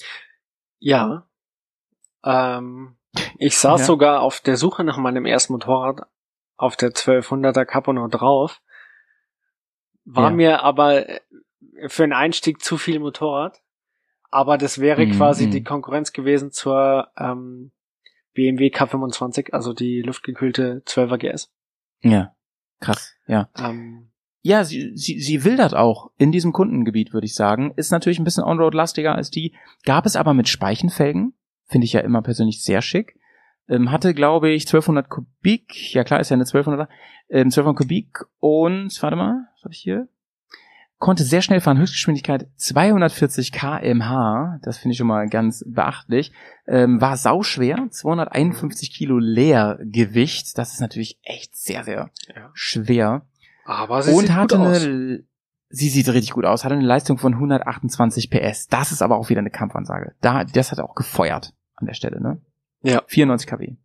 Ja. Ähm, ich saß Ja. sogar auf der Suche nach meinem ersten Motorrad auf der 1200er Capo noch drauf. War Ja. mir aber für einen Einstieg zu viel Motorrad. Aber das wäre Mhm, quasi mhm. die Konkurrenz gewesen zur ähm, BMW K25, also die luftgekühlte 12er GS. Ja, krass, ja. Ähm, Ja, sie, sie, sie wildert auch in diesem Kundengebiet, würde ich sagen. Ist natürlich ein bisschen On-Road-lastiger als die. Gab es aber mit Speichenfelgen. Finde ich ja immer persönlich sehr schick. Ähm, hatte, glaube ich, 1200 Kubik. Ja klar, ist ja eine 1200er. Ähm, 1200 Kubik und, warte mal, was habe ich hier? Konnte sehr schnell fahren, Höchstgeschwindigkeit 240 kmh. Das finde ich schon mal ganz beachtlich. Ähm, war sauschwer, 251 Kilo Leergewicht. Das ist natürlich echt sehr, sehr Ja. schwer aber sie und sieht hatte gut eine, aus. sie sieht richtig gut aus, hatte eine Leistung von 128 PS. Das ist aber auch wieder eine Kampfansage. Da, das hat er auch gefeuert an der Stelle, ne? Ja. 94 kW.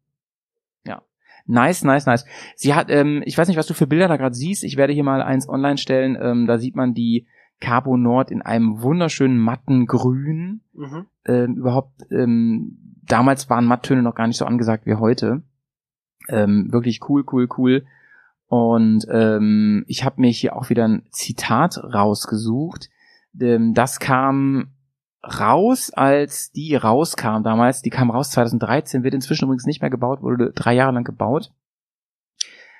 Nice, nice, nice. Sie hat, ähm, ich weiß nicht, was du für Bilder da gerade siehst. Ich werde hier mal eins online stellen. Ähm, da sieht man die Cabo Nord in einem wunderschönen matten Grün. Mhm. Ähm, überhaupt, ähm, damals waren Matttöne noch gar nicht so angesagt wie heute. Ähm, wirklich cool, cool, cool. Und ähm, ich habe mir hier auch wieder ein Zitat rausgesucht. Ähm, das kam raus, als die rauskam damals. Die kam raus 2013, wird inzwischen übrigens nicht mehr gebaut, wurde drei Jahre lang gebaut.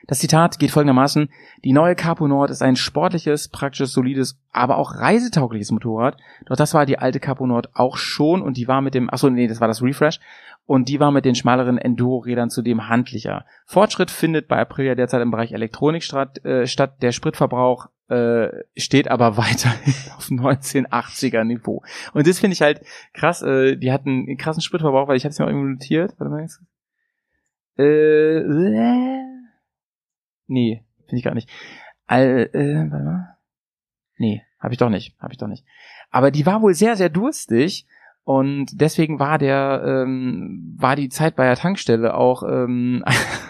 Das Zitat geht folgendermaßen. Die neue Capo Nord ist ein sportliches, praktisches, solides, aber auch reisetaugliches Motorrad. Doch das war die alte Capo Nord auch schon und die war mit dem, achso, nee, das war das Refresh. Und die war mit den schmaleren Enduro-Rädern zudem handlicher. Fortschritt findet bei Aprilia derzeit im Bereich Elektronik statt. Äh, statt der Spritverbrauch äh, steht aber (laughs) weiterhin auf 1980er Niveau. Und das finde ich halt krass. Äh, die hatten einen krassen Spritverbrauch, weil ich habe es mir auch irgendwo notiert. Warte mal jetzt. Äh, äh, nee, finde ich gar nicht. All, äh, warte mal. Nee, habe ich doch nicht, habe ich doch nicht. Aber die war wohl sehr, sehr durstig und deswegen war der, ähm, war die Zeit bei der Tankstelle auch ähm,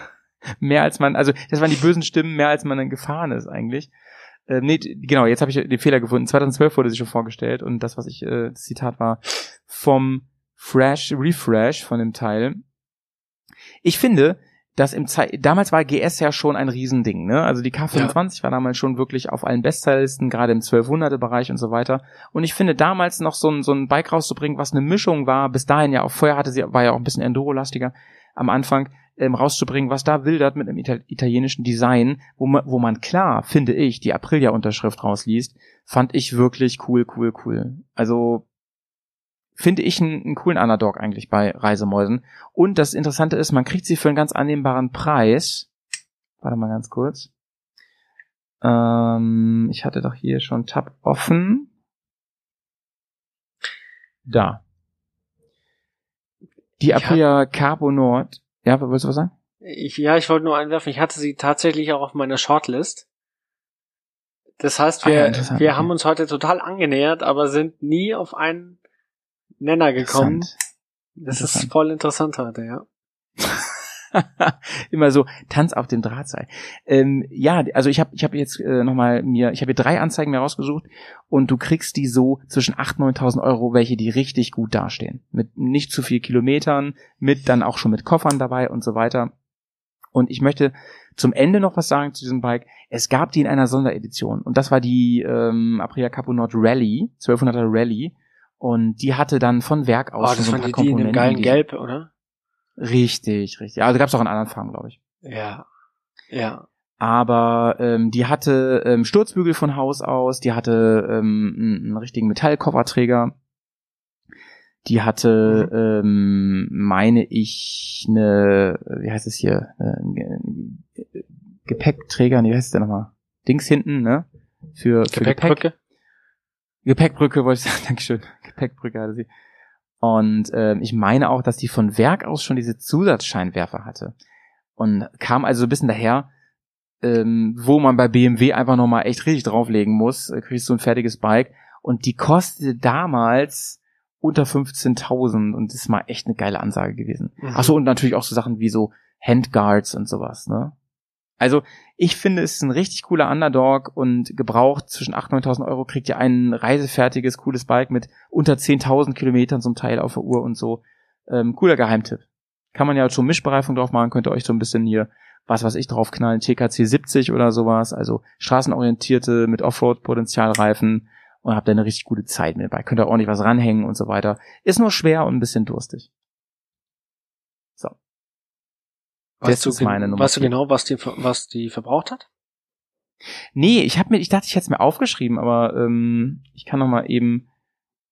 (laughs) mehr als man, also das waren die bösen Stimmen mehr als man dann gefahren ist eigentlich. Äh, nee, genau, jetzt habe ich den Fehler gefunden. 2012 wurde sie schon vorgestellt und das, was ich, äh, das Zitat war vom Fresh, Refresh von dem Teil. Ich finde, dass im Zei damals war GS ja schon ein Riesending, ne? Also die K25 war damals schon wirklich auf allen Bestsellerlisten, gerade im 1200er Bereich und so weiter. Und ich finde damals noch so ein, so ein Bike rauszubringen, was eine Mischung war, bis dahin ja auch vorher hatte sie, war ja auch ein bisschen Enduro-lastiger am Anfang, ähm, rauszubringen, was da wildert mit einem Ital italienischen Design, wo man, wo man klar, finde ich, die Aprilia-Unterschrift rausliest, fand ich wirklich cool, cool, cool. Also finde ich einen, einen coolen Underdog eigentlich bei Reisemäusen. Und das Interessante ist, man kriegt sie für einen ganz annehmbaren Preis. Warte mal ganz kurz. Ähm, ich hatte doch hier schon Tab offen. Da. Die Aprilia Carbo Nord. Ja, willst du was sagen? Ich, ja, ich wollte nur einwerfen, ich hatte sie tatsächlich auch auf meiner Shortlist. Das heißt, Ah ja, wir, wir okay. haben uns heute total angenähert, aber sind nie auf einen Nenner gekommen. Das ist voll interessant heute, ja. (laughs) Immer so Tanz auf dem Drahtseil. Ähm, ja, also ich habe ich hab jetzt äh, nochmal mir, ich habe hier drei Anzeigen mir rausgesucht und du kriegst die so zwischen 8.000 und 9.000 Euro, welche die richtig gut dastehen. Mit nicht zu viel Kilometern, mit dann auch schon mit Koffern dabei und so weiter. Und ich möchte zum Ende noch was sagen zu diesem Bike. Es gab die in einer Sonderedition und das war die ähm, Aprilia Capo Nord Rally, 1200er Rally. Und die hatte dann von Werk Oh, aus schon das so ein paar die, die in dem Komponenten, geilen die- Gelb, oder? Richtig, richtig. Also gab es auch in anderen Farben, glaube ich. Ja. Ja. Aber ähm, die hatte ähm, Sturzbügel von Haus aus, die hatte ähm, einen, richtigen Metallkofferträger, die hatte, ähm, meine ich, eine, wie heißt es hier, ein ein Gepäckträger, nee, wie heißt es denn nochmal? Dings hinten, ne? Für, für Gepäck. Gepäckbrücke? Gepäckbrücke wollte ich sagen, (laughs) Dankeschön. Gepäckbrücke hatte sie. Und ähm, ich meine auch, dass die von Werk aus schon diese Zusatzscheinwerfer hatte. Und kam also so ein bisschen daher, ähm, wo man bei BMW einfach nochmal echt richtig drauflegen muss, äh, kriegst du ein fertiges Bike. Und die kostete damals unter 15.000 und das ist mal echt eine geile Ansage gewesen. Mhm. Ach so, und natürlich auch so Sachen wie so Handguards und sowas, ne? Also, ich finde, es ist ein richtig cooler Underdog und gebraucht zwischen 8.000 und 9.000 Euro kriegt ihr ein reisefertiges, cooles Bike mit unter 10.000 Kilometern zum Teil auf der Uhr und so. Ähm, cooler Geheimtipp. Kann man ja schon Mischbereifung drauf machen, könnt ihr euch so ein bisschen hier, was weiß ich, draufknallen, TKC 70 oder sowas, also straßenorientierte mit Offroad-Potenzialreifen und habt da eine richtig gute Zeit mit dabei. Könnt ihr ordentlich was ranhängen und so weiter. Ist nur schwer und ein bisschen durstig. So. Weißt, du, ist meine gen- Nummer weißt du genau, was die, was die verbraucht hat? Nee, ich hab mir, ich dachte, ich hätte es mir aufgeschrieben, aber ähm, ich kann noch mal eben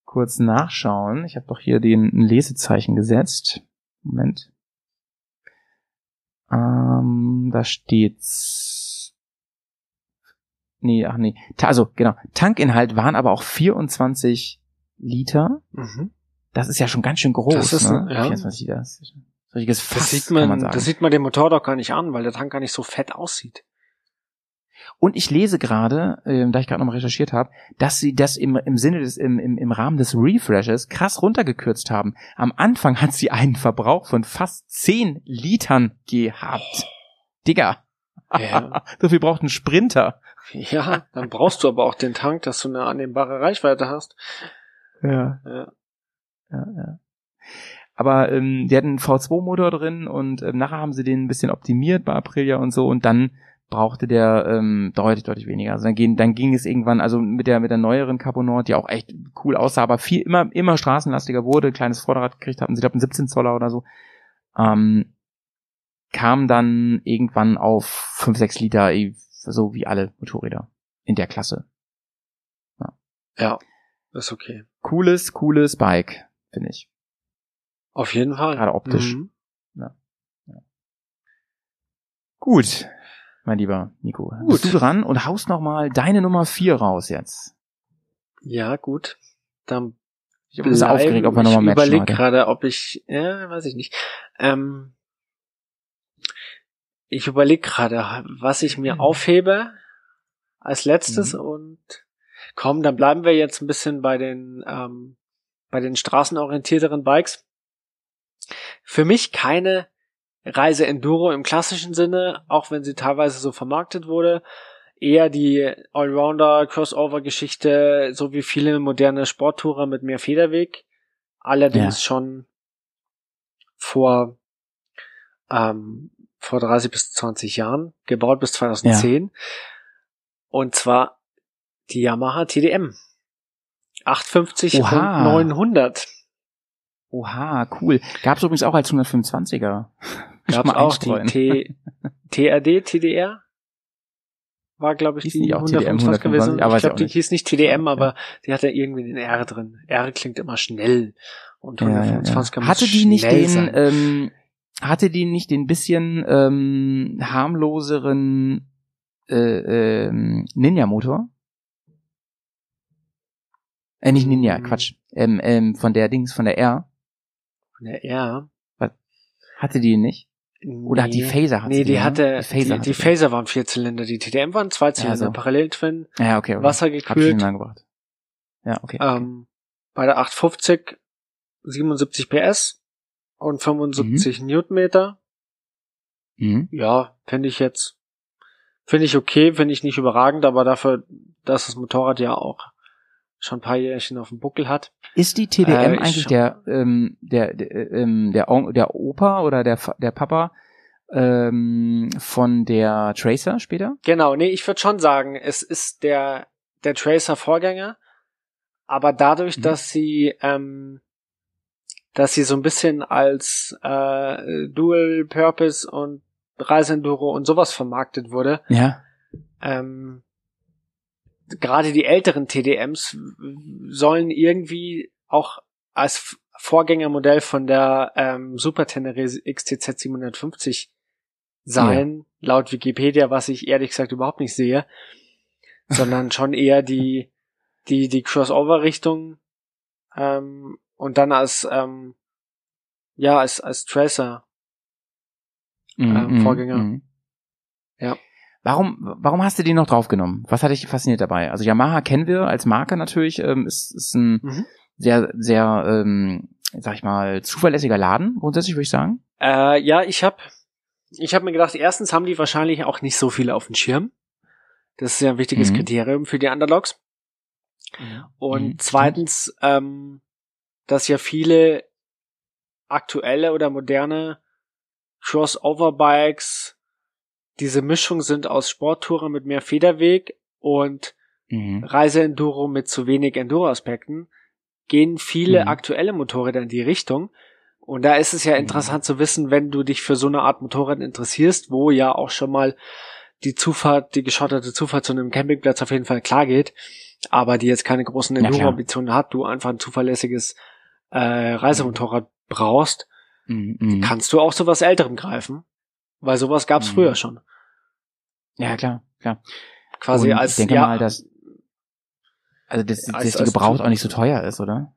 kurz nachschauen. Ich habe doch hier den ein Lesezeichen gesetzt. Moment. Ähm, da steht's. Nee, ach nee. Also, genau. Tankinhalt waren aber auch 24 Liter. Mhm. Das ist ja schon ganz schön groß. Das ist, ne? ja. 24 Liter. Das ist ein richtiges Fass, Das sieht man, man das sieht man dem Motor doch gar nicht an, weil der Tank gar nicht so fett aussieht. Und ich lese gerade, ähm, da ich gerade noch mal recherchiert habe, dass sie das im, im Sinne des, im, im, im Rahmen des Refreshes krass runtergekürzt haben. Am Anfang hat sie einen Verbrauch von fast 10 Litern gehabt. Digga. Ja. (laughs) so viel braucht ein Sprinter. Ja, dann brauchst du aber auch den Tank, dass du eine annehmbare Reichweite hast. Ja. Ja. ja, ja. Aber ähm, die hatten einen V2-Motor drin und ähm, nachher haben sie den ein bisschen optimiert bei Aprilia und so und dann brauchte der ähm, deutlich, deutlich weniger. Also dann, ging, dann ging es irgendwann, also mit der mit der neueren Capo Nord, die auch echt cool aussah, aber viel immer immer straßenlastiger wurde, kleines Vorderrad gekriegt hatten, sie glaube einen 17 Zoller oder so, ähm, kam dann irgendwann auf 5, 6 Liter, eh, so wie alle Motorräder in der Klasse. Ja, ist okay. Cooles, cooles Bike, finde ich. Auf jeden Fall. Gerade optisch. Mhm. Gut, mein lieber Nico. Bist du dran und haust noch mal deine Nummer 4 raus jetzt. Ja, gut. Dann Ich bin bisschen aufgeregt, ob wir noch mal ich überlege gerade, ob ich, ja, weiß ich nicht. Ähm, ich überlege gerade, was ich Mhm. mir aufhebe als letztes und komm, dann bleiben wir jetzt ein bisschen bei den ähm, bei den straßenorientierteren Bikes. Für mich keine Reise Enduro im klassischen Sinne, auch wenn sie teilweise so vermarktet wurde. Eher die Allrounder Crossover Geschichte, so wie viele moderne Sporttourer mit mehr Federweg. Allerdings Ja. schon vor ähm, vor 30 bis 20 Jahren, gebaut bis 2010. Und zwar die Yamaha TDM. 850 Oha. und 900. Oha, cool. Gab's übrigens auch als 125er. (laughs) Gab's Mal auch die. T TRD, TDR? war, glaube ich, Hieß die nicht auch TDM 125 gewesen. 125, aber ich glaube, die nicht. hieß nicht TDM, aber die hatte irgendwie den R drin. R klingt immer schnell. Und Ja, ja, 125 ja. Hatte die nicht den, sein. ähm, hatte die nicht den bisschen ähm, harmloseren äh, ähm, Ninja-Motor? Äh, nicht Ninja, Mm. Quatsch. Ähm, ähm, von der Dings, von der R. Der R. Hatte die nicht? Oder hat die Nee. Phaser? Hat Nee, sie die ne? hatte, die Phaser, die, die Phaser waren Vierzylinder, die TDM waren Zweizylinder, Ja, so. Parallel-Twin, Ja, okay. okay. Wasser Hab ich gebracht. Ja, okay. Ähm, bei der 850 77 PS und 75 Newtonmeter. Mhm. Ja, finde ich jetzt, finde ich okay, finde ich nicht überragend, aber dafür, dass das Motorrad ja auch schon ein paar Jährchen auf dem Buckel hat. Ist die TDM Äh, ich eigentlich der, ähm, der, der, ähm, der, der Opa oder der, der Papa ähm, von der Tracer später? Genau, nee, ich würde schon sagen, es ist der, der Tracer-Vorgänger, aber dadurch, Mhm. dass sie, ähm, dass sie so ein bisschen als äh, Dual Purpose und Reiseenduro und sowas vermarktet wurde, Ja. ähm, gerade die älteren TDMs sollen irgendwie auch als Vorgängermodell von der ähm, Super Tenere XTZ 750 sein, laut Wikipedia, was ich ehrlich gesagt überhaupt nicht sehe, (laughs) sondern schon eher die die die Crossover-Richtung ähm, und dann als ähm, ja als als Tracer Mhm, ähm, mhm, Vorgänger. mhm. Ja. Warum, warum hast du die noch draufgenommen? Was hat dich fasziniert dabei? Also Yamaha kennen wir als Marke natürlich, ähm, ist, ist ein Mhm. sehr, sehr, ähm, sag ich mal, zuverlässiger Laden, grundsätzlich würde ich sagen. Äh, ja, ich habe ich hab mir gedacht, erstens haben die wahrscheinlich auch nicht so viele auf dem Schirm. Das ist ja ein wichtiges Mhm. Kriterium für die Underdogs. Und Mhm, zweitens, ähm, dass ja viele aktuelle oder moderne Crossover-Bikes diese Mischung sind aus Sporttourer mit mehr Federweg und Mhm. Reiseenduro mit zu wenig Enduro-Aspekten, gehen viele Mhm. aktuelle Motorräder in die Richtung. Und da ist es ja interessant zu wissen, wenn du dich für so eine Art Motorrad interessierst, wo ja auch schon mal die Zufahrt, die geschotterte Zufahrt zu einem Campingplatz auf jeden Fall klar geht, aber die jetzt keine großen. Enduro-Ambitionen hat, du einfach ein zuverlässiges äh, Reisemotorrad brauchst, Mhm, mhm. kannst du auch sowas Älterem greifen, weil sowas gab's Mhm. früher schon. Ja, klar, klar. Quasi Und als ich denke ja, mal, dass also dass, Als- dass die gebraucht auch nicht so teuer ist, oder?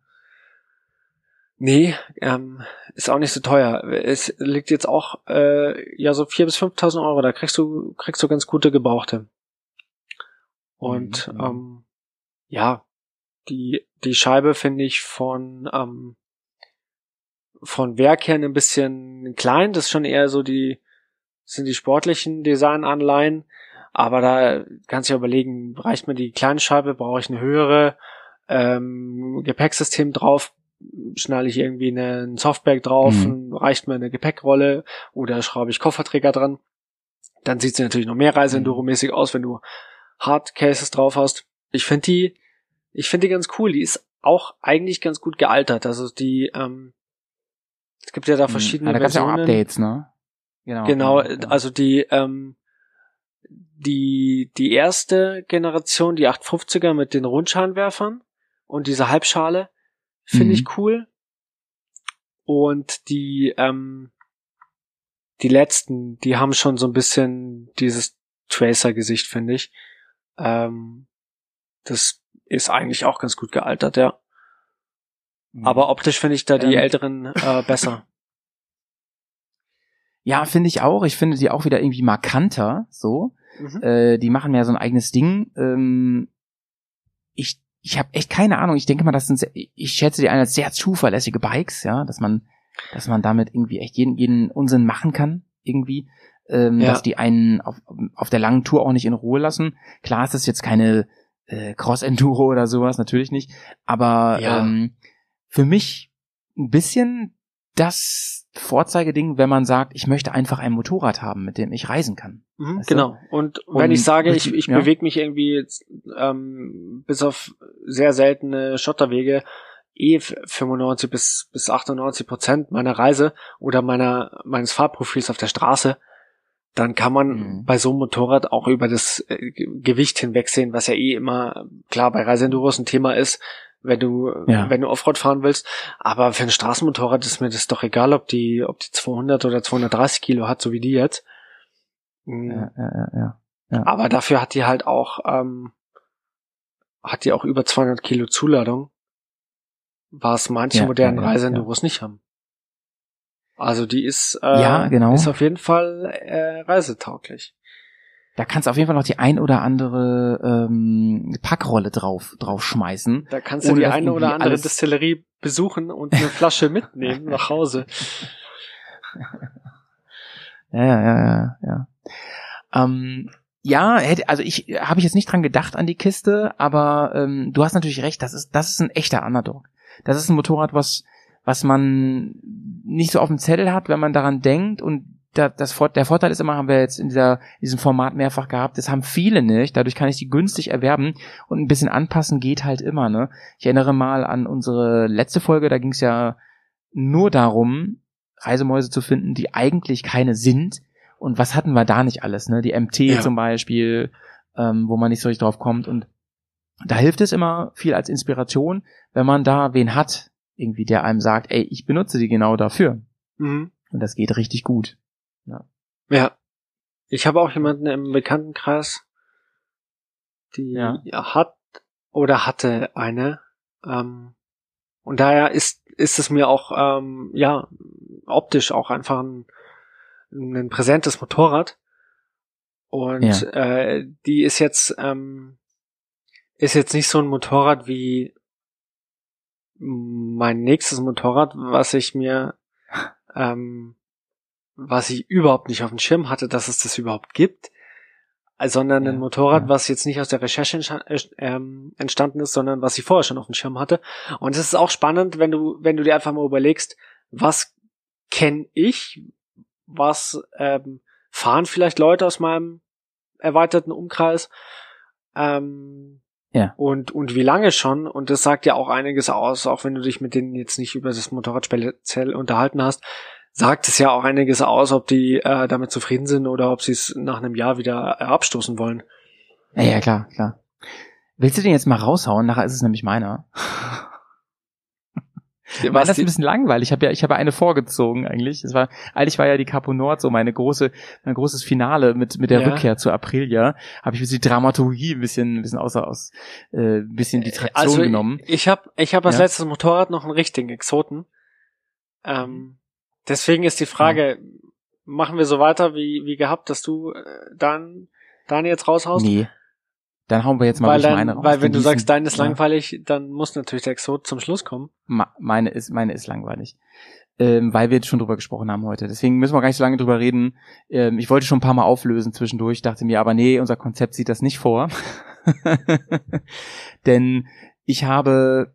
Nee, ähm, ist auch nicht so teuer. Es liegt jetzt auch äh, ja so 4.000 bis 5.000 Euro. Da kriegst du kriegst du ganz gute Gebrauchte. Und Mhm. ähm, ja, die die Scheibe finde ich von ähm, von Werk her ein bisschen klein. Das ist schon eher so die sind die sportlichen Designanleihen. Aber da kannst du ja überlegen, reicht mir die kleine Scheibe, brauche ich eine höhere, ähm, Gepäcksystem drauf, schnalle ich irgendwie einen Softbag drauf, Mhm. reicht mir eine Gepäckrolle oder schraube ich Kofferträger dran. Dann sieht sie natürlich noch mehr Reiseenduro-mäßig aus, wenn du Hardcases drauf hast. Ich finde die, ich finde die ganz cool. Die ist auch eigentlich ganz gut gealtert. Also die, ähm, es gibt ja da verschiedene Mhm. ja, da gab's ja auch Versionen. Updates, ne? Genau. Genau, genau. also die, ähm, die, die erste Generation, die 850er mit den Rundscheinwerfern und diese Halbschale, finde Mhm. ich cool. Und die, ähm, die letzten, die haben schon so ein bisschen dieses Tracer-Gesicht, finde ich. Ähm, das ist eigentlich auch ganz gut gealtert, ja. Mhm. Aber optisch finde ich da die Ähm. älteren äh, besser. Ja, finde ich auch. Ich finde die auch wieder irgendwie markanter, so. Mhm. Äh, die machen mehr so ein eigenes Ding. Ähm, ich ich habe echt keine Ahnung. Ich denke mal, das sind sehr, ich schätze die ein als sehr zuverlässige Bikes, ja, dass man dass man damit irgendwie echt jeden jeden Unsinn machen kann irgendwie. Ähm, Ja. dass die einen auf, auf der langen Tour auch nicht in Ruhe lassen. Klar ist das jetzt keine äh, Cross-Enduro oder sowas, natürlich nicht. Aber Ja. ähm, für mich ein bisschen das Vorzeigeding, wenn man sagt, ich möchte einfach ein Motorrad haben, mit dem ich reisen kann. Mhm, Weißt du? genau. Und wenn Und ich sage, ich, ich ja. bewege mich irgendwie jetzt, ähm, bis auf sehr seltene Schotterwege eh f- 95 bis, bis 98 Prozent meiner Reise oder meiner, meines Fahrprofils auf der Straße, dann kann man Mhm. bei so einem Motorrad auch über das äh, Ge- Gewicht hinwegsehen, was ja eh immer klar bei Reiseenduros ein Thema ist, wenn du Ja. wenn du Offroad fahren willst. Aber für ein Straßenmotorrad ist mir das doch egal, ob die ob die 200 oder 230 Kilo hat, so wie die jetzt. Mm, Ja, ja, ja, ja. Aber dafür hat die halt auch ähm, hat die auch über 200 Kilo Zuladung, was manche Ja, modernen ja, Reiseenduros nicht haben. Also die ist äh, Ja, genau. ist auf jeden Fall äh, reisetauglich. Da kannst du auf jeden Fall noch die ein oder andere ähm, Packrolle drauf drauf schmeißen. Da kannst du die eine oder andere Distillerie besuchen und eine Flasche mitnehmen nach Hause. Ja, (laughs) ja, ja, ja, ja. Ähm, ja, hätte, also ich habe ich jetzt nicht dran gedacht an die Kiste, aber ähm, du hast natürlich recht, das ist das ist ein echter Underdog. Das ist ein Motorrad, was was man nicht so auf dem Zettel hat, wenn man daran denkt und da, das, der Vorteil ist immer, haben wir jetzt in, dieser, in diesem Format mehrfach gehabt, das haben viele nicht, dadurch kann ich die günstig erwerben und ein bisschen anpassen geht halt immer, ne? Ich erinnere mal an unsere letzte Folge, da ging es ja nur darum, Reisemäuse zu finden, die eigentlich keine sind. Und was hatten wir da nicht alles, ne? Die MT Ja. zum Beispiel, ähm, wo man nicht so richtig drauf kommt. Und da hilft es immer viel als Inspiration, wenn man da wen hat, irgendwie, der einem sagt, ey, ich benutze die genau dafür. Mhm. Und das geht richtig gut. Ja. Ich habe auch jemanden im Bekanntenkreis, die Ja. hat oder hatte eine. Ähm, und daher ist, ist es mir auch, ähm, ja, optisch auch einfach ein, ein präsentes Motorrad. Und Ja. äh, die ist jetzt, ähm, ist jetzt nicht so ein Motorrad wie mein nächstes Motorrad, was ich mir, (laughs) ähm, was ich überhaupt nicht auf dem Schirm hatte, dass es das überhaupt gibt, äh, sondern Ja, ein Motorrad, ja. was jetzt nicht aus der Recherche äh, ähm, entstanden ist, sondern was ich vorher schon auf dem Schirm hatte. Und es ist auch spannend, wenn du, wenn du dir einfach mal überlegst, was kenne ich, was ähm, fahren vielleicht Leute aus meinem erweiterten Umkreis, ähm, Ja. und, und wie lange schon, und das sagt ja auch einiges aus, auch wenn du dich mit denen jetzt nicht über das Motorrad speziell unterhalten hast, sagt es ja auch einiges aus, ob die äh, damit zufrieden sind oder ob sie es nach einem Jahr wieder äh, abstoßen wollen. Ja, ja, klar, klar. Willst du den jetzt mal raushauen? Nachher ist es nämlich meiner. (laughs) War das ist ein bisschen langweilig. Ich habe ja, ich habe eine vorgezogen eigentlich. Es war, eigentlich war ja die Capo Nord so meine große, mein großes Finale mit mit der Ja. Rückkehr zu Aprilia. Habe ich ein bisschen die Dramaturgie ein bisschen, ein bisschen außer aus, äh, ein bisschen die Traktion Also genommen. ich habe ich hab als Ja. letztes Motorrad noch einen richtigen Exoten. Ähm, deswegen ist die Frage, machen wir so weiter wie, wie gehabt, dass du äh, dann deine jetzt raushaust? Nee. Dann hauen wir jetzt mal weil dann, meine raus. weil wenn du die sagst, deine ist ja. langweilig, dann muss natürlich der Exot zum Schluss kommen. Meine ist, meine ist langweilig. Ähm, weil wir jetzt schon drüber gesprochen haben heute. Deswegen müssen wir gar nicht so lange drüber reden. Ähm, ich wollte schon ein paar Mal auflösen zwischendurch, dachte mir, aber nee, unser Konzept sieht das nicht vor. (laughs) Denn ich habe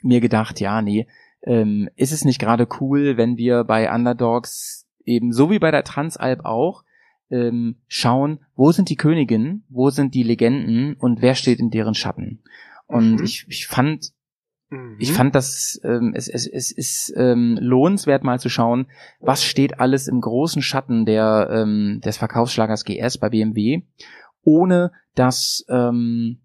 mir gedacht, ja, nee, ähm, ist es nicht gerade cool, wenn wir bei Underdogs eben so wie bei der Transalp auch ähm, schauen, wo sind die Königinnen, wo sind die Legenden und wer steht in deren Schatten. Und Mhm. ich, ich fand Mhm. ich fand das, ähm, es, es, es ist ähm, lohnenswert mal zu schauen, was steht alles im großen Schatten der, ähm, des Verkaufsschlagers GS bei BMW, ohne dass, ähm,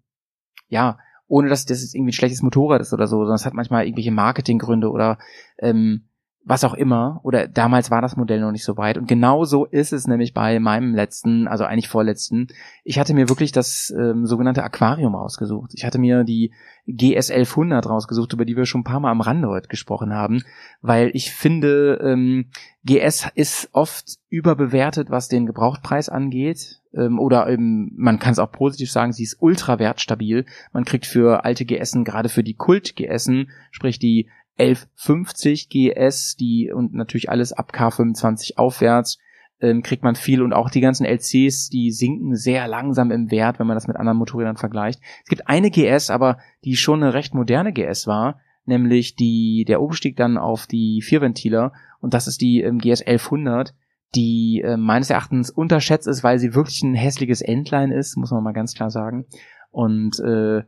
ja, ohne dass das jetzt irgendwie ein schlechtes Motorrad ist oder so, sondern es hat manchmal irgendwelche Marketinggründe oder ähm, was auch immer. Oder damals war das Modell noch nicht so weit. Und genau so ist es nämlich bei meinem letzten, also eigentlich vorletzten. Ich hatte mir wirklich das ähm, sogenannte Aquarium rausgesucht. Ich hatte mir die GS 1100 rausgesucht, über die wir schon ein paar Mal am Rande heute gesprochen haben, weil ich finde, ähm, GS ist oft überbewertet, was den Gebrauchtpreis angeht. Ähm, oder eben, man kann es auch positiv sagen, sie ist ultra wertstabil. Man kriegt für alte GSen, gerade für die Kult-GSen, sprich die 1150 GS, die und natürlich alles ab K25 aufwärts, ähm, kriegt man viel. Und auch die ganzen LCs, die sinken sehr langsam im Wert, wenn man das mit anderen Motorrädern vergleicht. Es gibt eine GS, aber die schon eine recht moderne GS war, nämlich die der Umstieg dann auf die Vierventiler und das ist die ähm, GS 1100, die äh, meines Erachtens unterschätzt ist, weil sie wirklich ein hässliches Endline ist, muss man mal ganz klar sagen. Und äh,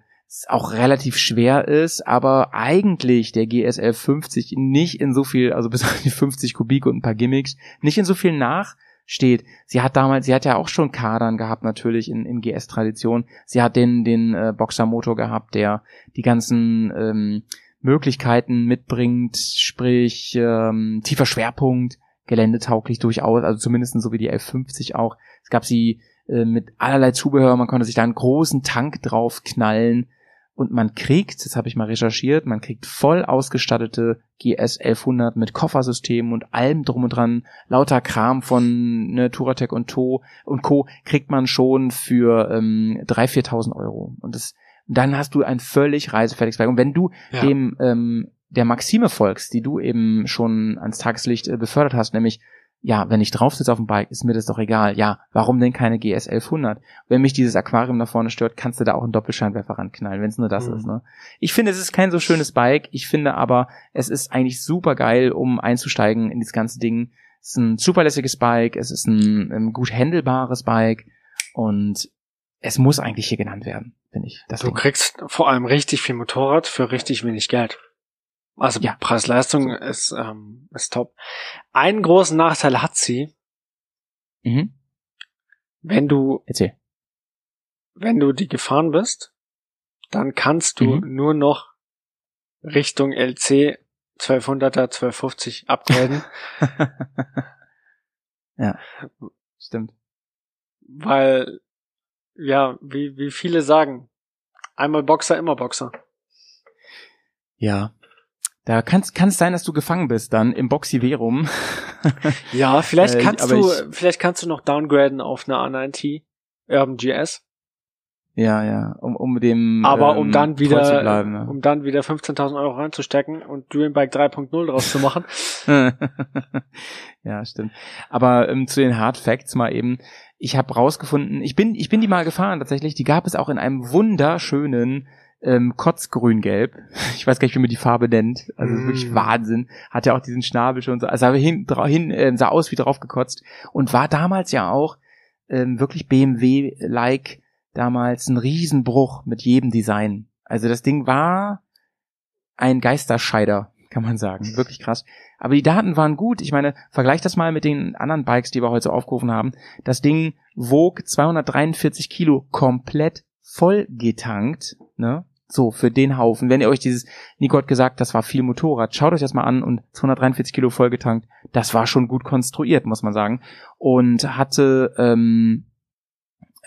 auch relativ schwer ist, aber eigentlich der GSL 50 nicht in so viel, also bis (laughs) auf die 50 Kubik und ein paar Gimmicks, nicht in so viel nach steht. Sie hat damals, sie hat ja auch schon Kadern gehabt, natürlich in, in GS-Tradition. Sie hat den, den äh, Boxermotor gehabt, der die ganzen ähm, Möglichkeiten mitbringt, sprich ähm, tiefer Schwerpunkt, geländetauglich durchaus, also zumindest so wie die F50 auch. Es gab sie äh, mit allerlei Zubehör, man konnte sich da einen großen Tank drauf knallen und man kriegt, das habe ich mal recherchiert, man kriegt voll ausgestattete GS 1100 mit Koffersystem und allem drum und dran, lauter Kram von ne, Touratec und To und Co. kriegt man schon für ähm, 3.000, 4.000 Euro. Und das, dann hast du ein völlig reisefertiges Bike. Und wenn du Ja. dem ähm, der Maxime folgst, die du eben schon ans Tageslicht äh, befördert hast, nämlich ja, wenn ich drauf sitze auf dem Bike, ist mir das doch egal. Ja, warum denn keine GS 1100? Wenn mich dieses Aquarium da vorne stört, kannst du da auch einen Doppelscheinwerfer ranknallen, wenn es nur das Mhm. ist. Ne? Ich finde, es ist kein so schönes Bike. Ich finde aber, es ist eigentlich super geil, um einzusteigen in das ganze Ding. Es ist ein zuverlässiges Bike, es ist ein, ein gut handelbares Bike und es muss eigentlich hier genannt werden, finde ich. Das Du Ding. kriegst vor allem richtig viel Motorrad für richtig wenig Geld. Also Ja. Preis-Leistung ist, ähm, ist top. Einen großen Nachteil hat sie, Mhm. wenn du, Erzähl. wenn du die gefahren bist, dann kannst du Mhm. nur noch Richtung LC 1200er, 1250 upgraden, (laughs) ja, stimmt. weil, ja, wie, wie viele sagen, einmal Boxer, immer Boxer. Ja. Da kann es sein, dass du gefangen bist dann im Boxiverum. (laughs) Ja, vielleicht Äh, kannst aber du, ich- vielleicht kannst du noch downgraden auf eine A9T Urban GS. ja, ja, um, um dem Aber um ähm, dann treu wieder, zu bleiben, ne? um dann wieder 15.000 Euro reinzustecken und Dreambike 3.0 draus zu machen. (laughs) ja, stimmt. Aber ähm, zu den Hard Facts mal eben. Ich habe rausgefunden, ich bin, ich bin die mal gefahren tatsächlich. Die gab es auch in einem wunderschönen ähm, Kotzgrün-Gelb. Ich weiß gar nicht, wie man die Farbe nennt. Also Mm. wirklich Wahnsinn. Hat ja auch diesen Schnabel schon so. Also hin, hin ähm, sah aus wie drauf gekotzt und war damals ja auch ähm, wirklich BMW-like damals ein Riesenbruch mit jedem Design. Also das Ding war ein Geisterscheider, kann man sagen. Wirklich krass. Aber die Daten waren gut. Ich meine, vergleich das mal mit den anderen Bikes, die wir heute so aufgerufen haben. Das Ding wog 243 Kilo komplett voll getankt, ne? So, für den Haufen. Wenn ihr euch dieses, Nico hat gesagt, das war viel Motorrad, schaut euch das mal an und 243 Kilo voll getankt, das war schon gut konstruiert, muss man sagen. Und hatte ähm,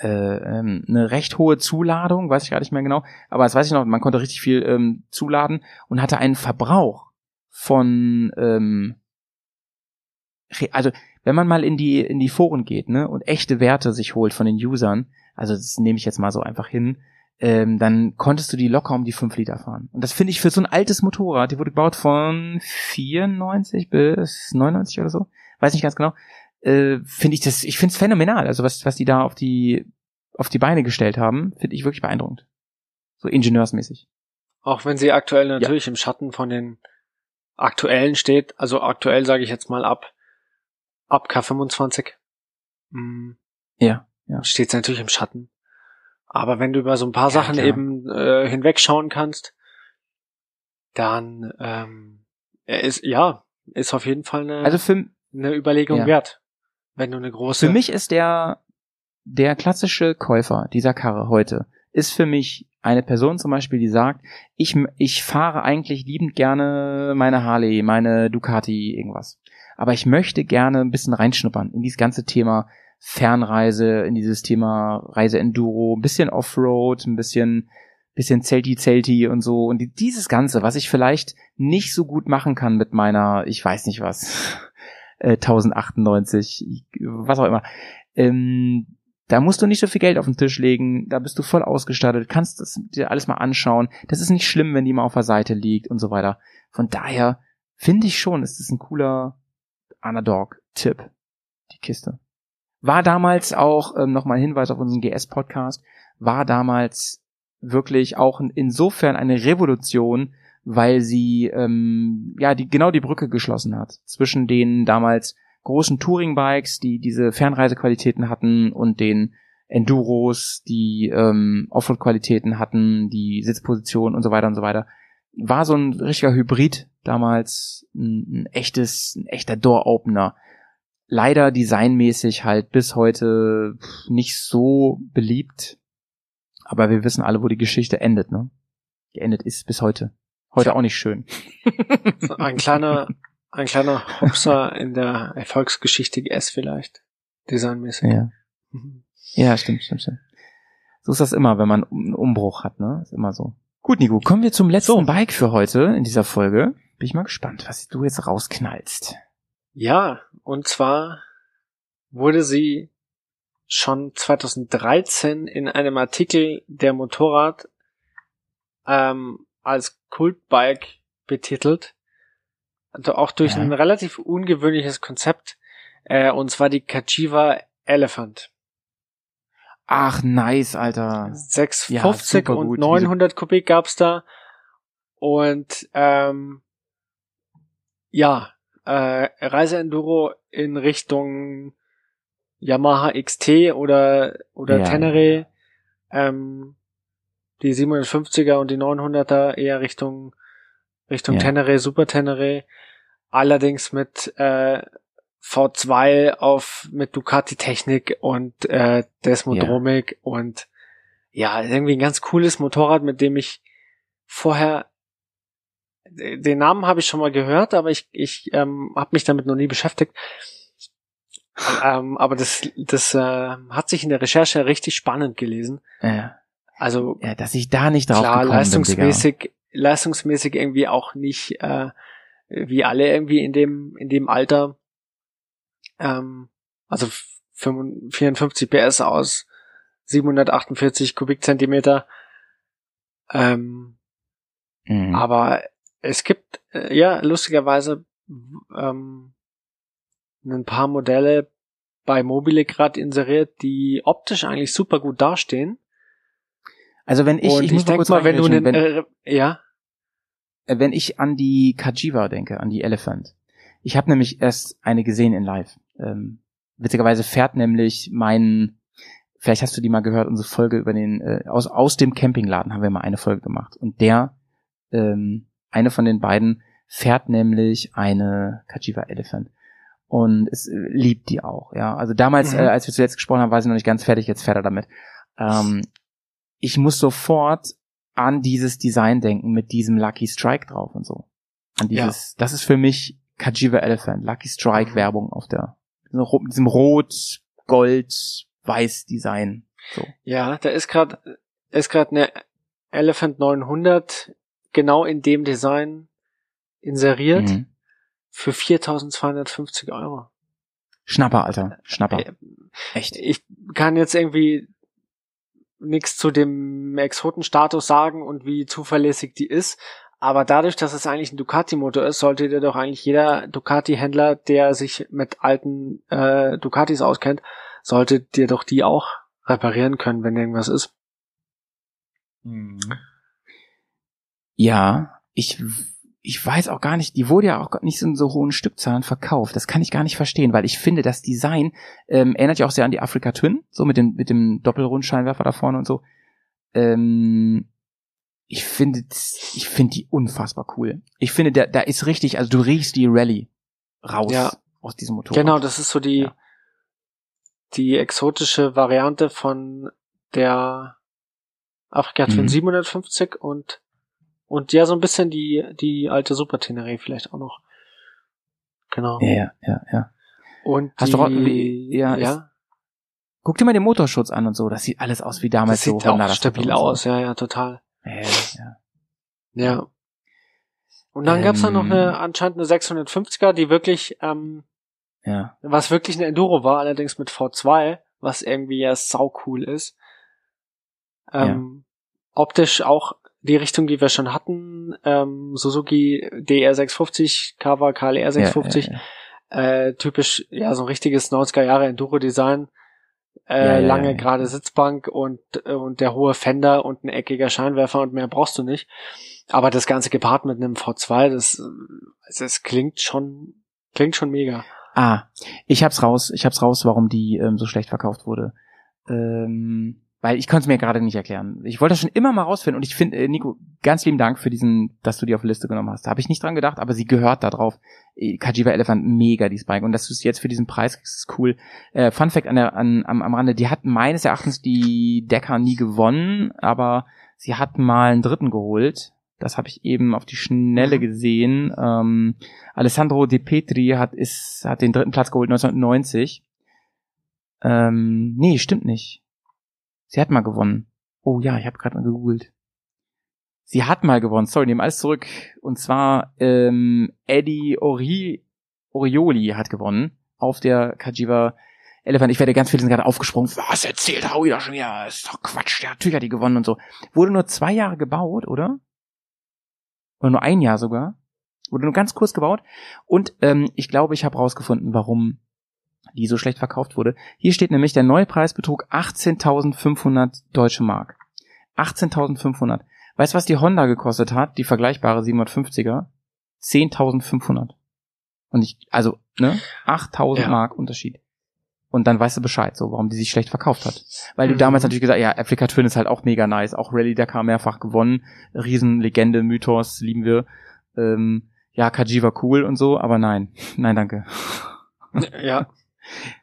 äh, ähm, eine recht hohe Zuladung, weiß ich gar nicht mehr genau, aber das weiß ich noch, man konnte richtig viel ähm, zuladen und hatte einen Verbrauch von ähm, also wenn man mal in die in die Foren geht ne und echte Werte sich holt von den Usern also das nehme ich jetzt mal so einfach hin ähm, dann konntest du die locker um die 5 Liter fahren. Und das finde ich für so ein altes Motorrad die wurde gebaut von 94 bis 99 oder so weiß nicht ganz genau äh, finde ich das ich finde es phänomenal. Also was was die da auf die auf die Beine gestellt haben finde ich wirklich beeindruckend. So ingenieursmäßig. Auch wenn sie aktuell natürlich im Schatten von den aktuellen steht, also aktuell sage ich jetzt mal ab, ab K25, mm, ja ja. steht sie natürlich im Schatten. Aber wenn du über so ein paar Sachen klar. eben äh, hinwegschauen kannst, dann ähm, ist ja ist auf jeden Fall eine, also für eine Überlegung ja. wert. Wenn du eine große Für mich ist der, der klassische Käufer dieser Karre heute, ist für mich eine Person zum Beispiel, die sagt, ich, ich fahre eigentlich liebend gerne meine Harley, meine Ducati, irgendwas. Aber ich möchte gerne ein bisschen reinschnuppern in dieses ganze Thema Fernreise, in dieses Thema Reise-Enduro, ein bisschen Offroad, ein bisschen, bisschen Zelti-Zelti und so. Und die, dieses Ganze, was ich vielleicht nicht so gut machen kann mit meiner, ich weiß nicht was, (laughs) äh, 1098, was auch immer. Ähm, da musst du nicht so viel Geld auf den Tisch legen, da bist du voll ausgestattet, kannst das dir alles mal anschauen. Das ist nicht schlimm, wenn die mal auf der Seite liegt und so weiter. Von daher finde ich schon, ist es ein cooler Underdog-Tipp, die Kiste. War damals auch, ähm, nochmal ein Hinweis auf unseren GS-Podcast, war damals wirklich auch insofern eine Revolution, weil sie ähm, ja die genau die Brücke geschlossen hat zwischen den damals großen Touring-Bikes, die diese Fernreisequalitäten hatten, und den Enduros, die ähm, Offroad-Qualitäten hatten, die Sitzposition und so weiter und so weiter. War so ein richtiger Hybrid damals, ein, ein echtes, ein echter Door-Opener. Leider designmäßig halt bis heute nicht so beliebt. Aber wir wissen alle, wo die Geschichte endet, ne? Geendet ist bis heute. Heute auch nicht schön. So Ein kleiner, ein kleiner Hopser in der Erfolgsgeschichte GS vielleicht. Designmäßig. Ja. Mhm. Ja, stimmt, stimmt, stimmt. So ist das immer, wenn man einen Umbruch hat, ne? Ist immer so. Gut, Nico, kommen wir zum letzten Bike für heute in dieser Folge. Bin ich mal gespannt, was du jetzt rausknallst. Ja, und zwar wurde sie schon 2013 in einem Artikel der Motorrad ähm, als Kultbike betitelt. Also auch durch Ja. ein relativ ungewöhnliches Konzept. Äh, und zwar die Kajiva Elephant. Ach, nice, Alter. 650 super und gut. 900 Kubik gab's da. Und ähm, ja, äh, Reiseenduro in Richtung Yamaha XT oder oder Ja. Tenere. Ähm, die 750er und die 900er eher Richtung Richtung Ja. Tenere, Super Tenere. Allerdings mit äh, V2 auf mit Ducati Technik und äh, Desmodromic und ja, irgendwie ein ganz cooles Motorrad, mit dem ich vorher den Namen habe ich schon mal gehört, aber ich ich ähm, habe mich damit noch nie beschäftigt. ähm, aber das das äh, hat sich in der Recherche richtig spannend gelesen. Ja. Also ja, dass ich da nicht drauf klar, leistungsmäßig, leistungsmäßig irgendwie auch nicht äh, wie alle irgendwie in dem in dem Alter. Ähm, also 55 54 PS aus 748 Kubikzentimeter. Ähm, bin. Mhm. aber es gibt äh, ja lustigerweise ähm, ein paar Modelle bei Mobile gerade inseriert, die optisch eigentlich super gut dastehen. Also wenn ich, Und ich, muss mal denk kurz mal, wenn du einen, wenn, äh, ja, äh, wenn ich an die Kajiva denke, an die Elephant. Ich habe nämlich erst eine gesehen in Live. Ähm, witzigerweise fährt nämlich mein, vielleicht hast du die mal gehört, unsere Folge über den, äh, aus, aus dem Campingladen haben wir mal eine Folge gemacht. Und der, ähm, eine von den beiden fährt nämlich eine Kajiva Elephant. Und es äh, liebt die auch, ja. Also damals, Mhm. äh, als wir zuletzt gesprochen haben, war sie noch nicht ganz fertig, jetzt fährt er damit. Ähm, ich muss sofort an dieses Design denken mit diesem Lucky Strike drauf und so. An dieses, das ist für mich Kajiva Elephant, Lucky Strike Mhm. Werbung auf der, diesem Rot, Gold, Weiß Design. So. ja, da ist gerade ist gerade eine Elephant 900 genau in dem Design inseriert Mhm. für 4.250 Euro. Schnapper, Alter. Schnapper. Äh, Echt. Ich kann jetzt irgendwie nichts zu dem Exotenstatus sagen und wie zuverlässig die ist. Aber dadurch, dass es eigentlich ein Ducati-Motor ist, sollte dir doch eigentlich jeder Ducati-Händler, der sich mit alten äh, Ducatis auskennt, sollte dir doch die auch reparieren können, wenn irgendwas ist. Ja, ich, ich weiß auch gar nicht, die wurde ja auch nicht in so hohen Stückzahlen verkauft. Das kann ich gar nicht verstehen, weil ich finde, das Design ähm, erinnert ja auch sehr an die Afrika Twin, so mit dem, mit dem Doppelrundscheinwerfer da vorne und so. Ähm, ich finde, ich finde die unfassbar cool. Ich finde, da, da ist richtig, also du riechst die Rallye raus Ja. aus diesem Motorrad. Genau, das ist so die, Ja. die exotische Variante von der Afrika Twin Mhm. 750 und und ja, so ein bisschen die, die alte Super Tenere vielleicht auch noch. Genau. Ja, ja, ja, ja. Und Hast die, du auch ja, ja, ist- Guck dir mal den Motorschutz an und so. Das sieht alles aus wie damals das sieht so auch Honda das stabil aus, ja, ja, total. Ja, ja. Ja. Und dann gab's da noch Ähm. eine, anscheinend eine 650er, die wirklich, ähm, ja. was wirklich eine Enduro war, allerdings mit V2, was irgendwie ja sau cool ist. Ähm, Optisch auch die Richtung, die wir schon hatten, ähm, Suzuki DR650, Kawa KLR 650, Ja, ja, Äh, typisch, ja, so ein richtiges 90er Jahre Enduro-Design. Äh, Ja, ja, lange ja, ja. gerade Sitzbank und, äh, und der hohe Fender und ein eckiger Scheinwerfer und mehr brauchst du nicht. Aber das Ganze gepaart mit einem V2, das, äh, es klingt schon, klingt schon mega. Ah, ich hab's raus. Ich hab's raus, warum die ähm, so schlecht verkauft wurde. Ähm, weil ich konnte es mir gerade nicht erklären. Ich wollte das schon immer mal rausfinden und ich finde, äh, Nico, ganz lieben Dank für diesen, dass du die auf die Liste genommen hast. Da habe ich nicht dran gedacht, aber sie gehört da drauf. Äh, Kajiva Elephant, mega die Spike. Und dass du es jetzt für diesen Preis kriegst, ist cool. Äh, Fun Fact an der, an, am, am Rande, die hat meines Erachtens die Decker nie gewonnen, aber sie hat mal einen dritten geholt. Das habe ich eben auf die Schnelle gesehen. Ähm, Alessandro De Petri hat, ist, hat den dritten Platz geholt 1990. Ähm, nee, stimmt nicht. Sie hat mal gewonnen. Oh ja, ich habe gerade mal gegoogelt. Sie hat mal gewonnen. Sorry, nehmen alles zurück. Und zwar ähm, Eddie Ori Orioli hat gewonnen auf der Kajiva Elephant. Ich werde ganz viele sind gerade aufgesprungen. Was erzählt Howie da schon wieder? Ist doch Quatsch. Der natürlich hat die gewonnen und so. Wurde nur zwei Jahre gebaut, oder? Oder nur ein Jahr sogar. Wurde nur ganz kurz gebaut. Und ähm, ich glaube, ich habe rausgefunden, warum die so schlecht verkauft wurde. Hier steht nämlich, der neue Preis betrug 18.500 deutsche Mark. 18.500. Weißt du, was die Honda gekostet hat? Die vergleichbare 750er? 10.500. Und ich, also, ne? 8.000 Ja. Mark Unterschied. Und dann weißt du Bescheid, so, warum die sich schlecht verkauft hat. Weil du Mhm. damals natürlich gesagt, ja, Africa Twin ist halt auch mega nice. Auch Rally Dakar mehrfach gewonnen. Riesenlegende, Mythos, lieben wir. Ähm, ja, Kajiva cool und so, aber nein. (laughs) Nein, danke. Ja, (laughs)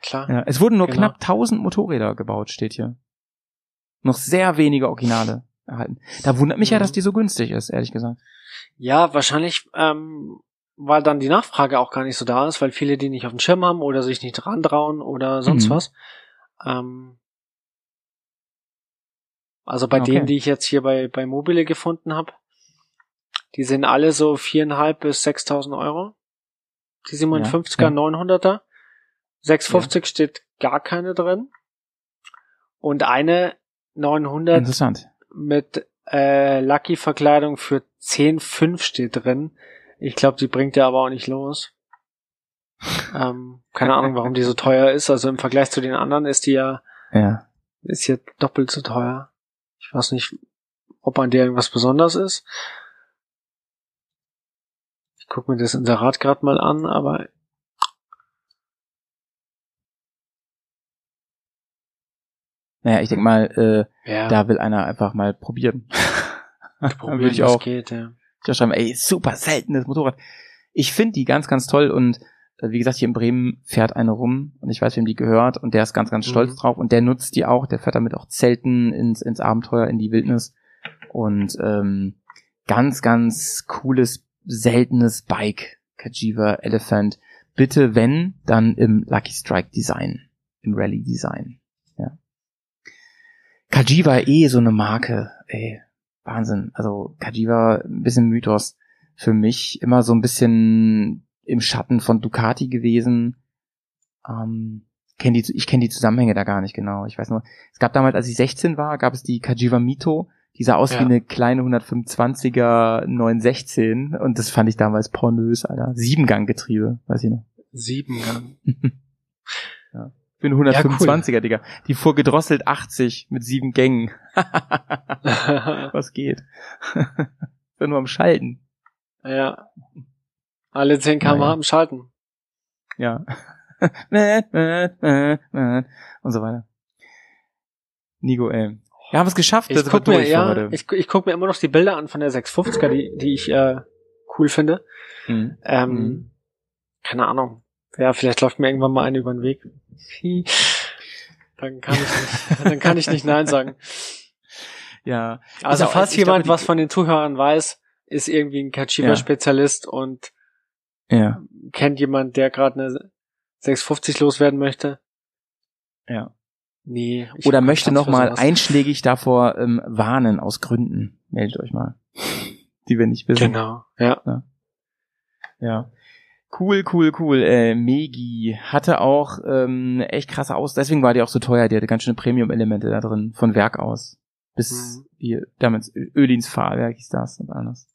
klar. Ja, es wurden nur Genau. knapp 1000 Motorräder gebaut, steht hier. Noch sehr wenige Originale erhalten. Da wundert mich ja, Mhm. dass die so günstig ist, ehrlich gesagt. Ja, wahrscheinlich, ähm, weil dann die Nachfrage auch gar nicht so da ist, weil viele die nicht auf dem Schirm haben oder sich nicht dran trauen oder sonst Mhm. was. Ähm, also bei Okay. denen, die ich jetzt hier bei, bei Mobile gefunden habe, die sind alle so viereinhalb bis 6.000 Euro. Die 57er, Ja, ja. 900er. 650 steht gar keine drin. Und eine 900 Interessant. mit äh, Lucky-Verkleidung für 10,5 steht drin. Ich glaube, die bringt er aber auch nicht los. (laughs) Ähm, keine Ahnung, warum die so teuer ist. Also im Vergleich zu den anderen ist die ja, Ja. ist hier doppelt so teuer. Ich weiß nicht, ob an der irgendwas besonders ist. Ich gucke mir das Inserat gerade mal an, aber Naja, ich denke mal, äh, ja, da will einer einfach mal probieren. (laughs) probieren, würde ich auch. geht, ja. Ich auch schreiben, ey, super seltenes Motorrad. Ich finde die ganz, ganz toll und äh, wie gesagt, hier in Bremen fährt eine rum und ich weiß, wem die gehört und der ist ganz, ganz stolz Mhm. drauf und der nutzt die auch, der fährt damit auch Zelten ins, ins Abenteuer, in die Wildnis und ähm, ganz, ganz cooles, seltenes Bike, Kajiva Elephant. Bitte, wenn, dann im Lucky Strike Design, im Rally Design. Kajiva eh so eine Marke, ey. Wahnsinn. Also Kajiva, ein bisschen Mythos für mich, immer so ein bisschen im Schatten von Ducati gewesen. Ähm, kenn die, ich kenne die Zusammenhänge da gar nicht genau. Ich weiß nur, es gab damals, als ich 16 war, gab es die Kajiva Mito, die sah aus Ja. wie eine kleine 125er 916 und das fand ich damals pornös, Alter. Siebenganggetriebe, weiß ich noch. (laughs) Sieben Gang. Für eine 125er, Digga. Die fuhr gedrosselt 80 mit sieben Gängen. (laughs) Was geht? (laughs) War nur am Schalten. ja. Alle 10 km/h Naja. am Schalten. Ja. (laughs) Und so weiter. Nico, ey. Wir haben es geschafft. Ich guck mir, ja, ich, ich guck mir immer noch die Bilder an von der 650er, die, die ich äh, cool finde. Mhm. Ähm, Mhm. Keine Ahnung. Ja, vielleicht läuft mir irgendwann mal eine über den Weg. Dann kann ich nicht, (laughs) dann kann ich nicht Nein sagen. Ja. Also auch- falls jemand glaube, was von den Zuhörern weiß, ist irgendwie ein Kachiva-Spezialist und Ja. kennt jemand, der gerade eine 650 loswerden möchte. Ja. Nee. Oder möchte nochmal einschlägig davor ähm, warnen aus Gründen. Meldet euch mal. Die wir nicht wissen. Genau, ja. Ja. Cool, cool, cool. Äh, Megi hatte auch ähm, echt krasse Aus. Deswegen war die auch so teuer. Die hatte ganz schöne Premium-Elemente da drin. Von Werk aus. Bis Mhm. hier, damals Ö- Ölins Fahrwerk hieß das und alles.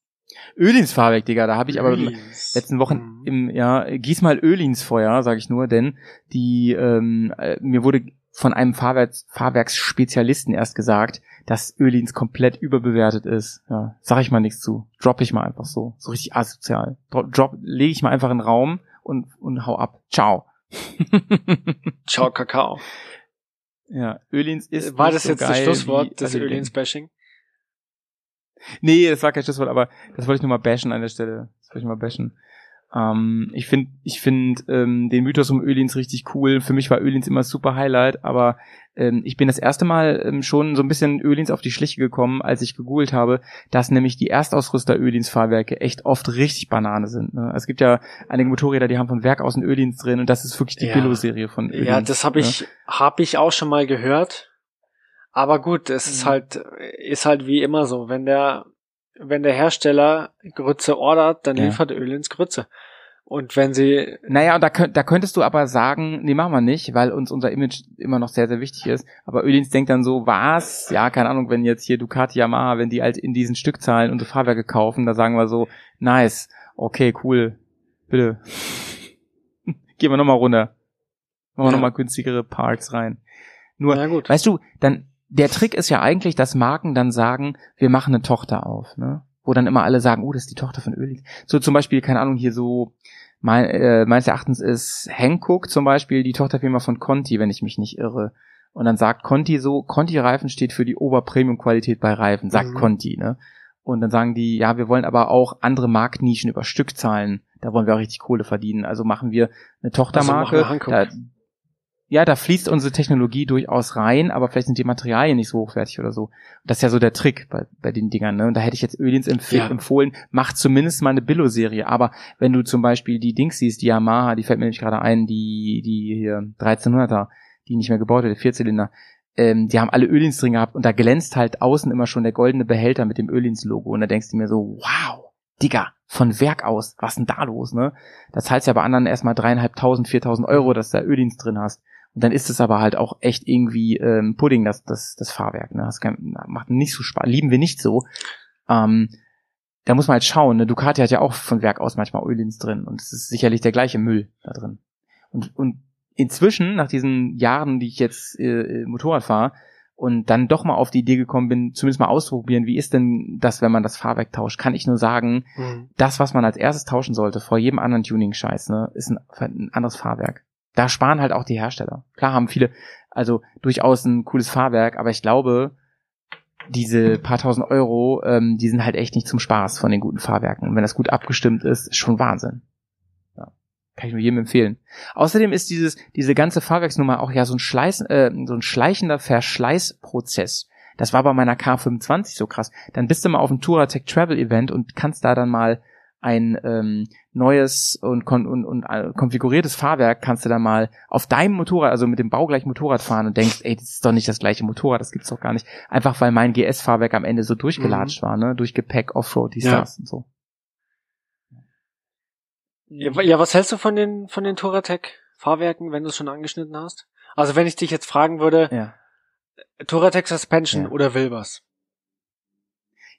Ölins Fahrwerk, Digga. Da habe ich aber im Ölis. letzten Wochen Mhm. im, ja, gieß mal Ölins Feuer, sage ich nur, denn die, ähm, äh, mir wurde von einem Fahrwerks, Fahrwerksspezialisten erst gesagt, dass Ölins komplett überbewertet ist. Ja, sag ich mal nichts zu. Drop ich mal einfach so. So richtig asozial. Drop, drop lege ich mal einfach in den Raum und, und hau ab. Ciao. (laughs) Ciao, Kakao. Ja, Ölins ist War das so jetzt das Schlusswort wie des denken. Ölins-Bashing? Nee, das war kein Schlusswort, aber das wollte ich nur mal bashen an der Stelle. Das wollte ich mal bashen. Ähm, ich finde, ich finde ähm, den Mythos um Ölins richtig cool. Für mich war Ölins immer super Highlight, aber ähm, ich bin das erste Mal ähm, schon so ein bisschen Ölins auf die Schliche gekommen, als ich gegoogelt habe, dass nämlich die Erstausrüster Ölins Fahrwerke echt oft richtig Banane sind. Ne? Es gibt ja einige Motorräder, die haben von Werk aus ein Ölins drin und das ist wirklich die Ja. Billo-Serie von Ölins. Ja, das habe ne? ich, hab ich auch schon mal gehört. Aber gut, es ist Mhm. halt, ist halt wie immer so. Wenn der, wenn der Hersteller Grütze ordert, dann Ja. liefert Öl ins Grütze. Und wenn sie, Naja, und da, könnt, da könntest du aber sagen, nee, machen wir nicht, weil uns unser Image immer noch sehr, sehr wichtig ist. Aber Ölins denkt dann so, was? Ja, keine Ahnung, wenn jetzt hier Ducati Yamaha, wenn die halt in diesen Stückzahlen unsere Fahrwerke kaufen, da sagen wir so, nice, okay, cool, bitte. (laughs) Gehen wir nochmal runter. Machen wir Ja. nochmal günstigere Parts rein. Nur, weißt du, dann, der Trick ist ja eigentlich, dass Marken dann sagen, wir machen eine Tochter auf, ne? Wo dann immer alle sagen, oh, das ist die Tochter von Ölins. So zum Beispiel, keine Ahnung, hier so, mein, äh, meines Erachtens ist Hankook zum Beispiel die Tochterfirma von Conti, wenn ich mich nicht irre. Und dann sagt Conti so, Conti-Reifen steht für die Oberpremium-Qualität bei Reifen, sagt Mhm. Conti, ne? Und dann sagen die, ja, wir wollen aber auch andere Marktnischen über Stückzahlen, da wollen wir auch richtig Kohle verdienen. Also machen wir eine Tochtermarke. Also wir da, ja, da fließt unsere Technologie durchaus rein, aber vielleicht sind die Materialien nicht so hochwertig oder so. Das ist ja so der Trick bei, bei den Dingern. Ne? Und da hätte ich jetzt Ölins empf Ja. empfohlen, mach zumindest mal eine Billo-Serie. Aber wenn du zum Beispiel die Dings siehst, die Yamaha, die fällt mir nämlich gerade ein, die, die hier 1300er, die nicht mehr gebaut wird, der Vierzylinder, ähm, die haben alle Ölins drin gehabt und da glänzt halt außen immer schon der goldene Behälter mit dem Ölins-Logo. Und da denkst du mir so, wow, Digga, von Werk aus, was denn da los, ne? Da zahlst ja bei anderen erstmal dreieinhalbtausend, viertausend Euro, dass du da Ölins drin hast. Und dann ist es aber halt auch echt irgendwie ähm, Pudding, das, das, das Fahrwerk. Ne? Das kann, macht nicht so Spaß, lieben wir nicht so. Ähm, da muss man halt schauen. Ne? Ducati hat ja auch von Werk aus manchmal Ölins drin und es ist sicherlich der gleiche Müll da drin. Und, und inzwischen, nach diesen Jahren, die ich jetzt äh, Motorrad fahre und dann doch mal auf die Idee gekommen bin, zumindest mal auszuprobieren, wie ist denn das, wenn man das Fahrwerk tauscht, kann ich nur sagen, Mhm. das, was man als erstes tauschen sollte, vor jedem anderen Tuning-Scheiß, ne, ist ein, ein anderes Fahrwerk. Da sparen halt auch die Hersteller. Klar haben viele, also durchaus ein cooles Fahrwerk, aber ich glaube, diese paar tausend Euro, ähm, die sind halt echt nicht zum Spaß von den guten Fahrwerken. Und wenn das gut abgestimmt ist, ist schon Wahnsinn. Ja. Kann ich nur jedem empfehlen. Außerdem ist dieses, diese ganze Fahrwerksnummer auch ja so ein, Schleiß, äh, so ein schleichender Verschleißprozess. Das war bei meiner K25 so krass. Dann bist du mal auf dem Touratech Travel Event und kannst da dann mal ein ähm, neues und, kon und, und äh, konfiguriertes Fahrwerk kannst du dann mal auf deinem Motorrad, also mit dem baugleichen Motorrad fahren und denkst, ey, das ist doch nicht das gleiche Motorrad, das gibt's doch gar nicht. Einfach weil mein GS-Fahrwerk am Ende so durchgelatscht war, ne? Durch Gepäck, Offroad, dies, Ja. und so. Ja, wa- ja, was hältst du von den, von den Touratec-Fahrwerken, wenn du es schon angeschnitten hast? Also wenn ich dich jetzt fragen würde, Ja. Touratec Suspension Ja. oder Wilbers?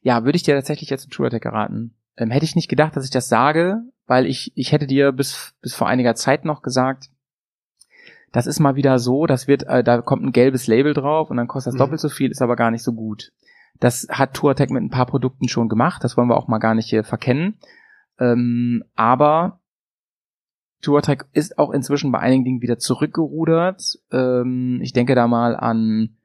Ja, würde ich dir tatsächlich jetzt im Touratech raten. Ähm, hätte ich nicht gedacht, dass ich das sage, weil ich, ich hätte dir bis, bis vor einiger Zeit noch gesagt, das ist mal wieder so, das wird, äh, da kommt ein gelbes Label drauf und dann kostet das Mhm. doppelt so viel, ist aber gar nicht so gut. Das hat Touratech mit ein paar Produkten schon gemacht, das wollen wir auch mal gar nicht hier verkennen. Ähm, aber Touratech ist auch inzwischen bei einigen Dingen wieder zurückgerudert. Ähm, ich denke da mal an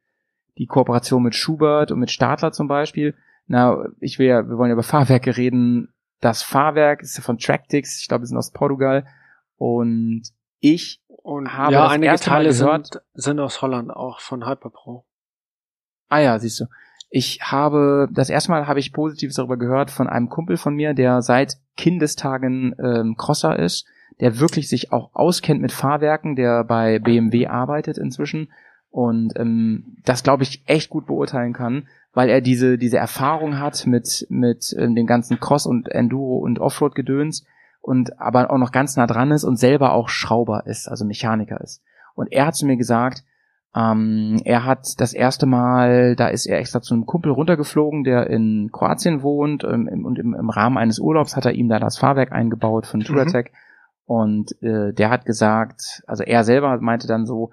die Kooperation mit Schubert und mit Stadler zum Beispiel. Na, ich will ja, wir wollen ja über Fahrwerke reden. Das Fahrwerk ist ja von Tractix, ich glaube, wir sind aus Portugal. Und ich Und habe ja, das einige erste Mal Teile gehört- sind, sind aus Holland, auch von Hyperpro. Ah ja, siehst du. Ich habe, das erste Mal habe ich Positives darüber gehört von einem Kumpel von mir, der seit Kindestagen ähm, Crosser ist, der wirklich sich auch auskennt mit Fahrwerken, der bei BMW arbeitet inzwischen und ähm, das glaube ich echt gut beurteilen kann, weil er diese diese Erfahrung hat mit mit ähm, den ganzen Cross und Enduro und Offroad Gedöns und aber auch noch ganz nah dran ist und selber auch Schrauber ist, also Mechaniker ist. Und er hat zu mir gesagt, ähm, er hat das erste Mal, da ist er extra zu einem Kumpel runtergeflogen, der in Kroatien wohnt ähm, im- und im, im Rahmen eines Urlaubs hat er ihm da das Fahrwerk eingebaut von Touratech und äh, der hat gesagt, also er selber meinte dann so,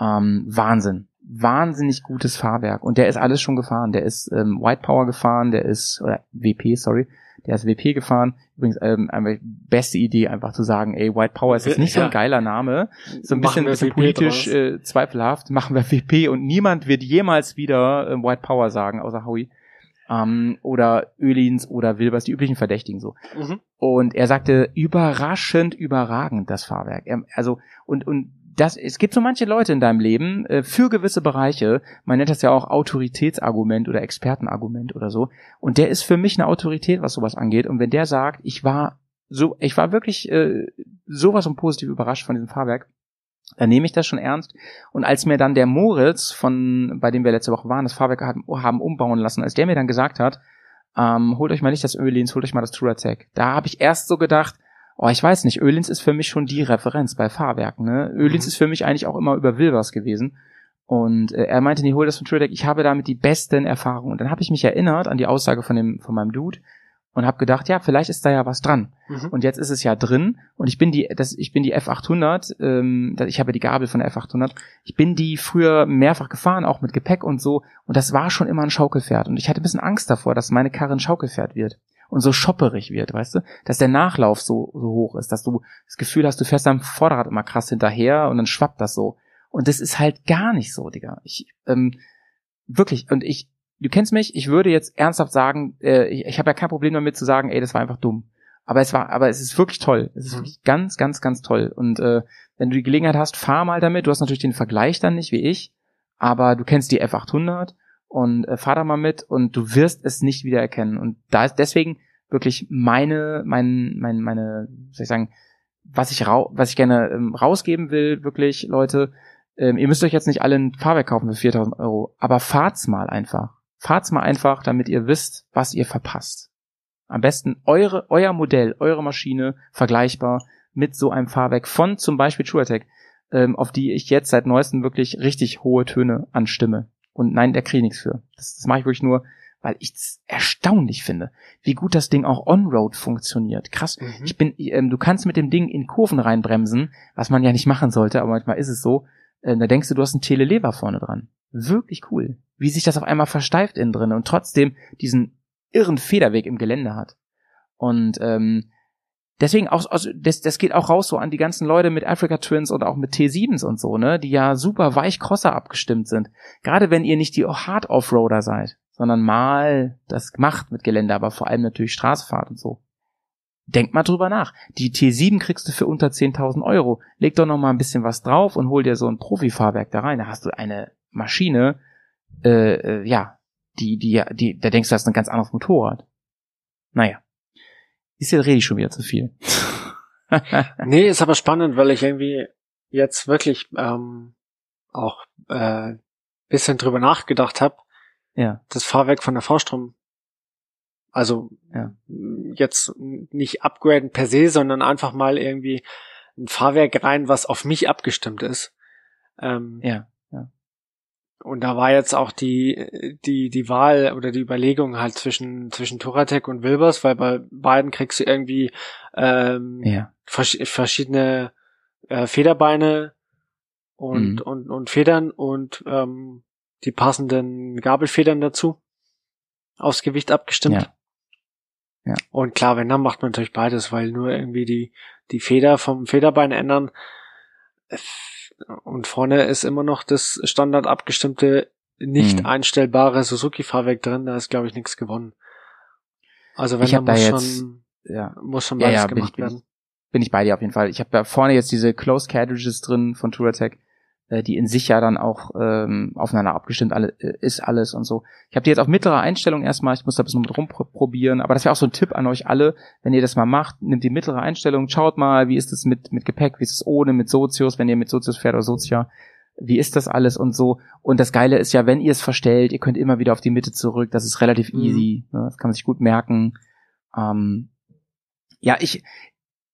ähm, Wahnsinn, wahnsinnig gutes Fahrwerk und der ist alles schon gefahren. Der ist ähm, White Power gefahren, der ist oder WP, sorry, der ist WP gefahren. Übrigens ähm, einfach beste Idee, einfach zu sagen, ey, White Power ist jetzt nicht so ein Ja. geiler Name, so ein bisschen, bisschen WP politisch draus. äh, zweifelhaft. Machen wir WP und niemand wird jemals wieder äh, White Power sagen, außer Howie. Ähm, oder Ölins oder Wilbers, die üblichen Verdächtigen so. Mhm. Und er sagte, überraschend überragend, das Fahrwerk. Er, also, und, und das, es gibt so manche Leute in deinem Leben, äh, für gewisse Bereiche, man nennt das ja auch Autoritätsargument oder Expertenargument oder so. Und der ist für mich eine Autorität, was sowas angeht. Und wenn der sagt, ich war so, ich war wirklich äh, sowas und positiv überrascht von diesem Fahrwerk, dann nehme ich das schon ernst. Und als mir dann der Moritz, von, bei dem wir letzte Woche waren, das Fahrwerk haben, haben umbauen lassen, als der mir dann gesagt hat, ähm, holt euch mal nicht das Ölins, holt euch mal das Touratec. Da habe ich erst so gedacht, oh, ich weiß nicht, Ölins ist für mich schon die Referenz bei Fahrwerken. Ne? Ölins Mhm. ist für mich eigentlich auch immer über Wilbers gewesen. Und äh, er meinte, nee, hol das von Touratec, ich habe damit die besten Erfahrungen. Und dann habe ich mich erinnert an die Aussage von dem von meinem Dude und habe gedacht, ja, vielleicht ist da ja was dran. Mhm. Und jetzt ist es ja drin und ich bin die, das, ich bin die F800, ähm, ich habe ja die Gabel von der F800. Ich bin die früher mehrfach gefahren, auch mit Gepäck und so. Und das war schon immer ein Schaukelpferd. Und ich hatte ein bisschen Angst davor, dass meine Karre ein Schaukelpferd wird und so schopperig wird, weißt du? Dass der Nachlauf so, so hoch ist, dass du das Gefühl hast, du fährst am Vorderrad immer krass hinterher und dann schwappt das so. Und das ist halt gar nicht so, Digga. Ich, ähm, wirklich, und ich, du kennst mich, ich würde jetzt ernsthaft sagen, äh, ich, ich habe ja kein Problem damit zu sagen, ey, das war einfach dumm. Aber es war, aber es ist wirklich toll. Es ist Mhm. wirklich ganz, ganz, ganz toll. Und äh, wenn du die Gelegenheit hast, fahr mal damit. Du hast natürlich den Vergleich dann nicht wie ich, aber du kennst die F800 und äh, fahr da mal mit und du wirst es nicht wiedererkennen. Und da ist deswegen wirklich meine, mein, mein, meine, soll ich sagen, was ich rau was ich gerne ähm, rausgeben will, wirklich, Leute, ähm, ihr müsst euch jetzt nicht alle ein Fahrwerk kaufen für 4000 Euro, aber fahrt's mal einfach. Fahrt's mal einfach, damit ihr wisst, was ihr verpasst. Am besten eure, euer Modell, eure Maschine vergleichbar mit so einem Fahrwerk von zum Beispiel Touratec, ähm, auf die ich jetzt seit neuestem wirklich richtig hohe Töne anstimme. Und nein, der kriege ich nichts für. Das, das mache ich wirklich nur, weil ich es erstaunlich finde, wie gut das Ding auch on-road funktioniert. Krass. Mhm. Ich bin, ähm, du kannst mit dem Ding in Kurven reinbremsen, was man ja nicht machen sollte, aber manchmal ist es so. Äh, da denkst du, du hast einen Telelever vorne dran. Wirklich cool. Wie sich das auf einmal versteift innen drin und trotzdem diesen irren Federweg im Gelände hat. Und ähm, deswegen auch, also das, das geht auch raus so an die ganzen Leute mit Africa Twins und auch mit T7s und so, ne, die ja super weich Crosser abgestimmt sind. Gerade wenn ihr nicht die Hard Offroader seid, sondern mal das macht mit Gelände, aber vor allem natürlich Straßenfahrt und so. Denk mal drüber nach. Die T7 kriegst du für unter 10.000 Euro. Leg doch noch mal ein bisschen was drauf und hol dir so ein Profi-Fahrwerk da rein. Da hast du eine Maschine, äh, äh, ja, die, die, die, da denkst du, das ist ein ganz anderes Motorrad. Naja. Ist jetzt rede ich schon wieder zu viel. (laughs) Nee, ist aber spannend, weil ich irgendwie jetzt wirklich ähm, auch äh, bisschen drüber nachgedacht habe. Ja. Das Fahrwerk von der V-Strom. Also Ja. jetzt nicht upgraden per se, sondern einfach mal irgendwie ein Fahrwerk rein, was auf mich abgestimmt ist. Ähm, Ja. Und da war jetzt auch die, die, die Wahl oder die Überlegung halt zwischen, zwischen Touratec und Wilbers, weil bei beiden kriegst du irgendwie ähm, Ja. vers verschiedene äh, Federbeine und, Mhm. und, und Federn und ähm, die passenden Gabelfedern dazu. Aufs Gewicht abgestimmt. Ja. Ja. Und klar, wenn, dann macht man natürlich beides, weil nur irgendwie die, die Feder vom Federbein ändern. Und vorne ist immer noch das Standard abgestimmte, nicht Mhm. einstellbare Suzuki-Fahrwerk drin, da ist, glaube ich, nichts gewonnen. Also wenn, Ich dann hab da muss jetzt- schon, Ja. muss schon Ja, beides ja, bin ich- gemacht bin ich- werden. bin ich bei dir auf jeden Fall. Ich habe da vorne jetzt diese Closed Cartridges drin von Touratec, äh, die in sich ja dann auch ähm, aufeinander abgestimmt alle, äh, ist alles und so. Ich habe die jetzt auf mittlere Einstellung erstmal, ich muss da ein bisschen mit rumprobieren, aber das wäre auch so ein Tipp an euch alle, wenn ihr das mal macht, nehmt die mittlere Einstellung, schaut mal, wie ist es mit, mit Gepäck, wie ist es ohne, mit Sozius, wenn ihr mit Sozius fährt oder Sozia, wie ist das alles und so. Und das Geile ist ja, wenn ihr es verstellt, ihr könnt immer wieder auf die Mitte zurück, das ist relativ Mhm. easy, ne? das kann man sich gut merken. Ähm, ja, ich,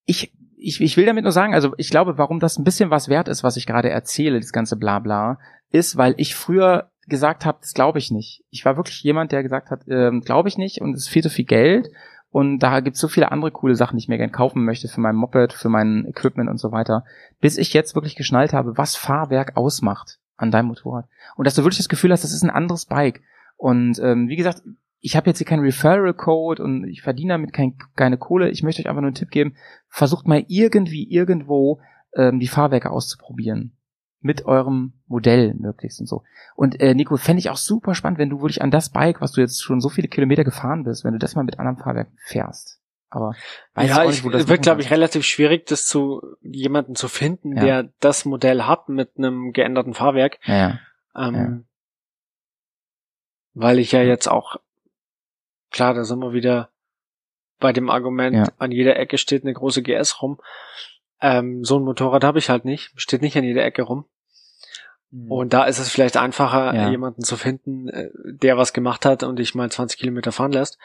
ich, ich, ich will damit nur sagen, also ich glaube, warum das ein bisschen was wert ist, was ich gerade erzähle, das ganze Blabla, ist, weil ich früher gesagt habe, das glaube ich nicht. Ich war wirklich jemand, der gesagt hat, ähm, glaube ich nicht und es ist viel zu viel Geld und da gibt es so viele andere coole Sachen, die ich mir gerne kaufen möchte für mein Moped, für mein Equipment und so weiter, bis ich jetzt wirklich geschnallt habe, was Fahrwerk ausmacht. an deinem Motorrad. Und dass du wirklich das Gefühl hast, das ist ein anderes Bike. Und ähm, wie gesagt, ich habe jetzt hier keinen Referral-Code und ich verdiene damit kein, keine Kohle. Ich möchte euch einfach nur einen Tipp geben. Versucht mal irgendwie irgendwo ähm, die Fahrwerke auszuprobieren. Mit eurem Modell möglichst und so. Und äh, Nico, fände ich auch super spannend, wenn du wirklich an das Bike, was du jetzt schon so viele Kilometer gefahren bist, wenn du das mal mit anderen Fahrwerken fährst. Aber weiß ja, auch ich, nicht, wo das es wird, glaube ich, relativ schwierig, das zu jemanden zu finden, Ja. der das Modell hat mit einem geänderten Fahrwerk. Ja, ja. Ähm, Weil ich ja jetzt auch, klar, da sind wir wieder bei dem Argument, Ja. an jeder Ecke steht eine große GS rum. Ähm, so ein Motorrad habe ich halt nicht, steht nicht an jeder Ecke rum. Und da ist es vielleicht einfacher, Ja. jemanden zu finden, äh, der was gemacht hat und dich mal 20 Kilometer fahren lässt.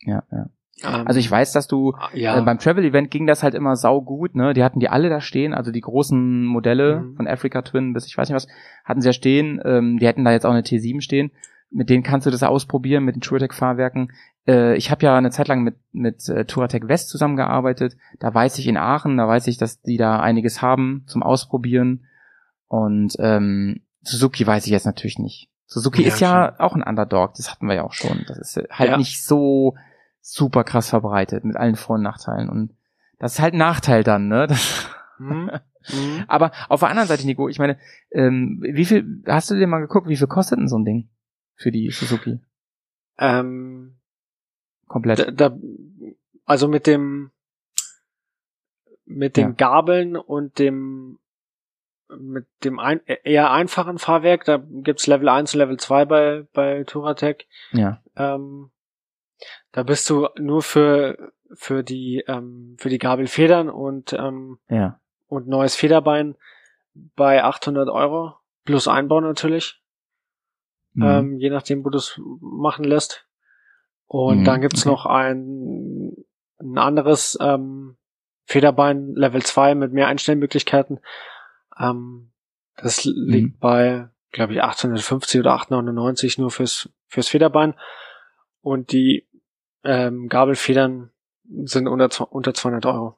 ja, ja. Ähm, Also ich weiß, dass du ja, Äh, beim Travel Event ging das halt immer sau gut, ne? Die hatten die alle da stehen, also die großen Modelle Mhm. von Africa Twin bis ich weiß nicht was, hatten sie ja stehen. Ähm, die hätten da jetzt auch eine T7 stehen. Mit denen kannst du das ausprobieren, mit den Touratec Fahrwerken. Äh, ich habe ja eine Zeit lang mit, mit äh, Touratec West zusammengearbeitet. Da weiß ich in Aachen, da weiß ich, dass die da einiges haben zum Ausprobieren. Und ähm, Suzuki weiß ich jetzt natürlich nicht. Suzuki Ja, ist ja auch ein Underdog, das hatten wir ja auch schon. Das ist äh, halt Ja. nicht so super krass verbreitet mit allen Vor- und Nachteilen. Und das ist halt ein Nachteil dann, ne? Mhm. Mhm. (laughs) aber auf der anderen Seite, Nico, ich meine, ähm, wie viel, hast du dir mal geguckt, wie viel kostet denn so ein Ding für die Suzuki? ähm, Komplett. da, da, also mit dem mit den Ja. Gabeln und dem mit dem ein, eher einfachen Fahrwerk, da gibt's Level 1 und Level 2 bei, bei Touratec. ja. Ähm, da bist du nur für, für die, ähm, für die Gabelfedern und, ähm, Ja. und neues Federbein bei 800 Euro plus Einbau natürlich, Mhm. ähm, je nachdem, wo du es machen lässt. Und Mhm, dann gibt's okay. noch ein, ein anderes ähm, Federbein Level 2 mit mehr Einstellmöglichkeiten. Ähm, das liegt Mhm. bei, glaube ich, 850 oder 899 nur fürs, fürs Federbein. Und die ähm, Gabelfedern sind unter, unter 200 Euro.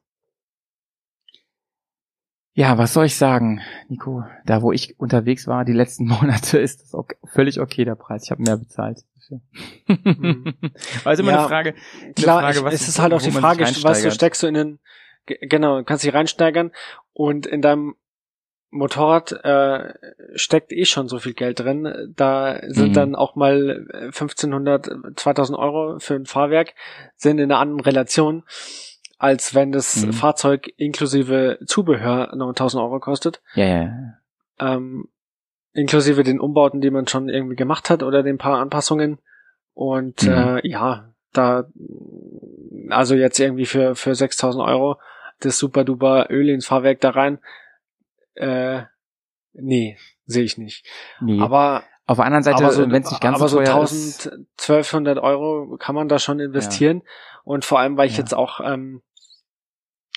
Ja, was soll ich sagen, Nico? Da, wo ich unterwegs war, die letzten (laughs) Monate, ist das ok völlig okay, der Preis. Ich habe mehr bezahlt. Mhm. (laughs) Also immer Ja, eine Frage. eine Klar, Frage, ich, es ist halt auch die Frage, weißt du, steckst du in den, ge- genau, kannst dich reinsteigern und in deinem Motorrad äh, steckt eh schon so viel Geld drin. Da sind Mhm. dann auch mal äh, 1500, 2000 Euro für ein Fahrwerk, sind in einer anderen Relation, als wenn das Mhm. Fahrzeug inklusive Zubehör 9000 Euro kostet. Ja, ja, ja. Ähm, inklusive den Umbauten, die man schon irgendwie gemacht hat oder den paar Anpassungen. Und Mhm. äh, ja, da also jetzt irgendwie für für 6000 Euro das super duper Öl ins Fahrwerk da rein. Äh, nee, sehe ich nicht. Nee. Aber Auf der anderen Seite, so, wenn es nicht ganz aber so so teuer ist, 1000, 1200 Euro kann man da schon investieren. Und vor allem, weil ich Ja. jetzt auch, ähm,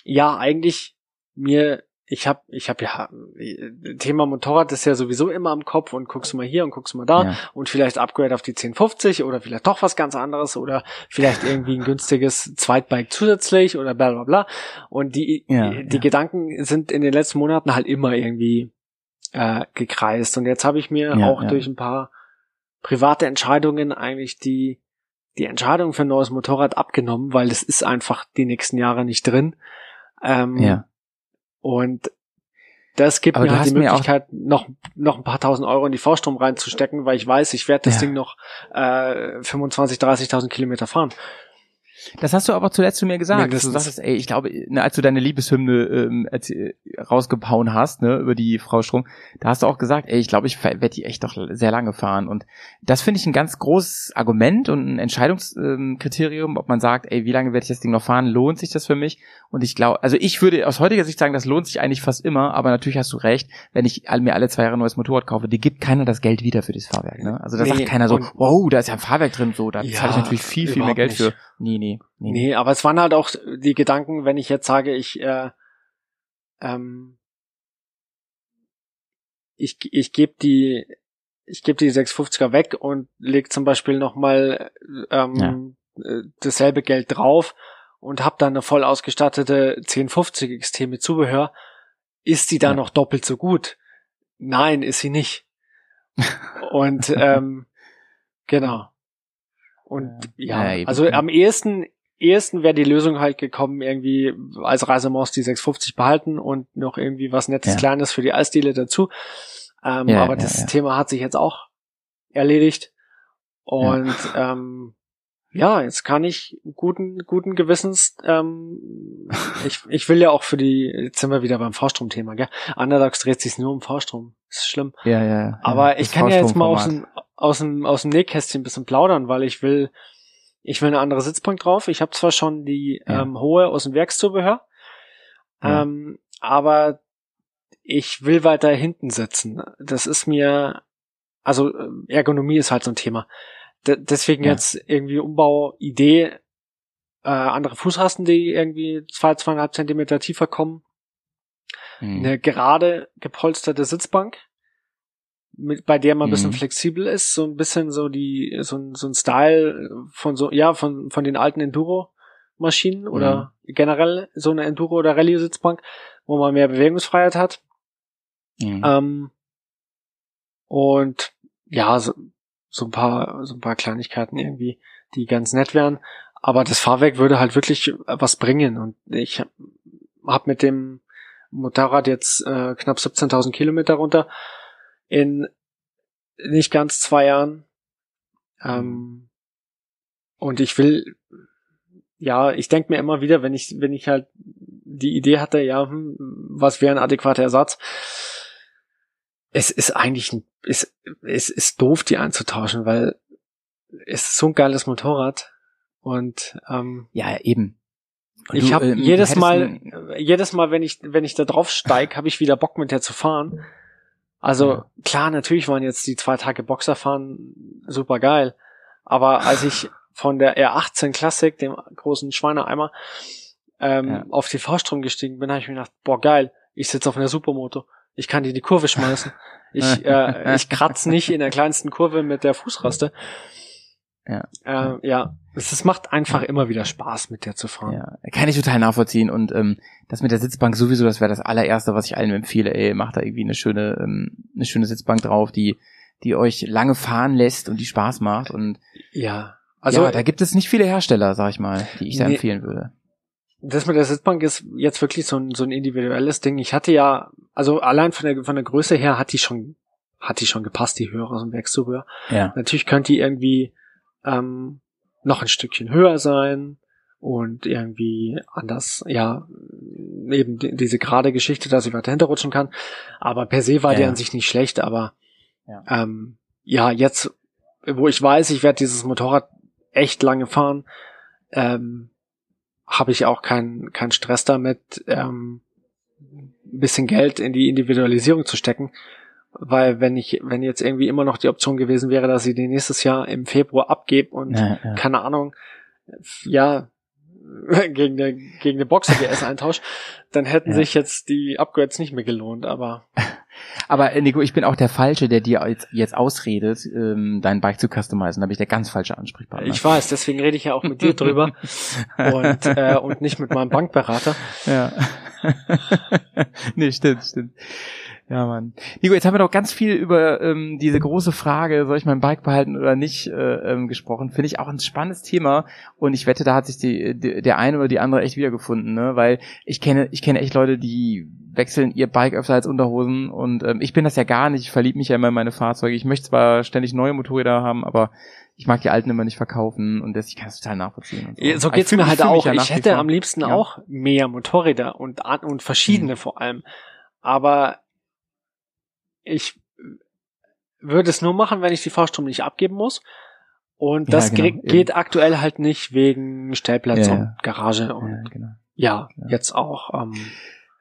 ja, eigentlich mir, ich habe, ich habe ja, Thema Motorrad ist ja sowieso immer am Kopf und guckst mal hier und guckst mal da Ja. und vielleicht Upgrade auf die 1050 oder vielleicht doch was ganz anderes oder vielleicht irgendwie ein günstiges Zweitbike zusätzlich oder bla bla bla. Und die, Ja, die, ja. Gedanken sind in den letzten Monaten halt immer irgendwie äh, gekreist. Und jetzt habe ich mir auch durch ein paar private Entscheidungen eigentlich die, die Entscheidung für ein neues Motorrad abgenommen, weil es ist einfach die nächsten Jahre nicht drin. Ähm, ja. Und das gibt Aber mir halt die Möglichkeit, noch, noch ein paar tausend Euro in die V-Strom reinzustecken, weil ich weiß, ich werde das Ja. Ding noch äh, 25, 30.000 Kilometer fahren. Das hast du aber zuletzt zu mir gesagt. Mindestens. Du sagtest, ey, ich glaube, ne, als du deine Liebeshymne ähm, rausgehauen hast, ne, über die Frau Strom, da hast du auch gesagt, ey, ich glaube, ich werde die echt doch sehr lange fahren. Und das finde ich ein ganz großes Argument und ein Entscheidungskriterium, ob man sagt, ey, wie lange werde ich das Ding noch fahren? Lohnt sich das für mich? Und ich glaube, also ich würde aus heutiger Sicht sagen, das lohnt sich eigentlich fast immer, aber natürlich hast du recht, wenn ich mir alle zwei Jahre ein neues Motorrad kaufe, die gibt keiner das Geld wieder für das Fahrwerk. Ne? Also da Nee, sagt keiner so, wow, da ist ja ein Fahrwerk drin, so, da Ja, zahle ich natürlich viel, viel mehr Geld nicht. für. Nee, nee, nee. Nee, aber es waren halt auch die Gedanken, wenn ich jetzt sage, ich äh, ähm, ich, ich gebe die ich gebe die 650er weg und leg zum Beispiel nochmal ähm, äh, dasselbe Geld drauf und habe dann eine voll ausgestattete 1050 XT mit Zubehör, ist die da Ja. noch doppelt so gut? Nein, ist sie nicht. (laughs) Und ähm, genau. Und ja, Ja, also am ehesten, ehesten wäre die Lösung halt gekommen, irgendwie als Reisemaus die 650 behalten und noch irgendwie was Nettes Ja. Kleines für die Eisdiele dazu. Ähm, Ja, aber ja, das ja. Thema hat sich jetzt auch erledigt. Und ähm, ja, jetzt kann ich guten, guten Gewissens, ähm, (laughs) ich, ich will ja auch für die, jetzt sind wir wieder beim V-Strom-Thema, gell? Underdogs dreht sich nur um. Das ist schlimm. Ja, ja. ja. Aber ich kann ja jetzt mal aus V-Strom-Format. Aus dem, aus dem Nähkästchen ein bisschen plaudern, weil ich will, ich will eine andere Sitzbank drauf. Ich habe zwar schon die Ja. ähm, hohe aus dem Werkszubehör, Ja. ähm, aber ich will weiter hinten sitzen. Das ist mir, also äh, Ergonomie ist halt so ein Thema. D deswegen Ja. jetzt irgendwie Umbauidee, äh, andere Fußrasten, die irgendwie zwei, zweieinhalb Zentimeter tiefer kommen, Mhm. eine gerade gepolsterte Sitzbank, mit, bei der man ein bisschen Mhm. flexibel ist, so ein bisschen so die, so, ein- so ein Style von so, ja, von, von den alten Enduro-Maschinen oder generell so eine Enduro- oder Rallye-Sitzbank, wo man mehr Bewegungsfreiheit hat. Mhm. Ähm, und ja, so, so ein paar, so ein paar Kleinigkeiten irgendwie, die ganz nett wären. Aber das Fahrwerk würde halt wirklich was bringen. Und ich habe mit dem Motorrad jetzt äh, knapp 17.000 Kilometer runter in nicht ganz zwei Jahren. Ähm, und ich will, ja, ich denke mir immer wieder, wenn ich, wenn ich halt die Idee hatte, ja, hm, was wäre ein adäquater Ersatz? Es ist eigentlich, ein, es, es ist doof, die einzutauschen, weil es ist so ein geiles Motorrad und ähm, ja, eben. Und ich habe ähm, jedes Mal, jedes Mal, wenn ich, wenn ich da drauf steig, habe ich wieder Bock mit der zu fahren. Also Ja. klar, natürlich waren jetzt die zwei Tage Boxer fahren super geil, aber als ich (laughs) von der R18 Classic, dem großen Schweineeimer, ähm, Ja. auf die V-Strom gestiegen bin, habe ich mir gedacht, boah geil, ich sitze auf einer Supermoto, ich kann die in die Kurve schmeißen, ich, (laughs) äh, ich kratz nicht in der kleinsten Kurve mit der Fußraste. Ja. Äh, ja, es, es macht einfach immer wieder Spaß, mit der zu fahren. Ja, kann ich total nachvollziehen. Und ähm, das mit der Sitzbank sowieso, das wäre das allererste, was ich allen empfehle. Ey, macht da irgendwie eine schöne, ähm, eine schöne Sitzbank drauf, die, die euch lange fahren lässt und die Spaß macht. Und Ja, also ja, da gibt es nicht viele Hersteller, sag ich mal, die ich da Nee. empfehlen würde. das mit der Sitzbank ist jetzt wirklich so ein, so ein individuelles Ding. Ich hatte ja, also allein von der, von der Größe her hat die schon, hat die schon gepasst, die Höhe aus dem Werkszubehör. Ja. Natürlich könnte die irgendwie ähm, noch ein Stückchen höher sein und irgendwie anders, ja, eben die, diese gerade Geschichte, dass ich weiter hinterrutschen kann. Aber per se war Ja, die an sich nicht schlecht, aber Ja. ähm, ja, jetzt, wo ich weiß, ich werde dieses Motorrad echt lange fahren, ähm, habe ich auch keinen keinen Stress damit, ähm, ein bisschen Geld in die Individualisierung zu stecken. Weil wenn ich, wenn jetzt irgendwie immer noch die Option gewesen wäre, dass ich die nächstes Jahr im Februar abgebe und Ja, ja. keine Ahnung, ja, (laughs) gegen eine, gegen eine Boxer GS eintausch, dann hätten Ja. sich jetzt die Upgrades nicht mehr gelohnt, aber (laughs) Aber äh, Nico, ich bin auch der Falsche, der dir jetzt, jetzt ausredet, ähm, dein Bike zu customizen. Da bin ich der ganz falsche Ansprechpartner. ich weiß, deswegen rede ich ja auch mit dir drüber (laughs) und, äh, und nicht mit meinem Bankberater. Ja. nee, stimmt, stimmt. Ja, Mann. Nico, jetzt haben wir doch ganz viel über ähm, diese große Frage, soll ich mein Bike behalten oder nicht, äh, ähm, gesprochen. Finde ich auch ein spannendes Thema und ich wette, da hat sich die, die, der eine oder die andere echt wiedergefunden, ne? Weil ich kenne, ich kenne echt Leute, die wechseln ihr Bike öfter als Unterhosen und ähm, ich bin das ja gar nicht. Ich verliebe mich ja immer in meine Fahrzeuge. Ich möchte zwar ständig neue Motorräder haben, aber ich mag die alten immer nicht verkaufen und das, ich kann es total nachvollziehen. So. So geht's fühl- mir halt auch. ja ich hätte am liebsten Ja. auch mehr Motorräder und, und verschiedene Mhm. vor allem. Aber ich würde es nur machen, wenn ich die Fahrstrom nicht abgeben muss. Und Ja, das genau, ge- eben. geht aktuell halt nicht wegen Stellplatz Ja, und ja. Garage und Ja, genau. ja, Ja. jetzt auch. Ähm,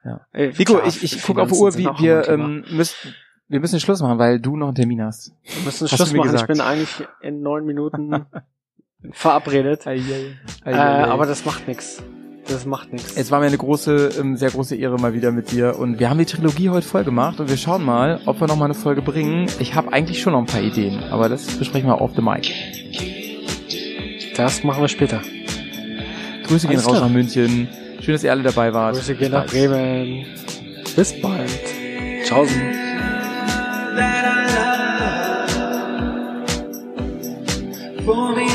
Ja. äh, klar, ich, ich gucke auf die Uhr, wie wir ähm, müssen wir müssen Schluss machen, weil du noch einen Termin hast. Wir müssen hast Schluss machen. Ich gesagt. bin eigentlich in neun Minuten (laughs) verabredet. Ei, ei, Äh, ei, ei. aber das macht nix. Das macht nix. es war mir eine große, ähm, sehr große Ehre mal wieder mit dir und wir haben die Trilogie heute voll gemacht und wir schauen mal, ob wir noch mal eine Folge bringen. Ich habe eigentlich schon noch ein paar Ideen, aber das besprechen wir auf the mic. Das machen wir später. Grüße gehen raus nach München. Schön, dass ihr alle dabei wart. Grüße gehen nach. Bremen. Bis bald. Love. For me,